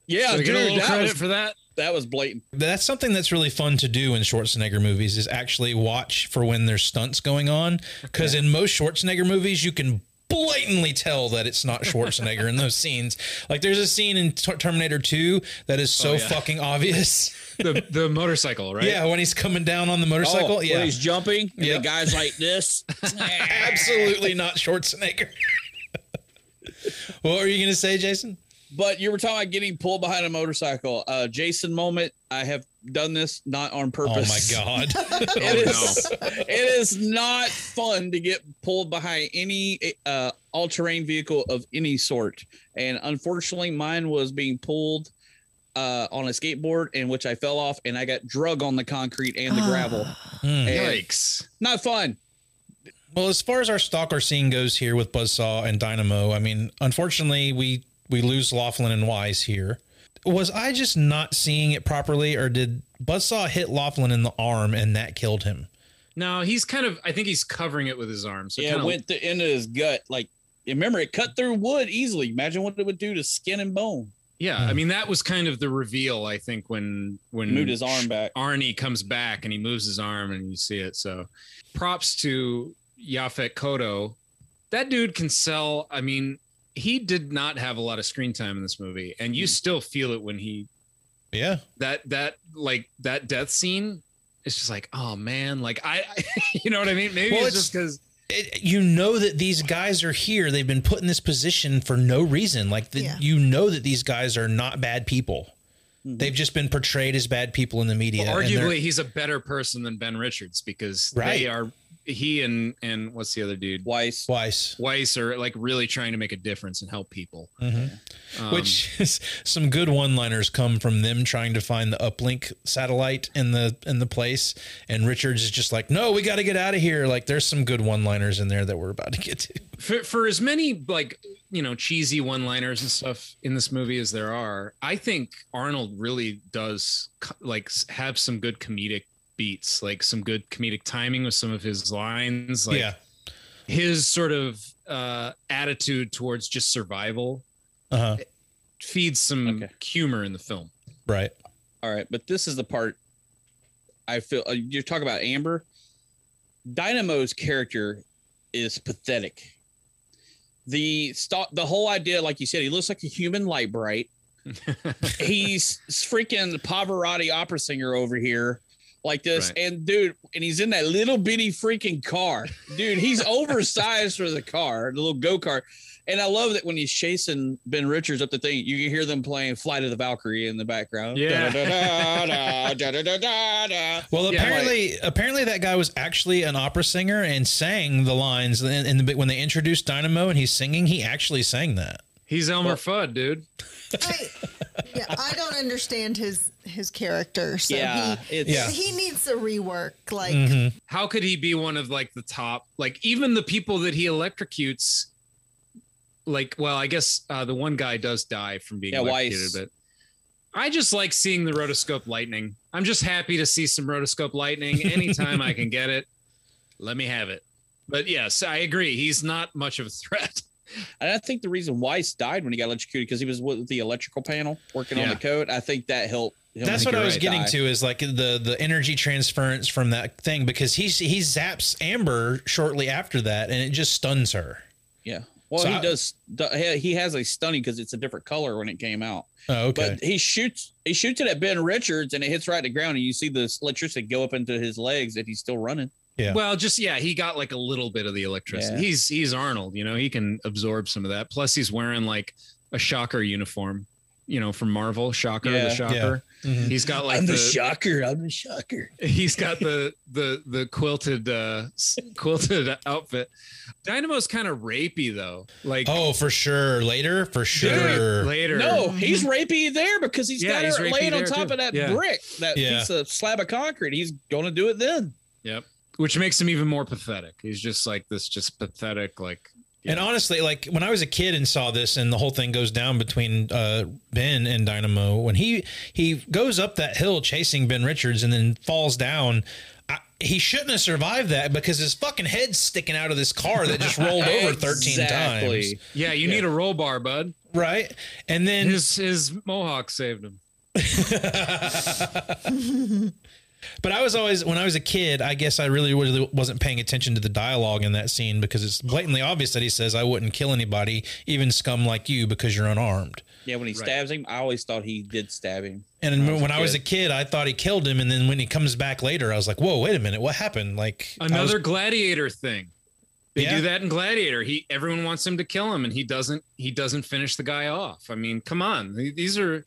[SPEAKER 8] Yeah,
[SPEAKER 7] Should I
[SPEAKER 8] dude,
[SPEAKER 7] get a little credit
[SPEAKER 8] was,
[SPEAKER 7] for that.
[SPEAKER 8] that was blatant.
[SPEAKER 6] that's something that's really fun to do in Schwarzenegger movies is actually watch for when there's stunts going on. Because in most Schwarzenegger movies, you can blatantly tell that it's not Schwarzenegger in those scenes. Like there's a scene in Ter- Terminator 2 that is so
[SPEAKER 7] Oh, yeah.
[SPEAKER 6] fucking obvious. (laughs)
[SPEAKER 7] The the motorcycle, right?
[SPEAKER 6] Yeah, when he's coming down on the motorcycle.
[SPEAKER 8] Oh,
[SPEAKER 6] yeah,
[SPEAKER 8] when he's jumping, and
[SPEAKER 6] Yep.
[SPEAKER 8] the guy's like this. (laughs)
[SPEAKER 6] absolutely not Schwarzenegger. (laughs) what were you gonna say, Jason?
[SPEAKER 8] But you were talking about getting pulled behind a motorcycle. Uh, Jason moment. I have done this not on purpose.
[SPEAKER 6] Oh my god! (laughs)
[SPEAKER 8] it is. It is not fun to get pulled behind any uh, all-terrain vehicle of any sort. And unfortunately, mine was being pulled uh, on a skateboard, in which I fell off, and I got drug on the concrete and the gravel.
[SPEAKER 6] Hmm.
[SPEAKER 8] And
[SPEAKER 7] Yikes.
[SPEAKER 8] Not fun.
[SPEAKER 6] Well, as far as our stalker scene goes here with Buzzsaw and Dynamo, I mean, unfortunately, we we lose Laughlin and Weiss here. Was I just not seeing it properly, or did Buzzsaw hit Laughlin in the arm and that killed him?
[SPEAKER 7] No, he's kind of. I think he's covering it with his arm. So
[SPEAKER 8] yeah,
[SPEAKER 7] kind
[SPEAKER 8] it
[SPEAKER 7] of,
[SPEAKER 8] went to, into his gut. Like, remember, it cut through wood easily. Imagine what it would do to skin and bone.
[SPEAKER 7] Yeah, I mean that was kind of the reveal. I think when when
[SPEAKER 8] Moved his arm back.
[SPEAKER 7] Arnie comes back and he moves his arm and you see it. So, props to Yaphet Kotto. That dude can sell. I mean, he did not have a lot of screen time in this movie, and you hmm. still feel it when he
[SPEAKER 6] Yeah,
[SPEAKER 7] that that like that death scene. It's just like, oh man, like I, (laughs) you know what I mean? Maybe
[SPEAKER 6] Well,
[SPEAKER 7] it's,
[SPEAKER 6] it's-
[SPEAKER 7] just because
[SPEAKER 6] it, you know that these guys are here. They've been put in this position for no reason. Like the,
[SPEAKER 9] Yeah.
[SPEAKER 6] you know that these guys are not bad people. Hmm. They've just been portrayed as bad people in the media.
[SPEAKER 7] Well, arguably he's a better person than Ben Richards because
[SPEAKER 6] Right.
[SPEAKER 7] they are he and and what's the other dude
[SPEAKER 8] Weiss.
[SPEAKER 6] Weiss.
[SPEAKER 7] Weiss are like really trying to make a difference and help people.
[SPEAKER 6] Mhm.
[SPEAKER 7] Um,
[SPEAKER 6] Which is some good one-liners come from them trying to find the uplink satellite in the in the place, and Richards is just like, "No, we got to get out of here." Like, there's some good one-liners in there that we're about to get to.
[SPEAKER 7] for for as many like you know cheesy one-liners and stuff in this movie as there are, I think Arnold really does like have some good comedic beats, like some good comedic timing with some of his lines. Like
[SPEAKER 6] yeah,
[SPEAKER 7] his sort of uh, attitude towards just survival
[SPEAKER 6] uh huh,
[SPEAKER 7] feeds some
[SPEAKER 8] Okay.
[SPEAKER 7] humor in the film.
[SPEAKER 6] right.
[SPEAKER 8] All right, but this is the part I feel uh, you're talking about Amber. Dynamo's character is pathetic. The st- the whole idea, like you said, he looks like a human Lite-Brite. (laughs) he's freaking Pavarotti opera singer over here, like this.
[SPEAKER 7] Right.
[SPEAKER 8] And dude, and he's in that little bitty freaking car. Dude, he's oversized for the car, the little go kart. And I love that when he's chasing Ben Richards up the thing, you can hear them playing Flight of the Valkyrie in the background.
[SPEAKER 7] Yeah.
[SPEAKER 6] Well,
[SPEAKER 8] Yeah,
[SPEAKER 6] apparently, apparently that guy was actually an opera singer and sang the lines. In, in the when they introduced Dynamo and he's singing, he actually sang that.
[SPEAKER 7] He's Elmer Fudd, dude.
[SPEAKER 9] Yeah, I don't understand his his character. So
[SPEAKER 7] Yeah,
[SPEAKER 9] he,
[SPEAKER 7] it's-
[SPEAKER 9] he needs a rework. Like
[SPEAKER 6] Mm-hmm.
[SPEAKER 7] How could he be one of like the top? Like even the people that he electrocutes. Like, well, I guess uh, the one guy does die from being
[SPEAKER 8] Yeah,
[SPEAKER 7] electrocuted,
[SPEAKER 8] Weiss.
[SPEAKER 7] but I just like seeing the rotoscope lightning. I'm just happy to see some rotoscope lightning anytime I can get it. (laughs) Let me have it. But yes, I agree. He's not much of a threat.
[SPEAKER 8] And I think the reason Weiss died when he got electrocuted because he was with the electrical panel working on the code. I think that helped.
[SPEAKER 6] That's what I was getting
[SPEAKER 8] die.
[SPEAKER 6] to is like the the energy transference from that thing because he he zaps Amber shortly after that and it just stuns her.
[SPEAKER 8] Yeah. Well,
[SPEAKER 6] So
[SPEAKER 8] he
[SPEAKER 6] I-
[SPEAKER 8] does. he- He has a stunning because it's a different color when it came out.
[SPEAKER 6] Oh, okay.
[SPEAKER 8] But he shoots. He shoots it at Ben Richards, and it hits right to the ground, and you see the electricity go up into his legs, and he's still running.
[SPEAKER 6] Yeah.
[SPEAKER 7] Well, just yeah, he got like a little bit of the electricity.
[SPEAKER 8] Yeah.
[SPEAKER 7] He's he's Arnold, you know, he can absorb some of that. Plus, he's wearing like a Shocker uniform, you know, from Marvel. Shocker,
[SPEAKER 8] Yeah.
[SPEAKER 7] the Shocker.
[SPEAKER 6] Yeah. Mhm.
[SPEAKER 7] He's got like
[SPEAKER 8] I'm the,
[SPEAKER 7] the,
[SPEAKER 8] shocker. I'm the shocker. (laughs)
[SPEAKER 7] He's got the the the quilted uh quilted outfit. Dynamo's kind of rapey though. Like
[SPEAKER 6] Oh, for sure. Later, for sure.
[SPEAKER 7] later.
[SPEAKER 8] No, he's rapey there because he's
[SPEAKER 7] Yeah,
[SPEAKER 8] got
[SPEAKER 7] he's
[SPEAKER 8] her
[SPEAKER 7] rapey
[SPEAKER 8] laying on top
[SPEAKER 7] too.
[SPEAKER 8] of that
[SPEAKER 7] Yeah.
[SPEAKER 8] brick, that
[SPEAKER 6] Yeah.
[SPEAKER 8] piece of slab of concrete. He's going to do it then.
[SPEAKER 7] Yep. Which makes him even more pathetic. He's just like this, just pathetic. Like
[SPEAKER 6] And honestly, like when I was a kid and saw this, and the whole thing goes down between uh, Ben and Dynamo, when he he goes up that hill chasing Ben Richards and then falls down. I, he shouldn't have survived that because his fucking head's sticking out of this car that just rolled over (laughs) thirteen times.
[SPEAKER 7] yeah, you need a roll bar, bud.
[SPEAKER 6] Right, and then
[SPEAKER 7] his his mohawk saved him. (laughs) (laughs)
[SPEAKER 6] But I was always, when I was a kid, I guess I really, really wasn't paying attention to the dialogue in that scene because it's blatantly obvious that he says, I wouldn't kill anybody, even scum like you, because you're unarmed.
[SPEAKER 8] Yeah, when he stabs him, I always thought he did stab him.
[SPEAKER 6] And when I was a kid, I thought he killed him. And then when he comes back later, I was like, whoa, wait a minute. What happened? Like, I was-
[SPEAKER 7] Another gladiator thing. They
[SPEAKER 6] Yeah.
[SPEAKER 7] do that in Gladiator. He everyone wants him to kill him, and he doesn't. He doesn't finish the guy off. I mean, come on. These are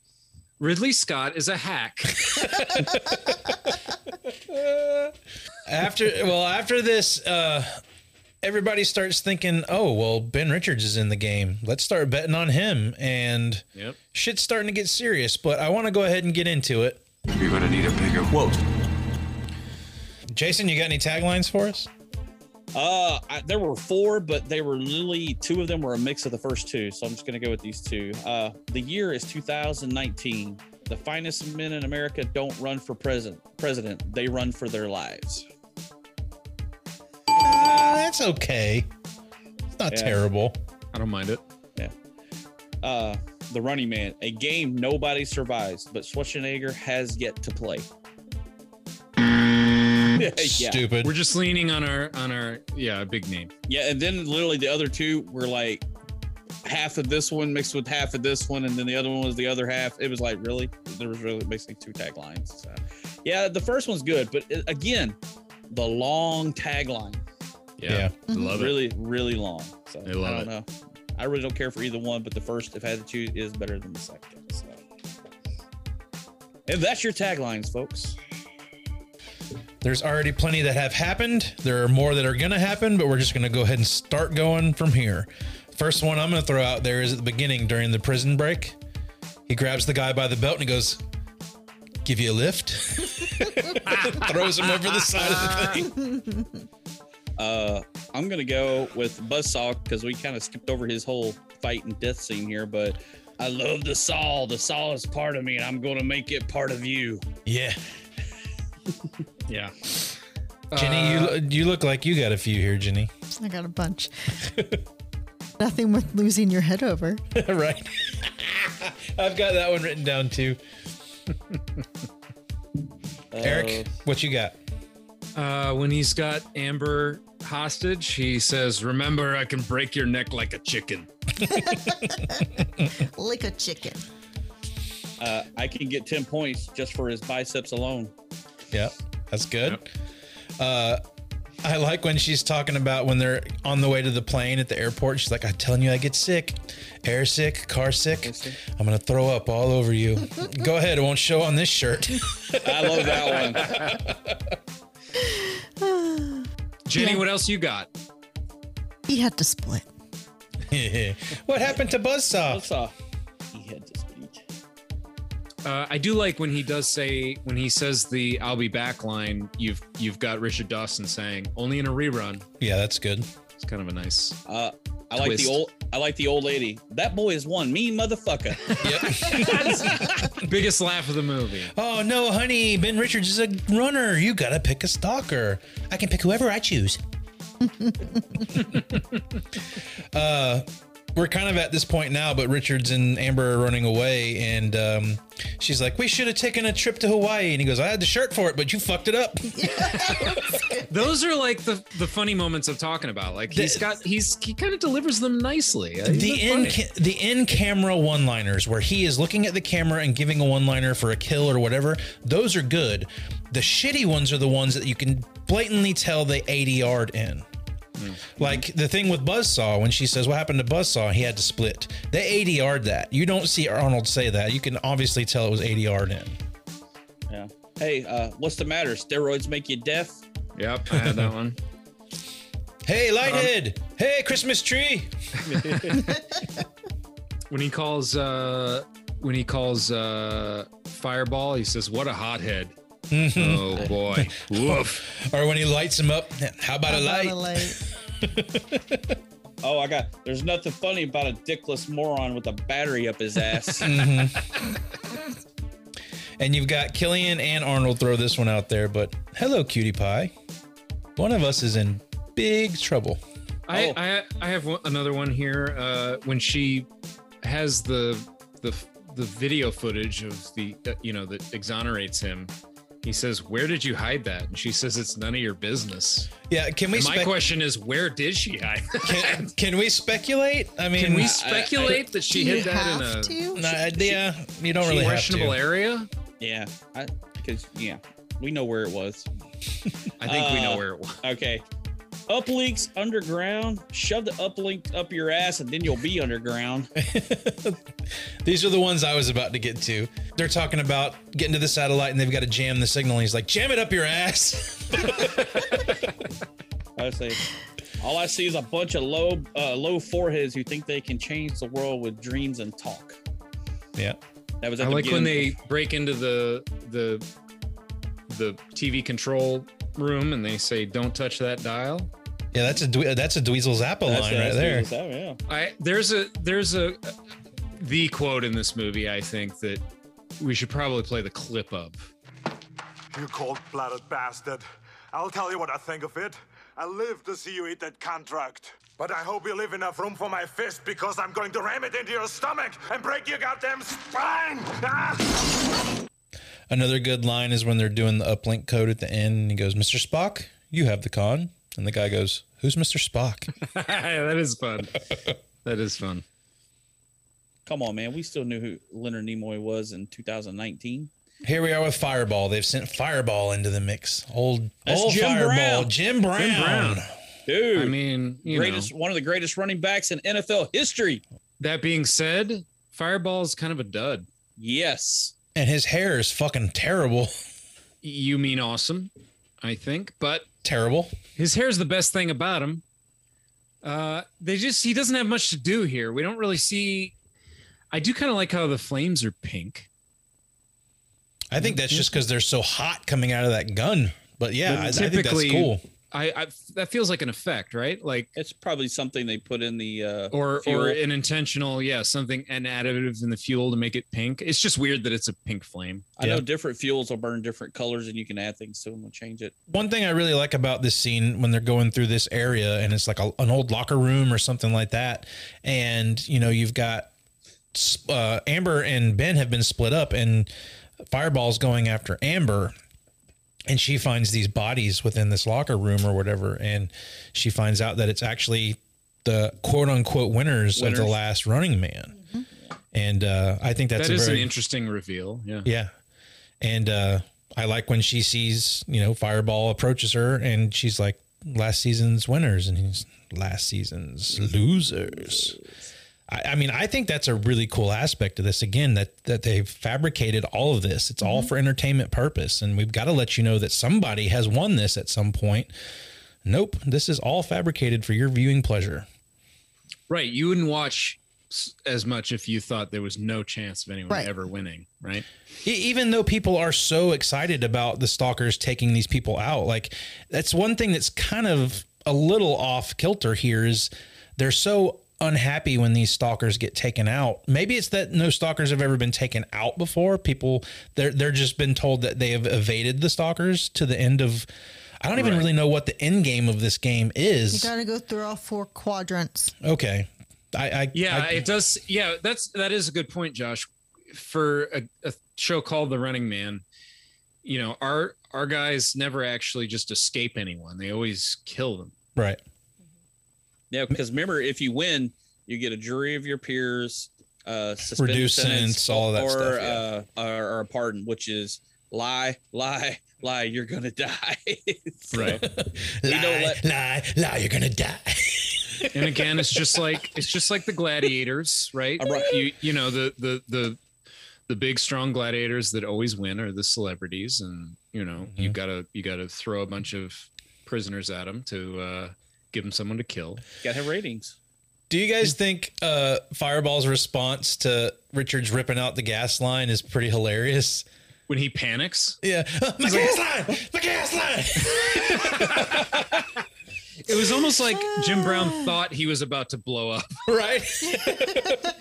[SPEAKER 7] Ridley Scott is a hack. (laughs) (laughs) (laughs)
[SPEAKER 6] after well after this uh everybody starts thinking oh well ben richards is in the game let's start betting on him and
[SPEAKER 7] Yep.
[SPEAKER 6] shit's starting to get serious but i want to go ahead and get into it
[SPEAKER 11] You're gonna need a bigger quote.
[SPEAKER 6] jason you got any taglines for us
[SPEAKER 8] Uh, I, there were four, but they were literally two of them were a mix of the first two. So I'm just gonna go with these two. Uh, the year is 2019. The finest men in America don't run for president. President, they run for their lives.
[SPEAKER 6] uh, that's okay it's not
[SPEAKER 8] Yeah.
[SPEAKER 6] terrible
[SPEAKER 7] I don't mind it.
[SPEAKER 8] Yeah. Uh, the Running Man, a game nobody survives, but Schwarzenegger has yet to play. (laughs) yeah.
[SPEAKER 6] stupid
[SPEAKER 7] We're just leaning on our on our yeah big name.
[SPEAKER 8] Yeah, and then literally the other two were like half of this one mixed with half of this one, and then the other one was the other half. It was like really, there was really basically two taglines. So, yeah, the first one's good, but again, the long tagline,
[SPEAKER 7] Yeah, love it.
[SPEAKER 8] really, really long. So
[SPEAKER 7] I love
[SPEAKER 8] I don't
[SPEAKER 7] it.
[SPEAKER 8] know. I really don't care for either one, but the first, if I had to choose, is better than the second. So, and that's your taglines, folks.
[SPEAKER 6] there's already plenty that have happened there are more that are going to happen but we're just going to go ahead and start going from here first one i'm going to throw out there is at the beginning during the prison break he grabs the guy by the belt and he goes give you a lift (laughs) throws him over the side of the (laughs) thing
[SPEAKER 8] Uh, I'm gonna go with Buzzsaw because we kind of skipped over his whole fight and death scene here, but I love the saw. The saw is part of me, and I'm gonna make it part of you.
[SPEAKER 6] yeah (laughs)
[SPEAKER 7] Yeah.
[SPEAKER 6] jenny
[SPEAKER 7] Uh,
[SPEAKER 6] you, you look like you got a few here jenny
[SPEAKER 9] I got a bunch. Nothing worth losing your head over. (laughs)
[SPEAKER 6] right (laughs) i've got that one written down too (laughs) Eric, what you got?
[SPEAKER 7] Uh, when he's got Amber hostage, he says, "Remember, I can break your neck like a chicken."
[SPEAKER 9] Like a chicken.
[SPEAKER 8] Uh, I can get 10 points just for his biceps alone.
[SPEAKER 6] Yep, that's good. Uh, I like when she's talking about when they're on the way to the plane at the airport. She's like, "I'm telling you, I get sick, air sick, car sick. I'm gonna throw up all over you. (laughs) Go ahead, it won't show on this shirt." (laughs)
[SPEAKER 8] I love that
[SPEAKER 9] one. (sighs)
[SPEAKER 7] Jenny, what else you got?
[SPEAKER 9] He had to split. (laughs)
[SPEAKER 6] what happened to Buzzsaw?
[SPEAKER 8] Buzzsaw. He had to split.
[SPEAKER 7] Uh, I do like when he does say when he says the "I'll be back" line. You've you've got Richard Dawson saying only in a rerun.
[SPEAKER 6] Yeah, that's good.
[SPEAKER 7] It's kind of a nice.
[SPEAKER 8] Uh, I like the old. I like the old lady. That boy is one mean motherfucker. (laughs) (laughs)
[SPEAKER 7] Biggest laugh of the movie.
[SPEAKER 6] Oh no, honey, Ben Richards is a runner. You gotta pick a stalker. I can pick whoever I choose. (laughs) uh, we're kind of at this point now, but Richards and Amber are running away, and um, she's like, "We should have taken a trip to Hawaii." And he goes, "I had the shirt for it, but you fucked it up." (laughs)
[SPEAKER 7] Those are like the the funny moments I'm talking about. Like he's got he's he kind of delivers them nicely. He's
[SPEAKER 6] the
[SPEAKER 7] not
[SPEAKER 6] in ca- the in camera one liners where he is looking at the camera and giving a one liner for a kill or whatever. Those are good. The shitty ones are the ones that you can blatantly tell they ADR'd in. Like the thing with Buzzsaw when she says, "What happened to Buzzsaw?" He had to split. They ADR'd that. You don't see Arnold say that. You can obviously tell it was ADR'd in.
[SPEAKER 8] yeah. Hey, uh, what's the matter? Steroids make you deaf?
[SPEAKER 7] Yep, I had that one. (laughs)
[SPEAKER 6] Hey, Lighthead! hey, Christmas tree! (laughs)
[SPEAKER 7] when he calls uh when he calls uh Fireball, he says, "What a hothead." Oh boy, woof. (laughs)
[SPEAKER 6] or when he lights him up, how about a light? (laughs)
[SPEAKER 8] Oh, I got. There's nothing funny about a dickless moron with a battery up his ass. (laughs)
[SPEAKER 6] And you've got Killian and Arnold throw this one out there, but hello, cutie pie. One of us is in big trouble.
[SPEAKER 7] I, I I have one, another one here. Uh, when she has the the the video footage of the uh, you know that exonerates him, he says, "Where did you hide that?" And she says, "It's none of your business."
[SPEAKER 6] Yeah, can we?
[SPEAKER 7] And my question is, where did she hide?
[SPEAKER 6] can, can we speculate? I mean,
[SPEAKER 7] Can we
[SPEAKER 6] I-
[SPEAKER 7] speculate that she hid that in
[SPEAKER 9] have
[SPEAKER 7] a
[SPEAKER 9] to?
[SPEAKER 6] Nah, yeah, you don't really have
[SPEAKER 7] questionable
[SPEAKER 6] to.
[SPEAKER 7] area?
[SPEAKER 8] yeah, because yeah, we know where it was.
[SPEAKER 7] I think we know
[SPEAKER 8] Uh,
[SPEAKER 7] where it was.
[SPEAKER 8] Okay. Uplinks underground. Shove the uplink up your ass, and then you'll be underground. (laughs)
[SPEAKER 6] These are the ones I was about to get to. They're talking about getting to the satellite and they've got to jam the signal. And he's like, jam it up your ass. (laughs)
[SPEAKER 8] I say, all I see is a bunch of low, uh, low foreheads who think they can change the world with dreams and talk.
[SPEAKER 6] yeah.
[SPEAKER 8] That was
[SPEAKER 7] I like when they break into the the the TV control room and they say, "Don't touch that dial."
[SPEAKER 6] Yeah, that's a Dwe- that's a Dweezil Zappa
[SPEAKER 8] That's-
[SPEAKER 6] line
[SPEAKER 8] that's
[SPEAKER 6] right there.
[SPEAKER 8] what it was, yeah.
[SPEAKER 7] I there's a there's a the quote in this movie. I think that we should probably play the clip of.
[SPEAKER 15] You cold-blooded bastard. I'll tell you what I think of it. I live to see you eat that contract. But I hope you leave enough room for my fist because I'm going to ram it into your stomach and break your goddamn spine! Ah!
[SPEAKER 6] Another good line is when they're doing the uplink code at the end and he goes, Mr. Spock, you have the con. And the guy goes, Who's Mr. Spock? (laughs)
[SPEAKER 7] that is fun. That is fun.
[SPEAKER 8] Come on, man. We still knew who Leonard Nimoy was in 2019.
[SPEAKER 6] Here we are with Fireball. They've sent Fireball into the mix. Old,
[SPEAKER 8] That's
[SPEAKER 6] old
[SPEAKER 8] Jim
[SPEAKER 6] Fireball,
[SPEAKER 8] Brown.
[SPEAKER 6] Jim Brown.
[SPEAKER 7] Jim Brown.
[SPEAKER 8] Dude,
[SPEAKER 7] I mean, you
[SPEAKER 8] greatest,
[SPEAKER 7] know.
[SPEAKER 8] one of the greatest running backs in NFL history.
[SPEAKER 7] That being said, Fireball is kind of a dud.
[SPEAKER 8] Yes.
[SPEAKER 6] And his hair is fucking terrible. (laughs)
[SPEAKER 7] You mean awesome, I think, but
[SPEAKER 6] Terrible.
[SPEAKER 7] his hair is the best thing about him. Uh, they just he doesn't have much to do here. We don't really see. I do kind of like how the flames are pink.
[SPEAKER 6] I think that's just because they're so hot coming out of that gun. But yeah, I, I think that's cool.
[SPEAKER 7] I, I that feels like an effect, right? Like
[SPEAKER 8] It's probably something they put in the uh,
[SPEAKER 7] or
[SPEAKER 8] fuel.
[SPEAKER 7] or an intentional, yeah, something an additive in the fuel to make it pink. It's just weird that it's a pink flame.
[SPEAKER 8] I know different fuels will burn different colors, and you can add things to them and change it.
[SPEAKER 6] One thing I really like about this scene when they're going through this area and it's like a, an old locker room or something like that, and you know you've got uh, Amber and Ben have been split up, and Fireball's going after Amber and she finds these bodies within this locker room or whatever and she finds out that it's actually the quote unquote winners, of the last running man. And uh, I think that's
[SPEAKER 7] That
[SPEAKER 6] a
[SPEAKER 7] is
[SPEAKER 6] very
[SPEAKER 7] an interesting reveal. Yeah.
[SPEAKER 6] yeah. And uh, I like when she sees, you know, Fireball approaches her and she's like, last season's winners. And he's last season's losers. I, I mean, I think that's a really cool aspect of this. Again, that that they've fabricated all of this. It's all mm-hmm. for entertainment purpose, and we've got to let you know that somebody has won this at some point. Nope, this is all fabricated for your viewing pleasure.
[SPEAKER 7] Right. You wouldn't watch as much if you thought there was no chance of anyone
[SPEAKER 6] Right.
[SPEAKER 7] ever winning. Right.
[SPEAKER 6] E- even though people are so excited about the stalkers taking these people out like that's one thing that's kind of a little off kilter here is they're so unhappy when these stalkers get taken out maybe it's that no stalkers have ever been taken out before people they're they're just been told that they have evaded the stalkers to the end of i don't even
[SPEAKER 7] Right.
[SPEAKER 6] really know what the end game of this game is.
[SPEAKER 9] You
[SPEAKER 6] is
[SPEAKER 9] got to go through all four quadrants.
[SPEAKER 6] okay i i
[SPEAKER 7] Yeah,
[SPEAKER 6] I-
[SPEAKER 7] it does. Yeah, that's that is a good point, Josh. For a, a show called The Running Man, you know, our our guys never actually just escape anyone; they always kill them.
[SPEAKER 6] right
[SPEAKER 8] Yeah, because remember, if you win, you get a jury of your peers, uh, suspended
[SPEAKER 6] Reduced sentence, all of that
[SPEAKER 8] or,
[SPEAKER 6] stuff, yeah.
[SPEAKER 8] uh, or, or a pardon, which is lie, lie, lie. You're gonna die. (laughs) So,
[SPEAKER 7] Right.
[SPEAKER 8] we don't
[SPEAKER 6] lie,
[SPEAKER 8] let-
[SPEAKER 6] lie lie you're gonna die (laughs)
[SPEAKER 7] and again it's just like it's just like the gladiators right you you know the the the the big strong gladiators that always win are the celebrities and you know you gotta you gotta throw a bunch of prisoners at them to uh give him someone to kill
[SPEAKER 8] gotta have ratings
[SPEAKER 6] Do you guys think uh, Fireball's response to Richard's ripping out the gas line is pretty hilarious?
[SPEAKER 7] When he panics?
[SPEAKER 6] Yeah. (laughs) my gas line! My gas line! (laughs)
[SPEAKER 7] it was almost like jim brown thought he was about to blow up (laughs)
[SPEAKER 6] right
[SPEAKER 8] in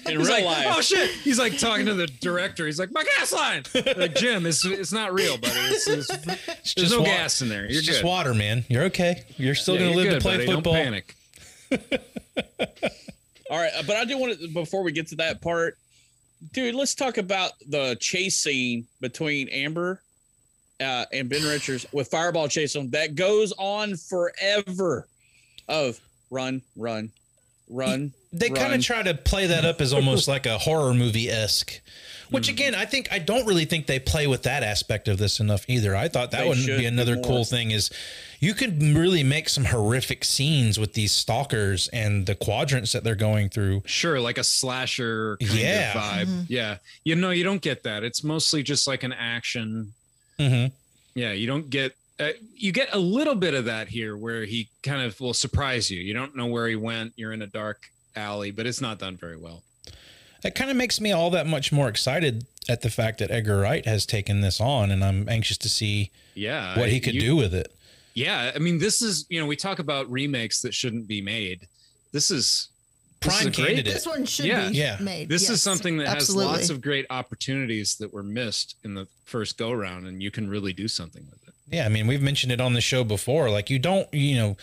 [SPEAKER 7] He's
[SPEAKER 8] real
[SPEAKER 7] like,
[SPEAKER 8] life.
[SPEAKER 7] oh shit he's like talking to the director he's like my gas line like jim it's it's not real buddy it's, it's, (laughs) there's
[SPEAKER 6] just
[SPEAKER 7] no
[SPEAKER 6] wa-
[SPEAKER 7] gas in there you're
[SPEAKER 6] It's just water, man. You're okay. You're still
[SPEAKER 7] Yeah,
[SPEAKER 6] gonna
[SPEAKER 7] you're
[SPEAKER 6] live
[SPEAKER 7] good,
[SPEAKER 6] to play
[SPEAKER 7] buddy.
[SPEAKER 6] football.
[SPEAKER 7] Don't panic. (laughs)
[SPEAKER 8] All right, but I do want to before we get to that part, dude. Let's talk about the chase scene between Amber uh, and Ben Richards with Fireball chasing them. That goes on forever. Of run, run, run.
[SPEAKER 6] They kind of try to play that up as almost like a horror movie esque.
[SPEAKER 8] Hmm.
[SPEAKER 6] Which again, I think I don't really think they play with that aspect of this enough either. I thought that
[SPEAKER 8] They
[SPEAKER 6] would
[SPEAKER 8] should
[SPEAKER 6] be another
[SPEAKER 8] more.
[SPEAKER 6] cool thing is you could really make some horrific scenes with these stalkers and the quadrants that they're going through.
[SPEAKER 7] Sure, like a slasher kind
[SPEAKER 6] Yeah.
[SPEAKER 7] of vibe.
[SPEAKER 6] Mhm.
[SPEAKER 7] Yeah. You know, you don't get that. It's mostly just like an action.
[SPEAKER 6] Mm-hmm.
[SPEAKER 7] Yeah, you don't get uh, you get a little bit of that here where he kind of will surprise you. You don't know where he went. You're in a dark alley, but it's not done very well.
[SPEAKER 6] It kind of makes me all that much more excited at the fact that Edgar Wright has taken this on, and I'm anxious to see
[SPEAKER 7] Yeah.
[SPEAKER 6] what he could
[SPEAKER 7] you-
[SPEAKER 6] do with it.
[SPEAKER 7] Yeah, I mean, this is you know we talk about remakes that shouldn't be made. This is this is
[SPEAKER 6] Prime
[SPEAKER 7] great-
[SPEAKER 6] candidate.
[SPEAKER 9] This one should
[SPEAKER 7] Yeah.
[SPEAKER 9] be
[SPEAKER 6] Yeah.
[SPEAKER 9] made.
[SPEAKER 7] This
[SPEAKER 9] yes,
[SPEAKER 7] is something that
[SPEAKER 9] absolutely.
[SPEAKER 7] has lots of great opportunities that were missed in the first go round, and you can really do something with it.
[SPEAKER 6] Yeah, I mean, we've mentioned it on the show before. Like, you don't, you know,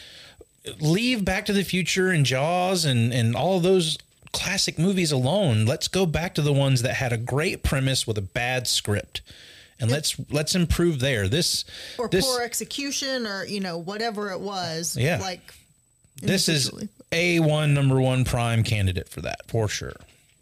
[SPEAKER 6] leave Back to the Future and Jaws and and all of those classic movies alone. Let's go back to the ones that had a great premise with a bad script, and let's let's improve there. This
[SPEAKER 9] or
[SPEAKER 6] this
[SPEAKER 9] poor execution or you know whatever it was.
[SPEAKER 6] Yeah.
[SPEAKER 9] like
[SPEAKER 6] this is a one number one prime candidate for that for sure.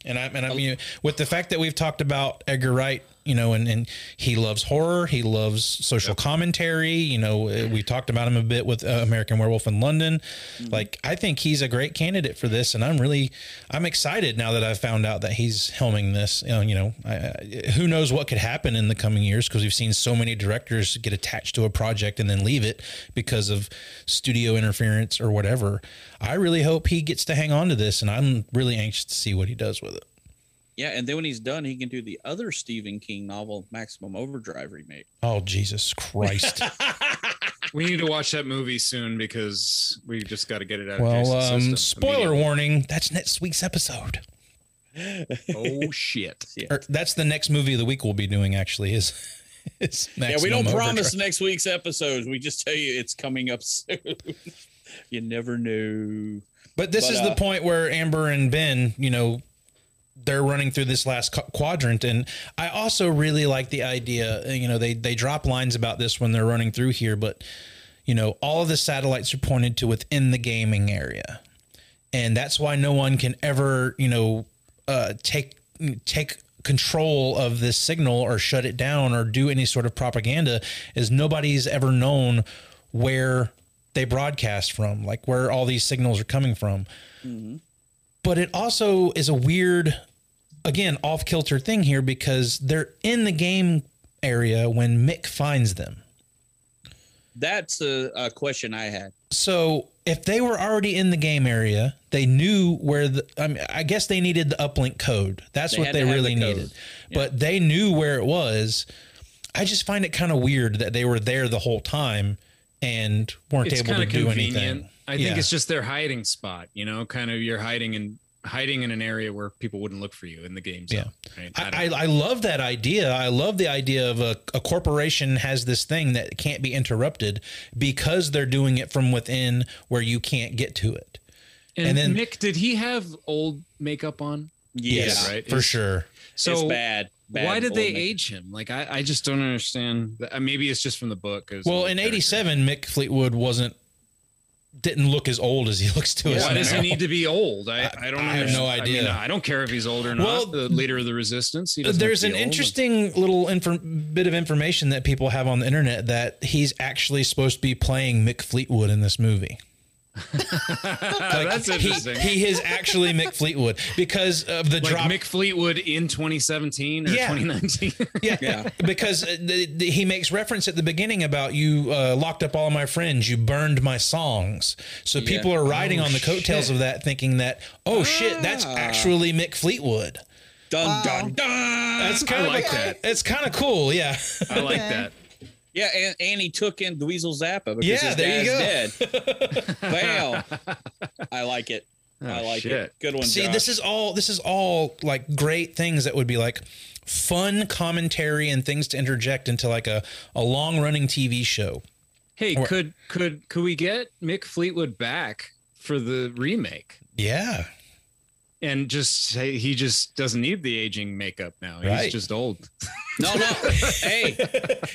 [SPEAKER 6] And I and I oh. mean with the fact that we've talked about Edgar Wright, you know, and, and he loves horror, he loves social commentary. You know, uh, we talked about him a bit with uh, American Werewolf in London. Like, I think he's a great candidate for this, and I'm really I'm excited now that I've found out that he's helming this. You know, you know, I, I, who knows what could happen in the coming years because we've seen so many directors get attached to a project and then leave it because of studio interference or whatever. I really hope he gets to hang on to this, and I'm really anxious to see what he does with it.
[SPEAKER 8] Yeah, and then when he's done, he can do the other Stephen King novel, Maximum Overdrive remake.
[SPEAKER 6] Oh Jesus Christ! (laughs) (laughs)
[SPEAKER 7] We need to watch that movie soon because we just got to get it out. of
[SPEAKER 6] well,
[SPEAKER 7] Jason's
[SPEAKER 6] um,
[SPEAKER 7] system
[SPEAKER 6] spoiler warning. That's next week's episode. (laughs)
[SPEAKER 7] Oh shit!
[SPEAKER 6] Or that's the next movie of the week we'll be doing. Actually, is is
[SPEAKER 8] yeah, we don't
[SPEAKER 6] Maximum
[SPEAKER 8] promise next week's episodes. We just tell you it's coming up soon. you never know.
[SPEAKER 6] But this
[SPEAKER 8] But,
[SPEAKER 6] is
[SPEAKER 8] uh,
[SPEAKER 6] the point where Amber and Ben, you know, they're running through this last quadrant. And i also really like the idea uh, you know they they drop lines about this when they're running through here but you know all of the satellites are pointed to within the gaming area. And that's why no one can ever you know uh, take take control of this signal or shut it down or do any sort of propaganda is nobody's ever known where they broadcast from like where all these signals are coming from. But it also is a weird again off kilter thing here because they're in the game area when mick finds them
[SPEAKER 8] That's a, a question I had.
[SPEAKER 6] so if they were already in the game area, they knew where the. I mean, I guess they needed the uplink code. That's
[SPEAKER 8] They
[SPEAKER 6] what they really
[SPEAKER 8] the code.
[SPEAKER 6] needed. But they knew where it was. I just find it kind of weird that they were there the whole time and weren't
[SPEAKER 7] it's
[SPEAKER 6] able to
[SPEAKER 7] kind
[SPEAKER 6] do
[SPEAKER 7] convenient.
[SPEAKER 6] anything.
[SPEAKER 7] I think
[SPEAKER 6] Yeah.
[SPEAKER 7] it's just their hiding spot. You know, kind of you're hiding in hiding in an area where people wouldn't look for you in the game zone. Right? I
[SPEAKER 6] I, I, I love that idea. I love the idea of a, a corporation has this thing that can't be interrupted because they're doing it from within where you can't get to it.
[SPEAKER 7] And,
[SPEAKER 6] And then-
[SPEAKER 7] Mick, did he have old makeup on?
[SPEAKER 6] Yes,
[SPEAKER 7] right,
[SPEAKER 6] for
[SPEAKER 7] Is-
[SPEAKER 6] sure.
[SPEAKER 7] So
[SPEAKER 8] It's bad. Bad
[SPEAKER 7] why did they
[SPEAKER 8] old makeup.
[SPEAKER 7] age him? Like I, I just don't understand. Uh, Maybe it's just from the book. 'cause
[SPEAKER 6] Well, in '87, Mick Fleetwood wasn't didn't look as old as he (laughs) looks to us
[SPEAKER 7] Why does he need to be old? I, I don't.
[SPEAKER 6] I have no
[SPEAKER 7] I,
[SPEAKER 6] idea.
[SPEAKER 7] mean, I don't care if he's old or not.
[SPEAKER 6] Well,
[SPEAKER 7] the leader of the resistance.
[SPEAKER 6] There's an interesting little infor- bit of information that people have on the internet that he's actually supposed to be playing Mick Fleetwood in this movie. (laughs)
[SPEAKER 7] That's
[SPEAKER 6] he,
[SPEAKER 7] interesting.
[SPEAKER 6] he is actually Mick Fleetwood because of the
[SPEAKER 7] like
[SPEAKER 6] drop.
[SPEAKER 7] Mick Fleetwood in 2017 or
[SPEAKER 6] Yeah.
[SPEAKER 7] 2019. (laughs)
[SPEAKER 6] yeah, because uh, the, the, he makes reference at the beginning about you uh, locked up all my friends, you burned my songs. So
[SPEAKER 8] Yeah.
[SPEAKER 6] people are riding
[SPEAKER 8] Oh,
[SPEAKER 6] on the coattails
[SPEAKER 8] shit.
[SPEAKER 6] of that, thinking that oh shit, that's
[SPEAKER 8] Ah.
[SPEAKER 6] actually Mick Fleetwood.
[SPEAKER 8] Dun dun dun.
[SPEAKER 6] That's kind
[SPEAKER 7] I
[SPEAKER 6] of
[SPEAKER 7] like
[SPEAKER 6] a-
[SPEAKER 7] that.
[SPEAKER 6] It's kind of cool, yeah.
[SPEAKER 7] I like (laughs) that.
[SPEAKER 8] Yeah, and, and he took in Dweezil Zappa because
[SPEAKER 6] Yeah,
[SPEAKER 8] his
[SPEAKER 6] there you
[SPEAKER 8] dad's dead. (laughs) Bam. I like it. Oh, I
[SPEAKER 7] Oh,
[SPEAKER 8] like
[SPEAKER 7] shit.
[SPEAKER 8] it. Good one.
[SPEAKER 6] See,
[SPEAKER 8] Josh.
[SPEAKER 6] this is all this is all like great things that would be like fun commentary and things to interject into like a, a long running TV show.
[SPEAKER 7] Hey,
[SPEAKER 6] Or-
[SPEAKER 7] could could could we get Mick Fleetwood back for the remake?
[SPEAKER 6] Yeah.
[SPEAKER 7] And just say he just doesn't need the aging makeup now. He's
[SPEAKER 6] Right.
[SPEAKER 7] just old.
[SPEAKER 8] no, no. (laughs) hey,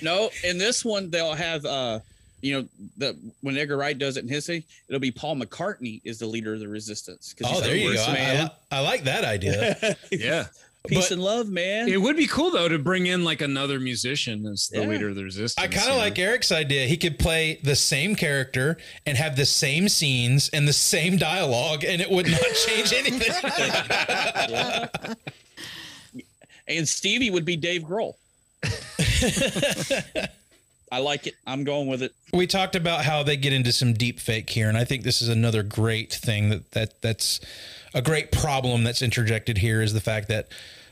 [SPEAKER 8] no. In this one, they'll have uh, you know, the when Edgar Wright does it in his thing, it'll be Paul McCartney is the leader of the resistance. 'cause
[SPEAKER 6] Oh, there
[SPEAKER 8] the
[SPEAKER 6] you go. I, I, I like that idea. (laughs)
[SPEAKER 7] yeah.
[SPEAKER 8] Peace
[SPEAKER 6] But-
[SPEAKER 8] and love, man.
[SPEAKER 7] It would be cool though to bring in like another musician as the
[SPEAKER 8] Yeah.
[SPEAKER 7] leader of the resistance.
[SPEAKER 6] I kind
[SPEAKER 7] you
[SPEAKER 6] of
[SPEAKER 7] know?
[SPEAKER 6] like Eric's idea. He could play the same character and have the same scenes and the same dialogue, and it would not change (laughs) anything.
[SPEAKER 8] and Stevie would be Dave Grohl. (laughs) I like it. I'm going with it.
[SPEAKER 6] we talked about how they get into some deep fake here, and I think this is another great thing that that that's a great problem that's interjected here is the fact that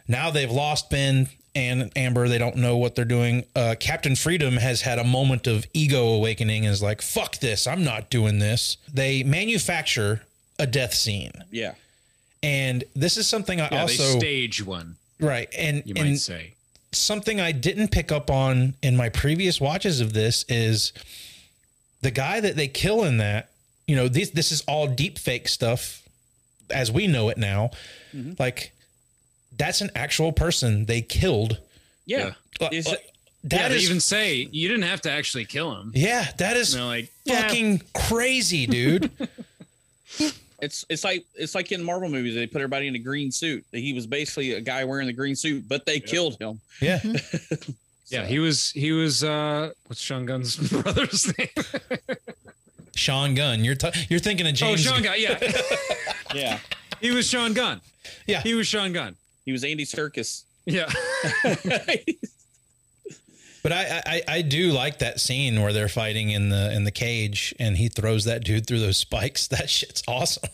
[SPEAKER 6] now they've lost Ben and Amber. They don't know what they're doing. Uh, Captain Freedom has had a moment of ego awakening and is like, "Fuck this! I'm not doing this." They manufacture a death scene,
[SPEAKER 8] Yeah.
[SPEAKER 6] and this is something I
[SPEAKER 7] Yeah,
[SPEAKER 6] also
[SPEAKER 7] they stage one,
[SPEAKER 6] right and
[SPEAKER 7] you
[SPEAKER 6] and
[SPEAKER 7] might say.
[SPEAKER 6] something I didn't pick up on in my previous watches of this is the guy that they kill in that. You know, this this is all deep fake stuff as we know it now. Like that's an actual person they killed.
[SPEAKER 8] Yeah.
[SPEAKER 6] Like,
[SPEAKER 8] Is
[SPEAKER 6] like,
[SPEAKER 8] it-
[SPEAKER 7] yeah,
[SPEAKER 6] that
[SPEAKER 7] they
[SPEAKER 6] is
[SPEAKER 7] even say you didn't have to actually kill him.
[SPEAKER 6] yeah, that is
[SPEAKER 7] And they're like, yeah,
[SPEAKER 6] fucking crazy, dude. (laughs)
[SPEAKER 8] It's it's like it's like in Marvel movies they put everybody in a green suit. He was basically a guy wearing the green suit, but they killed him.
[SPEAKER 6] yeah. (laughs)
[SPEAKER 7] yeah, he was he was uh what's Sean Gunn's (laughs) brother's name?
[SPEAKER 6] Sean Gunn. You're t- you're thinking of James.
[SPEAKER 7] oh, Sean Gunn. Yeah, (laughs)
[SPEAKER 8] Yeah.
[SPEAKER 7] he was Sean Gunn.
[SPEAKER 6] Yeah.
[SPEAKER 7] He was Sean Gunn.
[SPEAKER 8] He was Andy Serkis.
[SPEAKER 7] Yeah. (laughs)
[SPEAKER 6] But I, I I do like that scene where they're fighting in the in the cage and he throws that dude through those spikes. (laughs) That shit's awesome.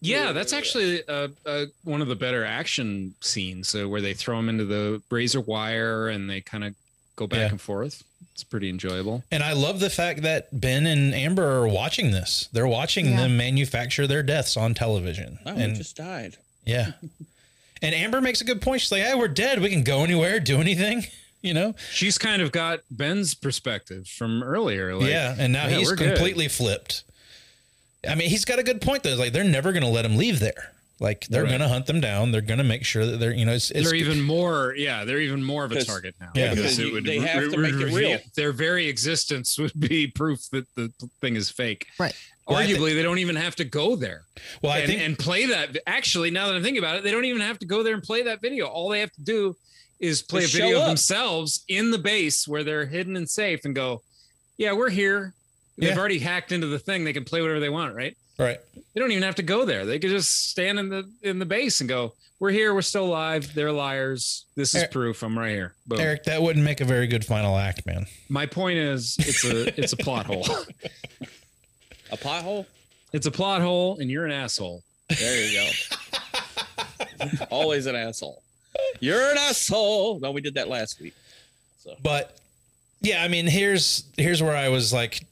[SPEAKER 7] Yeah, that's actually uh, uh, one of the better action scenes. So where they throw him into the razor wire and they kind of go back
[SPEAKER 6] Yeah.
[SPEAKER 7] and forth. It's pretty enjoyable.
[SPEAKER 6] And I love the fact that Ben and Amber are watching this. They're watching
[SPEAKER 9] Yeah.
[SPEAKER 6] them manufacture their deaths on television.
[SPEAKER 8] Oh,
[SPEAKER 6] and
[SPEAKER 8] he just died.
[SPEAKER 6] yeah. (laughs) And Amber makes a good point. She's like, "Hey, we're dead. We can go anywhere, do anything." (laughs) You know?
[SPEAKER 7] She's kind of got Ben's perspective from earlier. Like,
[SPEAKER 6] yeah. And now
[SPEAKER 7] yeah,
[SPEAKER 6] he's
[SPEAKER 7] we're good.
[SPEAKER 6] completely flipped. I mean, he's got a good point though. Like they're never going to let him leave there. Like they're
[SPEAKER 7] Right.
[SPEAKER 6] going to hunt them down. They're going to make sure that they're, you know, it's, it's
[SPEAKER 7] they're even more, yeah, they're even more of a target now.
[SPEAKER 6] Yeah.
[SPEAKER 8] because
[SPEAKER 7] it
[SPEAKER 8] you-
[SPEAKER 7] would
[SPEAKER 8] they
[SPEAKER 7] re-
[SPEAKER 8] have to
[SPEAKER 7] re-
[SPEAKER 8] make it
[SPEAKER 7] reveal-
[SPEAKER 8] real.
[SPEAKER 7] Their very existence would be proof that the thing is fake.
[SPEAKER 9] Right.
[SPEAKER 6] Well, I thi-
[SPEAKER 7] Arguably, they don't even have to go there.
[SPEAKER 6] well, I
[SPEAKER 7] and,
[SPEAKER 6] think,
[SPEAKER 7] and play that. Actually, now that I'm thinking about it, they don't even have to go there and play that video. All they have to do is play
[SPEAKER 8] Just
[SPEAKER 7] a video of themselves in the base where they're hidden and safe, and go, "Yeah, we're here." They've
[SPEAKER 6] Yeah.
[SPEAKER 7] already hacked into the thing. They can play whatever they want, right?
[SPEAKER 6] Right.
[SPEAKER 7] They don't even have to go there. They could just stand in the in the base and go, "We're here. We're still alive. They're liars. This is
[SPEAKER 6] Eric-
[SPEAKER 7] proof. I'm right here." Boom.
[SPEAKER 6] Eric, that wouldn't make a very good final act, man.
[SPEAKER 7] My point is, it's a it's a plot hole. (laughs)
[SPEAKER 8] A plot hole.
[SPEAKER 7] It's a plot hole, and you're an asshole.
[SPEAKER 8] There you go. (laughs) Always an asshole. You're an asshole. No, we did that last week. So
[SPEAKER 6] But yeah, I mean, here's here's where I was like,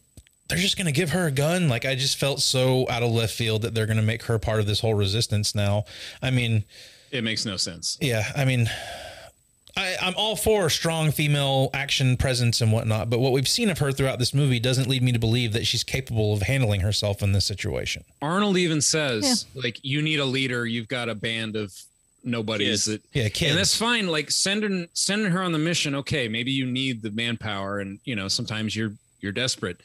[SPEAKER 6] they're just gonna give her a gun. Like I just felt so out of left field that they're gonna make her part of this whole resistance now. I mean,
[SPEAKER 7] It makes no sense.
[SPEAKER 6] yeah, I mean. I, I'm all for strong female action presence and whatnot, but what we've seen of her throughout this movie doesn't lead me to believe that she's capable of handling herself in this situation.
[SPEAKER 7] Arnold even says, like, you need a leader. You've got a band of nobodies that
[SPEAKER 6] Yeah, kids.
[SPEAKER 7] and that's fine. Like sending sending her on the mission. Okay, maybe you need the manpower, and you know sometimes you're you're desperate.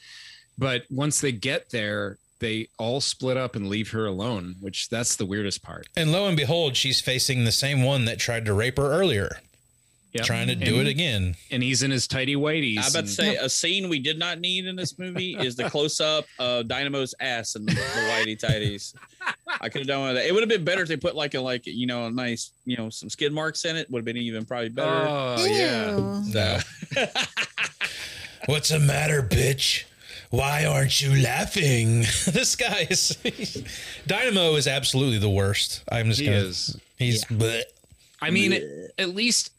[SPEAKER 7] But once they get there, they all split up and leave her alone, which that's the weirdest part.
[SPEAKER 6] And lo and behold, she's facing the same one that tried to rape her earlier,
[SPEAKER 7] Yep.
[SPEAKER 6] trying to do
[SPEAKER 7] And-
[SPEAKER 6] it again.
[SPEAKER 7] And he's in his tidy whities.
[SPEAKER 8] I was about
[SPEAKER 7] and-
[SPEAKER 8] to say a scene we did not need in this movie is the close up of Dynamo's ass and the whitey tighties. I could have done with that. It would have been better if they put like a like you know a nice you know some skid marks in it. Would have been even probably better.
[SPEAKER 7] Oh yeah.
[SPEAKER 6] No. (laughs) What's the matter, bitch? Why aren't you laughing? (laughs) this guy is (laughs) Dynamo is absolutely the worst. I'm just
[SPEAKER 7] He
[SPEAKER 6] gonna
[SPEAKER 7] is.
[SPEAKER 6] he's bleh.
[SPEAKER 7] I mean, at least,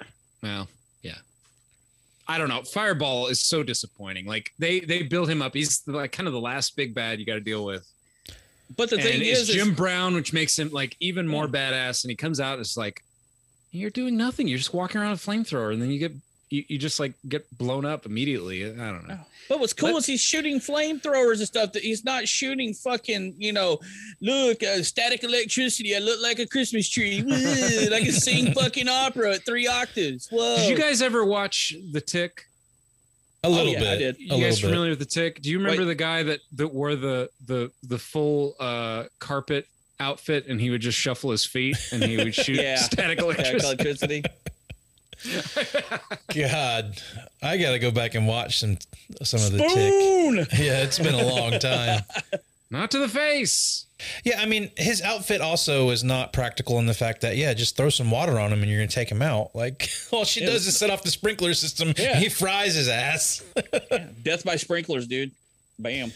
[SPEAKER 7] well, yeah. I don't know. Fireball is so disappointing. Like they they build him up. He's like kind of the last big bad you got to deal with.
[SPEAKER 8] But the
[SPEAKER 7] and
[SPEAKER 8] thing
[SPEAKER 7] it's
[SPEAKER 8] is, is-
[SPEAKER 7] Jim Brown, which makes him like even more badass. And he comes out, and it's like you're doing nothing. You're just walking around a flamethrower, and then you get you, you just like get blown up immediately. I don't know.
[SPEAKER 8] But what's cool
[SPEAKER 7] But-
[SPEAKER 8] is he's shooting flamethrowers and stuff. That he's not shooting fucking, you know, look, uh, static electricity. I look like a Christmas tree. (laughs) Woo, I can sing fucking opera at three octaves. Whoa.
[SPEAKER 7] Did you guys ever watch The Tick?
[SPEAKER 6] a little
[SPEAKER 8] yeah, I
[SPEAKER 6] bit.
[SPEAKER 8] did.
[SPEAKER 7] You
[SPEAKER 6] little
[SPEAKER 7] guys
[SPEAKER 6] bit.
[SPEAKER 7] familiar with The Tick? Do you remember
[SPEAKER 8] Wait.
[SPEAKER 7] the guy that that wore the the the full uh carpet outfit and he would just shuffle his feet and he would shoot (laughs)
[SPEAKER 8] Yeah.
[SPEAKER 7] static
[SPEAKER 8] Static
[SPEAKER 7] electricity?
[SPEAKER 8] Electricity. (laughs)
[SPEAKER 6] God, I got to go back and watch some some of the tick. (laughs) Yeah, it's been a long time.
[SPEAKER 7] Not to the face.
[SPEAKER 6] Yeah, I mean, his outfit also is not practical in the fact that yeah, just throw some water on him and you're gonna take him out. Like (laughs) all she
[SPEAKER 8] Yeah,
[SPEAKER 6] does is set off the sprinkler system.
[SPEAKER 8] Yeah.
[SPEAKER 6] He fries his ass.
[SPEAKER 8] Death by sprinklers, dude. Bam.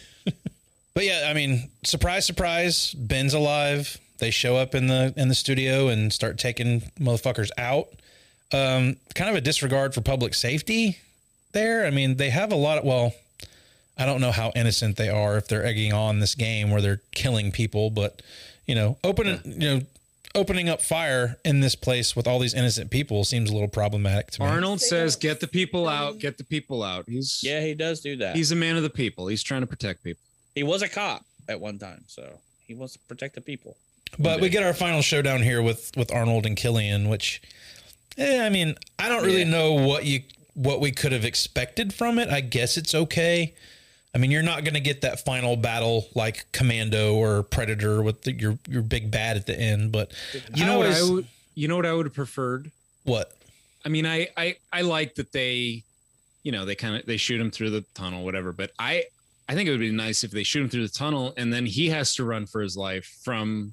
[SPEAKER 6] But yeah, I mean, surprise, surprise, Ben's alive. They show up in the in the studio and start taking motherfuckers out. Um, kind of a disregard for public safety there. I mean, they have a lot of well, I don't know how innocent they are if they're egging on this game where they're killing people, but you know, opening you know, opening up fire in this place with all these innocent people seems a little problematic to me.
[SPEAKER 7] Arnold says, "Get the people out. Get the people out." He's
[SPEAKER 8] Yeah, he does do that.
[SPEAKER 7] he's a man of the people. He's trying to protect people.
[SPEAKER 8] he was a cop at one time, so he wants to protect the people.
[SPEAKER 6] But we get our final showdown here with with Arnold and Killian, which, eh, I mean, I don't really
[SPEAKER 8] Yeah.
[SPEAKER 6] know what you what we could have expected from it. I guess it's okay. I mean, you're not going to get that final battle like Commando or Predator with the, your your big bad at the end. But
[SPEAKER 7] You
[SPEAKER 6] I
[SPEAKER 7] know what I would. You know what I would have preferred.
[SPEAKER 6] what?
[SPEAKER 7] I mean, I I I like that they, you know, they kind of they shoot him through the tunnel, whatever. But I I think it would be nice if they shoot him through the tunnel and then he has to run for his life from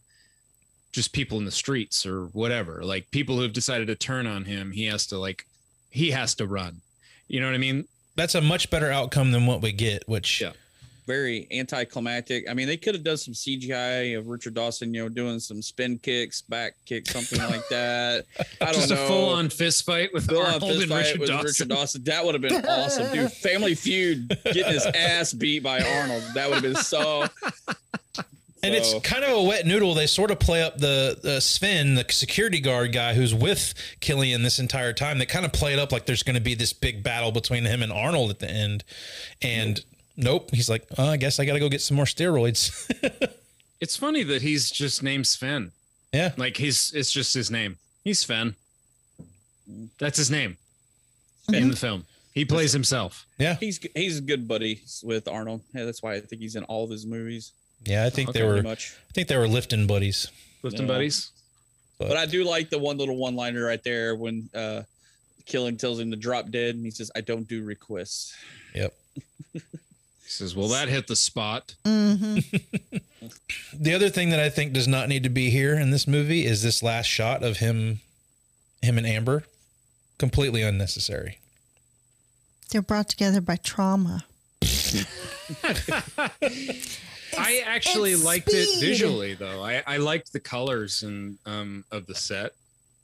[SPEAKER 7] just people in the streets or whatever, like people who have decided to turn on him. He has to like he has to run. You know what I mean?
[SPEAKER 6] That's a much better outcome than what we get. Which
[SPEAKER 7] Yeah.
[SPEAKER 8] Very anticlimactic. I mean, they could have done some CGI of Richard Dawson, you know, doing some spin kicks, back kicks, something like (laughs) that. I don't
[SPEAKER 7] Just
[SPEAKER 8] know.
[SPEAKER 7] a full on fist fight with
[SPEAKER 8] Full on
[SPEAKER 7] Arnold
[SPEAKER 8] fist
[SPEAKER 7] and
[SPEAKER 8] fight
[SPEAKER 7] Richard
[SPEAKER 8] with
[SPEAKER 7] Dawson.
[SPEAKER 8] Richard Dawson. That would have been awesome, dude. (laughs) Family Feud getting his ass beat by Arnold. That would have been so.
[SPEAKER 6] And it's kind of a wet noodle. They sort of play up the, the Sven, the security guard guy who's with Killian this entire time. They kind of play it up like there's going to be this big battle between him and Arnold at the end. And nope, he's like, oh, I guess I got to go get some more steroids. (laughs)
[SPEAKER 7] It's funny that he's just named Sven.
[SPEAKER 6] Yeah.
[SPEAKER 7] Like he's it's just his name. He's Sven. That's his name
[SPEAKER 8] Mm-hmm.
[SPEAKER 7] in the film. He plays himself.
[SPEAKER 6] Yeah.
[SPEAKER 8] He's he's a good buddy with Arnold. Yeah, that's why I think he's in all of his movies.
[SPEAKER 6] Yeah, I think
[SPEAKER 8] Okay.
[SPEAKER 6] they were.
[SPEAKER 8] Much.
[SPEAKER 6] I think they were lifting buddies.
[SPEAKER 7] Lifting
[SPEAKER 8] Yeah.
[SPEAKER 7] buddies.
[SPEAKER 8] But, I do like the one little one liner right there when uh Killian tells him to drop dead and he says, I don't do requests.
[SPEAKER 6] Yep.
[SPEAKER 7] He says, "Well, that hit the spot."
[SPEAKER 9] Mm-hmm. (laughs)
[SPEAKER 6] The other thing that I think does not need to be here in this movie is this last shot of him, him and Amber, completely unnecessary.
[SPEAKER 9] They're brought together by trauma. (laughs)
[SPEAKER 7] I actually
[SPEAKER 9] it's
[SPEAKER 7] liked it visually, though. I, I liked the colors and um of the set.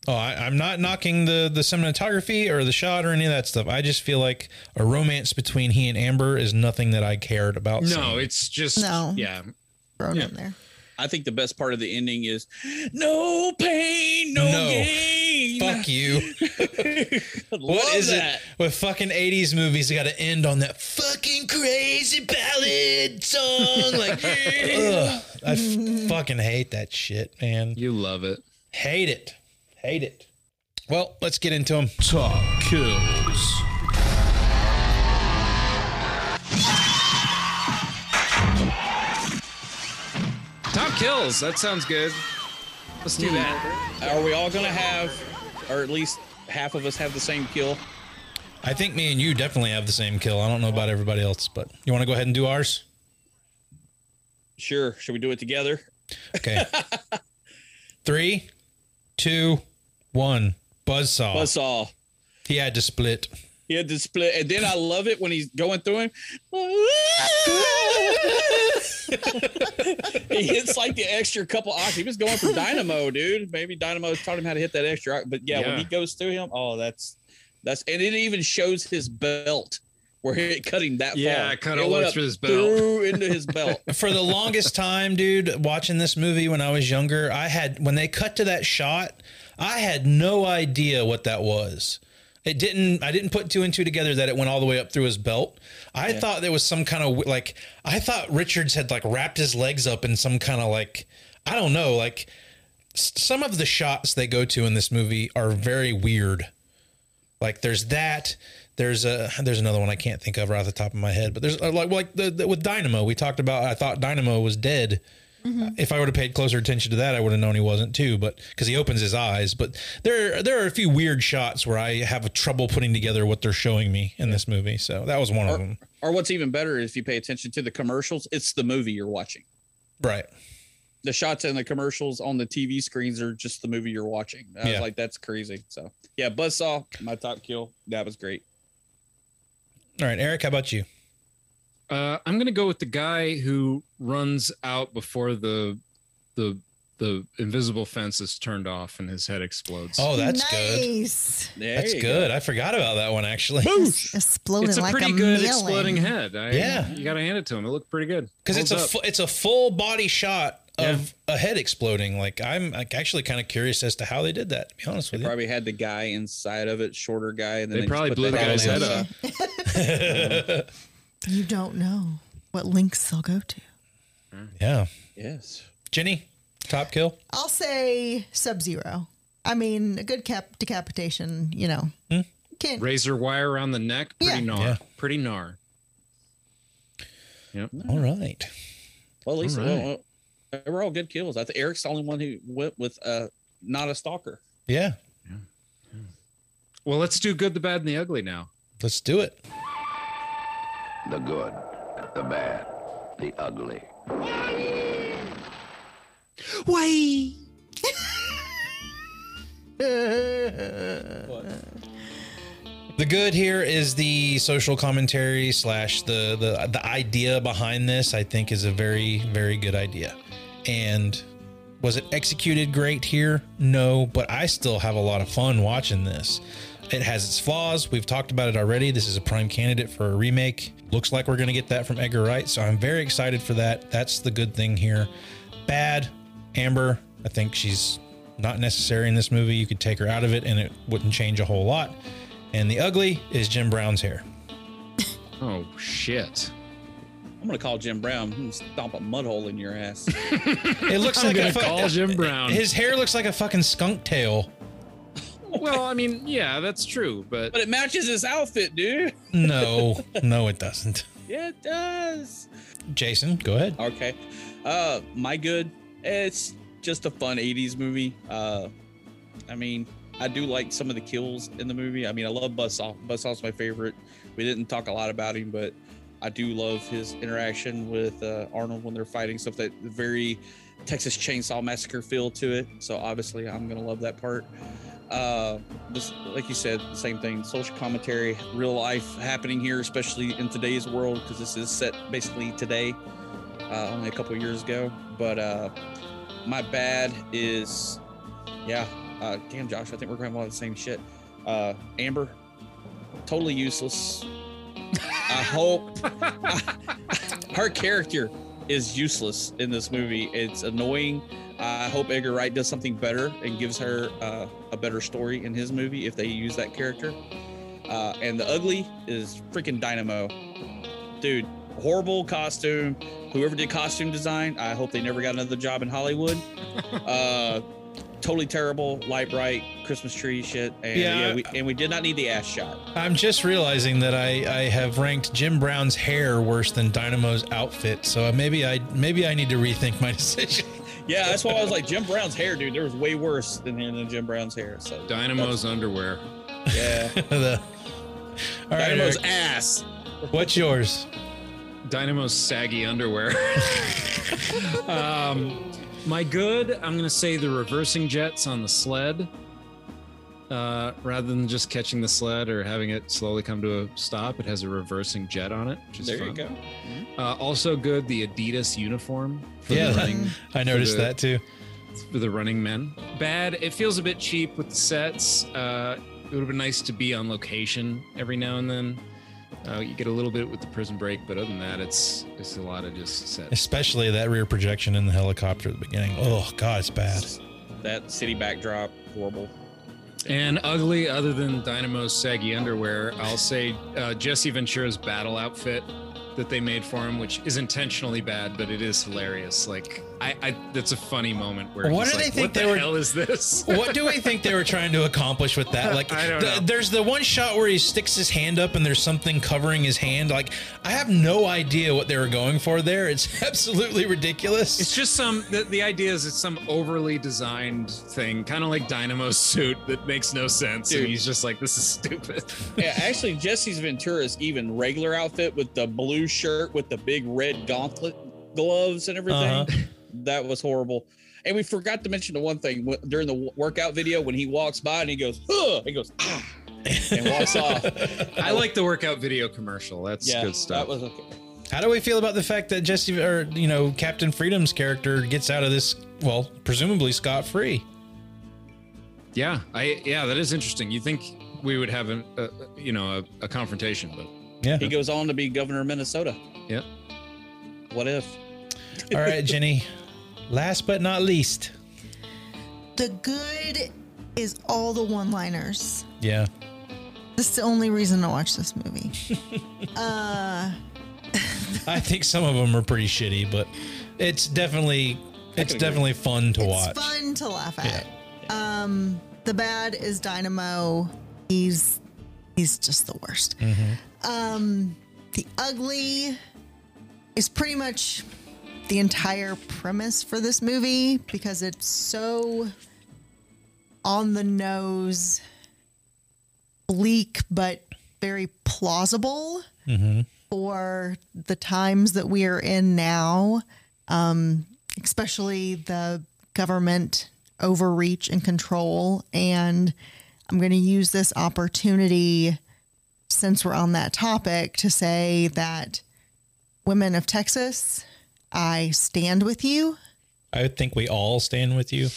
[SPEAKER 6] Oh, I, I'm not knocking the the cinematography or the shot or any of that stuff. I just feel like a romance between he and Amber is nothing that I cared about.
[SPEAKER 7] No,
[SPEAKER 6] seeing.
[SPEAKER 7] it's just
[SPEAKER 9] No.
[SPEAKER 7] yeah.
[SPEAKER 9] Thrown
[SPEAKER 8] Yeah.
[SPEAKER 9] in there.
[SPEAKER 8] I think the best part of the ending is no pain, no,
[SPEAKER 6] No.
[SPEAKER 8] gain.
[SPEAKER 6] Fuck you. (laughs)
[SPEAKER 8] Love
[SPEAKER 6] What is
[SPEAKER 8] that.
[SPEAKER 6] it with fucking 80s movies? They got to end on that fucking crazy ballad song. Like, (laughs) ugh, I f- fucking hate that shit, man.
[SPEAKER 7] You love it.
[SPEAKER 6] Hate it. Hate it. Well, let's get into them.
[SPEAKER 1] Top kills.
[SPEAKER 7] Kills. That sounds good. Let's do that.
[SPEAKER 8] Are we all gonna have, or at least half of us have the same kill?
[SPEAKER 6] I think me and you definitely have the same kill. I don't know about everybody else, but you want to go ahead and do ours?
[SPEAKER 8] Sure. Should we do it together?
[SPEAKER 6] Okay. (laughs) Three, two, one. Buzzsaw.
[SPEAKER 8] Buzzsaw.
[SPEAKER 6] He had to split.
[SPEAKER 8] He had to split, and then I love it when he's going through him. (laughs) (laughs) he hits like the extra couple octaves. He was going for Dynamo, dude. Maybe Dynamo taught him how to hit that extra. oct- But yeah, when he goes through him, oh, that's that's, and it even shows his belt where it cut him that
[SPEAKER 7] Yeah,
[SPEAKER 8] far.
[SPEAKER 7] it cut
[SPEAKER 8] It
[SPEAKER 7] all
[SPEAKER 8] went
[SPEAKER 7] through his belt.
[SPEAKER 8] through into his (laughs) belt.
[SPEAKER 6] For the longest time, dude, watching this movie when I was younger, I had when they cut to that shot, I had no idea what that was. It didn't. I didn't put two and two together that it went all the way up through his belt. I thought there was some kind of like. I thought Richards had like wrapped his legs up in some kind of like. I don't know. Like some of the shots they go to in this movie are very weird. Like there's that. There's a there's another one I can't think of right off the top of my head, but there's uh, like like the, the with Dynamo we talked about. I thought Dynamo was dead. Mm-hmm. If I would have paid closer attention to that, I would have known he wasn't too. But because he opens his eyes, but there there are a few weird shots where I have trouble putting together what they're showing me in this movie. So that was one of them.
[SPEAKER 8] Or what's even better is if you pay attention to the commercials, it's the movie you're watching.
[SPEAKER 6] Right.
[SPEAKER 8] The shots and the commercials on the TV screens are just the movie you're watching. I
[SPEAKER 6] Yeah.
[SPEAKER 8] was like, that's crazy. So yeah, Buzzsaw, my top kill. That was great.
[SPEAKER 6] All right, Eric, how about you?
[SPEAKER 7] Uh, I'm gonna go with the guy who runs out before the the the invisible fence is turned off and his head explodes.
[SPEAKER 6] Oh, that's good.
[SPEAKER 9] nice.
[SPEAKER 6] That's good. I forgot about that one actually.
[SPEAKER 9] Exploding
[SPEAKER 7] it's a
[SPEAKER 9] like
[SPEAKER 7] pretty
[SPEAKER 9] a
[SPEAKER 7] good
[SPEAKER 9] melon.
[SPEAKER 7] exploding head. I,
[SPEAKER 6] Yeah.
[SPEAKER 7] you gotta hand it to him. It looked pretty good
[SPEAKER 6] because it's a fu- it's a full body shot of a head exploding. Like I'm like, actually kind of curious as to how they did that. To be honest
[SPEAKER 8] They
[SPEAKER 6] with you, They
[SPEAKER 8] probably had the guy inside of it, shorter guy, and then
[SPEAKER 7] They
[SPEAKER 8] just
[SPEAKER 7] probably blew the guy's head
[SPEAKER 8] in.
[SPEAKER 7] up. (laughs) (laughs)
[SPEAKER 9] You don't know what links they'll go to.
[SPEAKER 6] yeah.
[SPEAKER 8] Yes.
[SPEAKER 6] Jenny, top kill.
[SPEAKER 9] I'll say Sub Zero. I mean, a good cap decapitation. You know, can't.
[SPEAKER 7] razor wire around the neck. Pretty
[SPEAKER 9] Yeah.
[SPEAKER 7] gnar.
[SPEAKER 6] Yeah.
[SPEAKER 7] Pretty gnar. Yep.
[SPEAKER 6] All right.
[SPEAKER 8] Well, at least
[SPEAKER 7] All
[SPEAKER 8] well,
[SPEAKER 7] right.
[SPEAKER 8] well, they were all good kills. I think Eric's the only one who went with uh, not a stalker.
[SPEAKER 6] Yeah. Yeah.
[SPEAKER 7] Well, let's do good, the bad, and the ugly now.
[SPEAKER 6] Let's do it.
[SPEAKER 10] The good, the bad, the ugly.
[SPEAKER 7] Why?
[SPEAKER 6] The good here is the social commentary slash the the the idea behind this. I think is a very very good idea. And was it executed great here? No, but I still have a lot of fun watching this. It has its flaws. We've talked about it already. This is a prime candidate for a remake. Looks like we're going to get that from Edgar Wright, so I'm very excited for that. That's the good thing here. Bad, Amber. I think she's not necessary in this movie. You could take her out of it and it wouldn't change a whole lot. And the ugly is Jim Brown's hair. (laughs)
[SPEAKER 7] Oh shit.
[SPEAKER 8] I'm gonna call Jim Brown. I'm stomp a mud hole in your ass.
[SPEAKER 6] It looks
[SPEAKER 7] I'm
[SPEAKER 6] like
[SPEAKER 7] gonna
[SPEAKER 6] a fu-
[SPEAKER 7] call Jim Brown.
[SPEAKER 6] His hair looks like a fucking skunk tail.
[SPEAKER 7] Well, I mean, yeah, that's true, but
[SPEAKER 8] but it matches his outfit, dude.
[SPEAKER 6] No, (laughs) no, it doesn't.
[SPEAKER 8] Yeah, it does.
[SPEAKER 6] Jason, go ahead.
[SPEAKER 8] Okay. Uh my good. It's just a fun 80s movie. Uh I mean, I do like some of the kills in the movie. I mean, I love Buzzsaw. Buzzsaw's my favorite. We didn't talk a lot about him, but I do love his interaction with uh, Arnold when they're fighting stuff that very Texas Chainsaw Massacre feel to it. So obviously, I'm gonna love that part. Uh, just like you said, the same thing. Social commentary, real life happening here, especially in today's world, because this is set basically today, uh, only a couple years ago. But uh, my bad is, yeah. Uh, damn, Josh, I think we're going to have the same shit. Uh, Amber, totally useless. I hope (laughs) her character is useless in this movie. It's annoying. I hope Edgar Wright does something better and gives her uh, a better story in his movie if they use that character. Uh, and the ugly is freaking Dynamo, dude. Horrible costume. Whoever did costume design, I hope they never got another job in Hollywood. (laughs) uh, totally terrible. Lite-Brite Christmas tree shit. And
[SPEAKER 6] Yeah.
[SPEAKER 8] yeah, we, and we did not need the ass shot.
[SPEAKER 6] I'm just realizing that I, I have ranked Jim Brown's hair worse than Dynamo's outfit, so maybe I maybe I need to rethink my (laughs) decision.
[SPEAKER 8] Yeah, that's why I was like Jim Brown's hair, dude. There was way worse than than Jim Brown's hair. So
[SPEAKER 7] Dynamo's underwear.
[SPEAKER 8] Yeah. (laughs)
[SPEAKER 6] The- all right,
[SPEAKER 8] Dynamo's
[SPEAKER 6] Eric,
[SPEAKER 8] ass.
[SPEAKER 6] what's yours?
[SPEAKER 7] Dynamo's saggy underwear. (laughs) um, my good, I'm going to say the reversing jets on the sled. Uh, rather than just catching the sled or having it slowly come to a stop, it has a reversing jet on it, which is
[SPEAKER 8] There you
[SPEAKER 7] fun.
[SPEAKER 8] go.
[SPEAKER 7] Uh, also good, the Adidas uniform. For
[SPEAKER 6] Yeah,
[SPEAKER 7] the running, (laughs)
[SPEAKER 6] I
[SPEAKER 7] for
[SPEAKER 6] noticed
[SPEAKER 7] the-
[SPEAKER 6] that too.
[SPEAKER 7] for the running men. Bad. It feels a bit cheap with the sets. Uh, it would have been nice to be on location every now and then. Uh, you get a little bit with the prison break, but other than that, it's it's a lot of just sets.
[SPEAKER 6] Especially that rear projection in the helicopter at the beginning. Oh god, it's bad.
[SPEAKER 8] That city backdrop, horrible.
[SPEAKER 7] And ugly, other than Dynamo's saggy underwear, I'll say uh, Jesse Ventura's battle outfit that they made for him, which is intentionally bad, but it is hilarious. Like, I, I that's a funny moment where
[SPEAKER 6] What
[SPEAKER 7] he's
[SPEAKER 6] do they
[SPEAKER 7] like,
[SPEAKER 6] think
[SPEAKER 7] what
[SPEAKER 6] they
[SPEAKER 7] the
[SPEAKER 6] were-
[SPEAKER 7] hell is this? (laughs)
[SPEAKER 6] what do we think they were trying to accomplish with that? (laughs) Like,
[SPEAKER 7] I don't
[SPEAKER 6] the-
[SPEAKER 7] know.
[SPEAKER 6] there's the one shot where he sticks his hand up and there's something covering his hand. Like, I have no idea what they were going for there. It's (laughs) absolutely ridiculous.
[SPEAKER 7] It's just some. The, the idea is it's some overly designed thing, kind of like Dynamo's suit that makes no sense,
[SPEAKER 8] Dude.
[SPEAKER 7] and he's just like, "This is stupid."
[SPEAKER 8] yeah, actually, Jesse's Ventura's even regular outfit with the blue shirt with the big red gauntlet gloves and everything.
[SPEAKER 6] Uh-huh.
[SPEAKER 8] That was horrible. And we forgot to mention the one thing during the workout video when he walks by and he goes, huh, he goes, ah, and walks off. (laughs)
[SPEAKER 7] I like the workout video commercial. That's
[SPEAKER 8] yeah,
[SPEAKER 7] good stuff.
[SPEAKER 8] That was okay.
[SPEAKER 6] How do we feel about the fact that Jesse or you know Captain Freedom's character gets out of this? Well, presumably scot free.
[SPEAKER 7] yeah, I yeah, that is interesting. You think we would have a, a you know a, a confrontation, but
[SPEAKER 6] Yeah.
[SPEAKER 8] He goes on to be governor of Minnesota.
[SPEAKER 7] Yeah.
[SPEAKER 8] What if?
[SPEAKER 6] All right, (laughs) Jenny. Last but not least.
[SPEAKER 9] The good is all the one liners.
[SPEAKER 6] Yeah.
[SPEAKER 9] This is the only reason to watch this movie. (laughs) uh,
[SPEAKER 6] I think some of them are pretty shitty, but it's definitely it's
[SPEAKER 9] agree.
[SPEAKER 6] definitely fun to
[SPEAKER 9] it's
[SPEAKER 6] watch.
[SPEAKER 9] fun to laugh at. Um, the bad is Dynamo. He's he's just the worst. Um, the ugly is pretty much the entire premise for this movie because it's so on the nose, bleak, but very plausible
[SPEAKER 6] Mm-hmm.
[SPEAKER 9] for the times that we are in now, um, especially the government overreach and control. And I'm going to use this opportunity, since we're on that topic, to say that women of Texas, I stand with you.
[SPEAKER 6] I would think we all stand with you.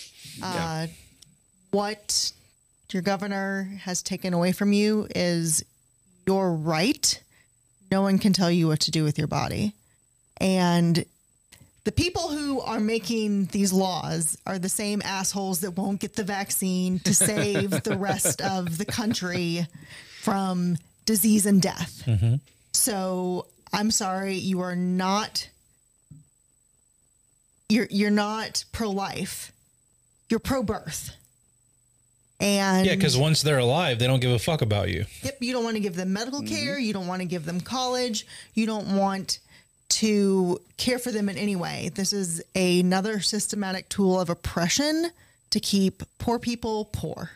[SPEAKER 9] Uh, what your governor has taken away from you is your right. No one can tell you what to do with your body. And the people who are making these laws are the same assholes that won't get the vaccine to (laughs) save the rest of the country from disease and death. So I'm sorry, you are not you're you're not pro-life. You're pro-birth. And
[SPEAKER 6] Yeah, because once they're alive, they don't give a fuck about you.
[SPEAKER 9] Yep, you don't want to give them medical mm-hmm. care, you don't want to give them college, you don't want to care for them in any way. This is another systematic tool of oppression to keep poor people poor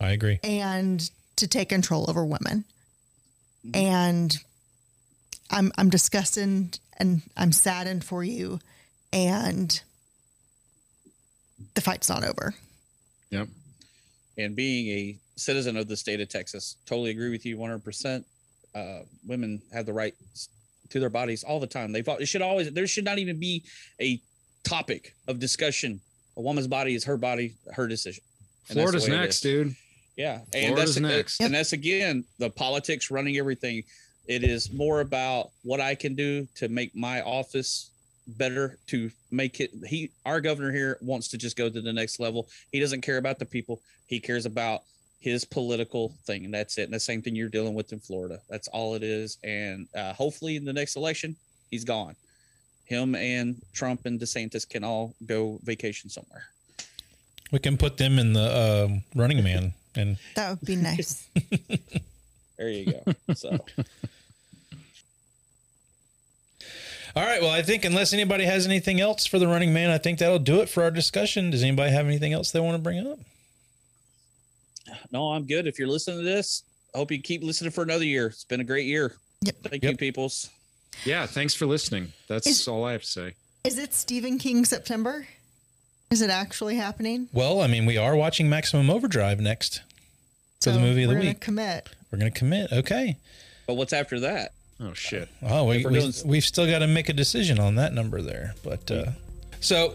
[SPEAKER 6] I agree.
[SPEAKER 9] and to take control over women. Mm-hmm. And I'm I'm disgusted and I'm saddened for you and the fight's not over.
[SPEAKER 7] Yep.
[SPEAKER 8] And being a citizen of the state of Texas, totally agree with you 100%. Uh, women have the right to their bodies all the time. They've it should always there should not even be a topic of discussion. A woman's body is her body, her decision. And that's the
[SPEAKER 7] Florida's next,
[SPEAKER 8] is.
[SPEAKER 7] dude.
[SPEAKER 8] Yeah, and
[SPEAKER 7] Florida's
[SPEAKER 8] that's
[SPEAKER 7] next.
[SPEAKER 8] and that's again the politics running everything. It is more about what I can do to make my office better to make it he our governor here wants to just go to the next level. He doesn't care about the people. He cares about his political thing and that's it. And the same thing you're dealing with in florida. That's all it is. And uh, hopefully in the next election he's gone. Him and trump and desantis can all go vacation somewhere.
[SPEAKER 6] We can put them in the um, running man and
[SPEAKER 9] That would be (laughs) nice.
[SPEAKER 8] there you go. So
[SPEAKER 6] All right. Well, I think unless anybody has anything else for the running man, I think that'll do it for our discussion. Does anybody have anything else they want to bring up?
[SPEAKER 8] no i'm good if you're listening to this i hope you keep listening for another year it's been a great year
[SPEAKER 9] yep.
[SPEAKER 8] thank you peoples
[SPEAKER 7] Yeah, thanks for listening. That's all I have to say.
[SPEAKER 9] Is it Stephen King September? Is it actually happening?
[SPEAKER 6] Well, I mean, we are watching Maximum Overdrive next for the movie of the week.
[SPEAKER 9] we're gonna
[SPEAKER 6] week.
[SPEAKER 9] Commit.
[SPEAKER 6] We're going to commit. Okay.
[SPEAKER 8] but what's after that
[SPEAKER 7] Oh shit.
[SPEAKER 6] Oh, we, we, we've still got to make a decision on that number there. But uh, so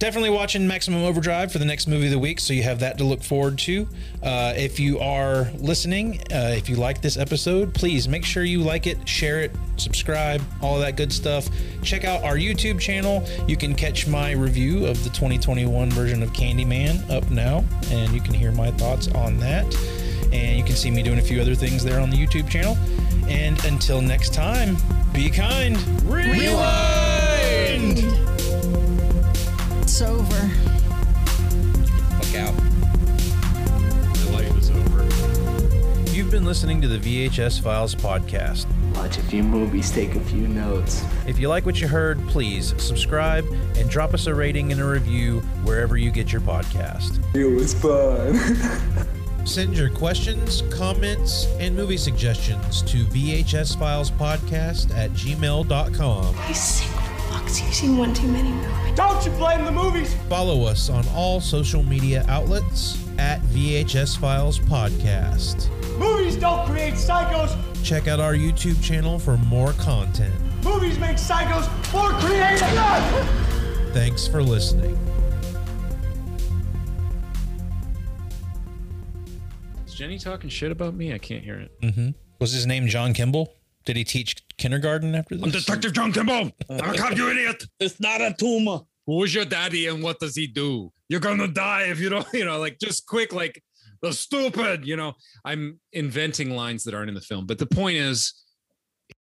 [SPEAKER 6] definitely watching Maximum Overdrive for the next movie of the week. So you have that to look forward to. Uh, if you are listening, uh, if you like this episode, please make sure you like it, share it, subscribe, all that good stuff. Check out our YouTube channel. You can catch my review of the 2021 version of Candyman up now, and you can hear my thoughts on that. And you can see me doing a few other things there on the YouTube channel. And until next time, be kind. Rewind!
[SPEAKER 1] You've been listening to the VHS Files podcast.
[SPEAKER 14] Watch a few movies, take a few notes.
[SPEAKER 1] If you like what you heard, please subscribe and drop us a rating and a review wherever you get your podcast.
[SPEAKER 14] It was fun. (laughs)
[SPEAKER 1] Send your questions, comments, and movie suggestions to VHSFilesPodcast at gmail.com.
[SPEAKER 16] You sick fucks. You've seen one too many movies.
[SPEAKER 14] Don't you blame the movies.
[SPEAKER 1] Follow us on all social media outlets at VHS Files Podcast.
[SPEAKER 14] Movies don't create psychos.
[SPEAKER 1] Check out our YouTube channel for more content.
[SPEAKER 14] Movies make psychos more creative.
[SPEAKER 1] Thanks for listening.
[SPEAKER 7] Is Jenny talking shit about me? I can't hear it.
[SPEAKER 6] Mm-hmm. Was his name John Kimble? Did he teach kindergarten after this?
[SPEAKER 13] I'm Detective John Kimble. I'm a cop, you idiot.
[SPEAKER 8] It's not a tumor.
[SPEAKER 7] Who's your daddy and what does he do?
[SPEAKER 13] You're gonna die if you don't. (laughs)
[SPEAKER 7] You know, like just quick, like the stupid, you know. I'm inventing lines that aren't in the film. But the point is,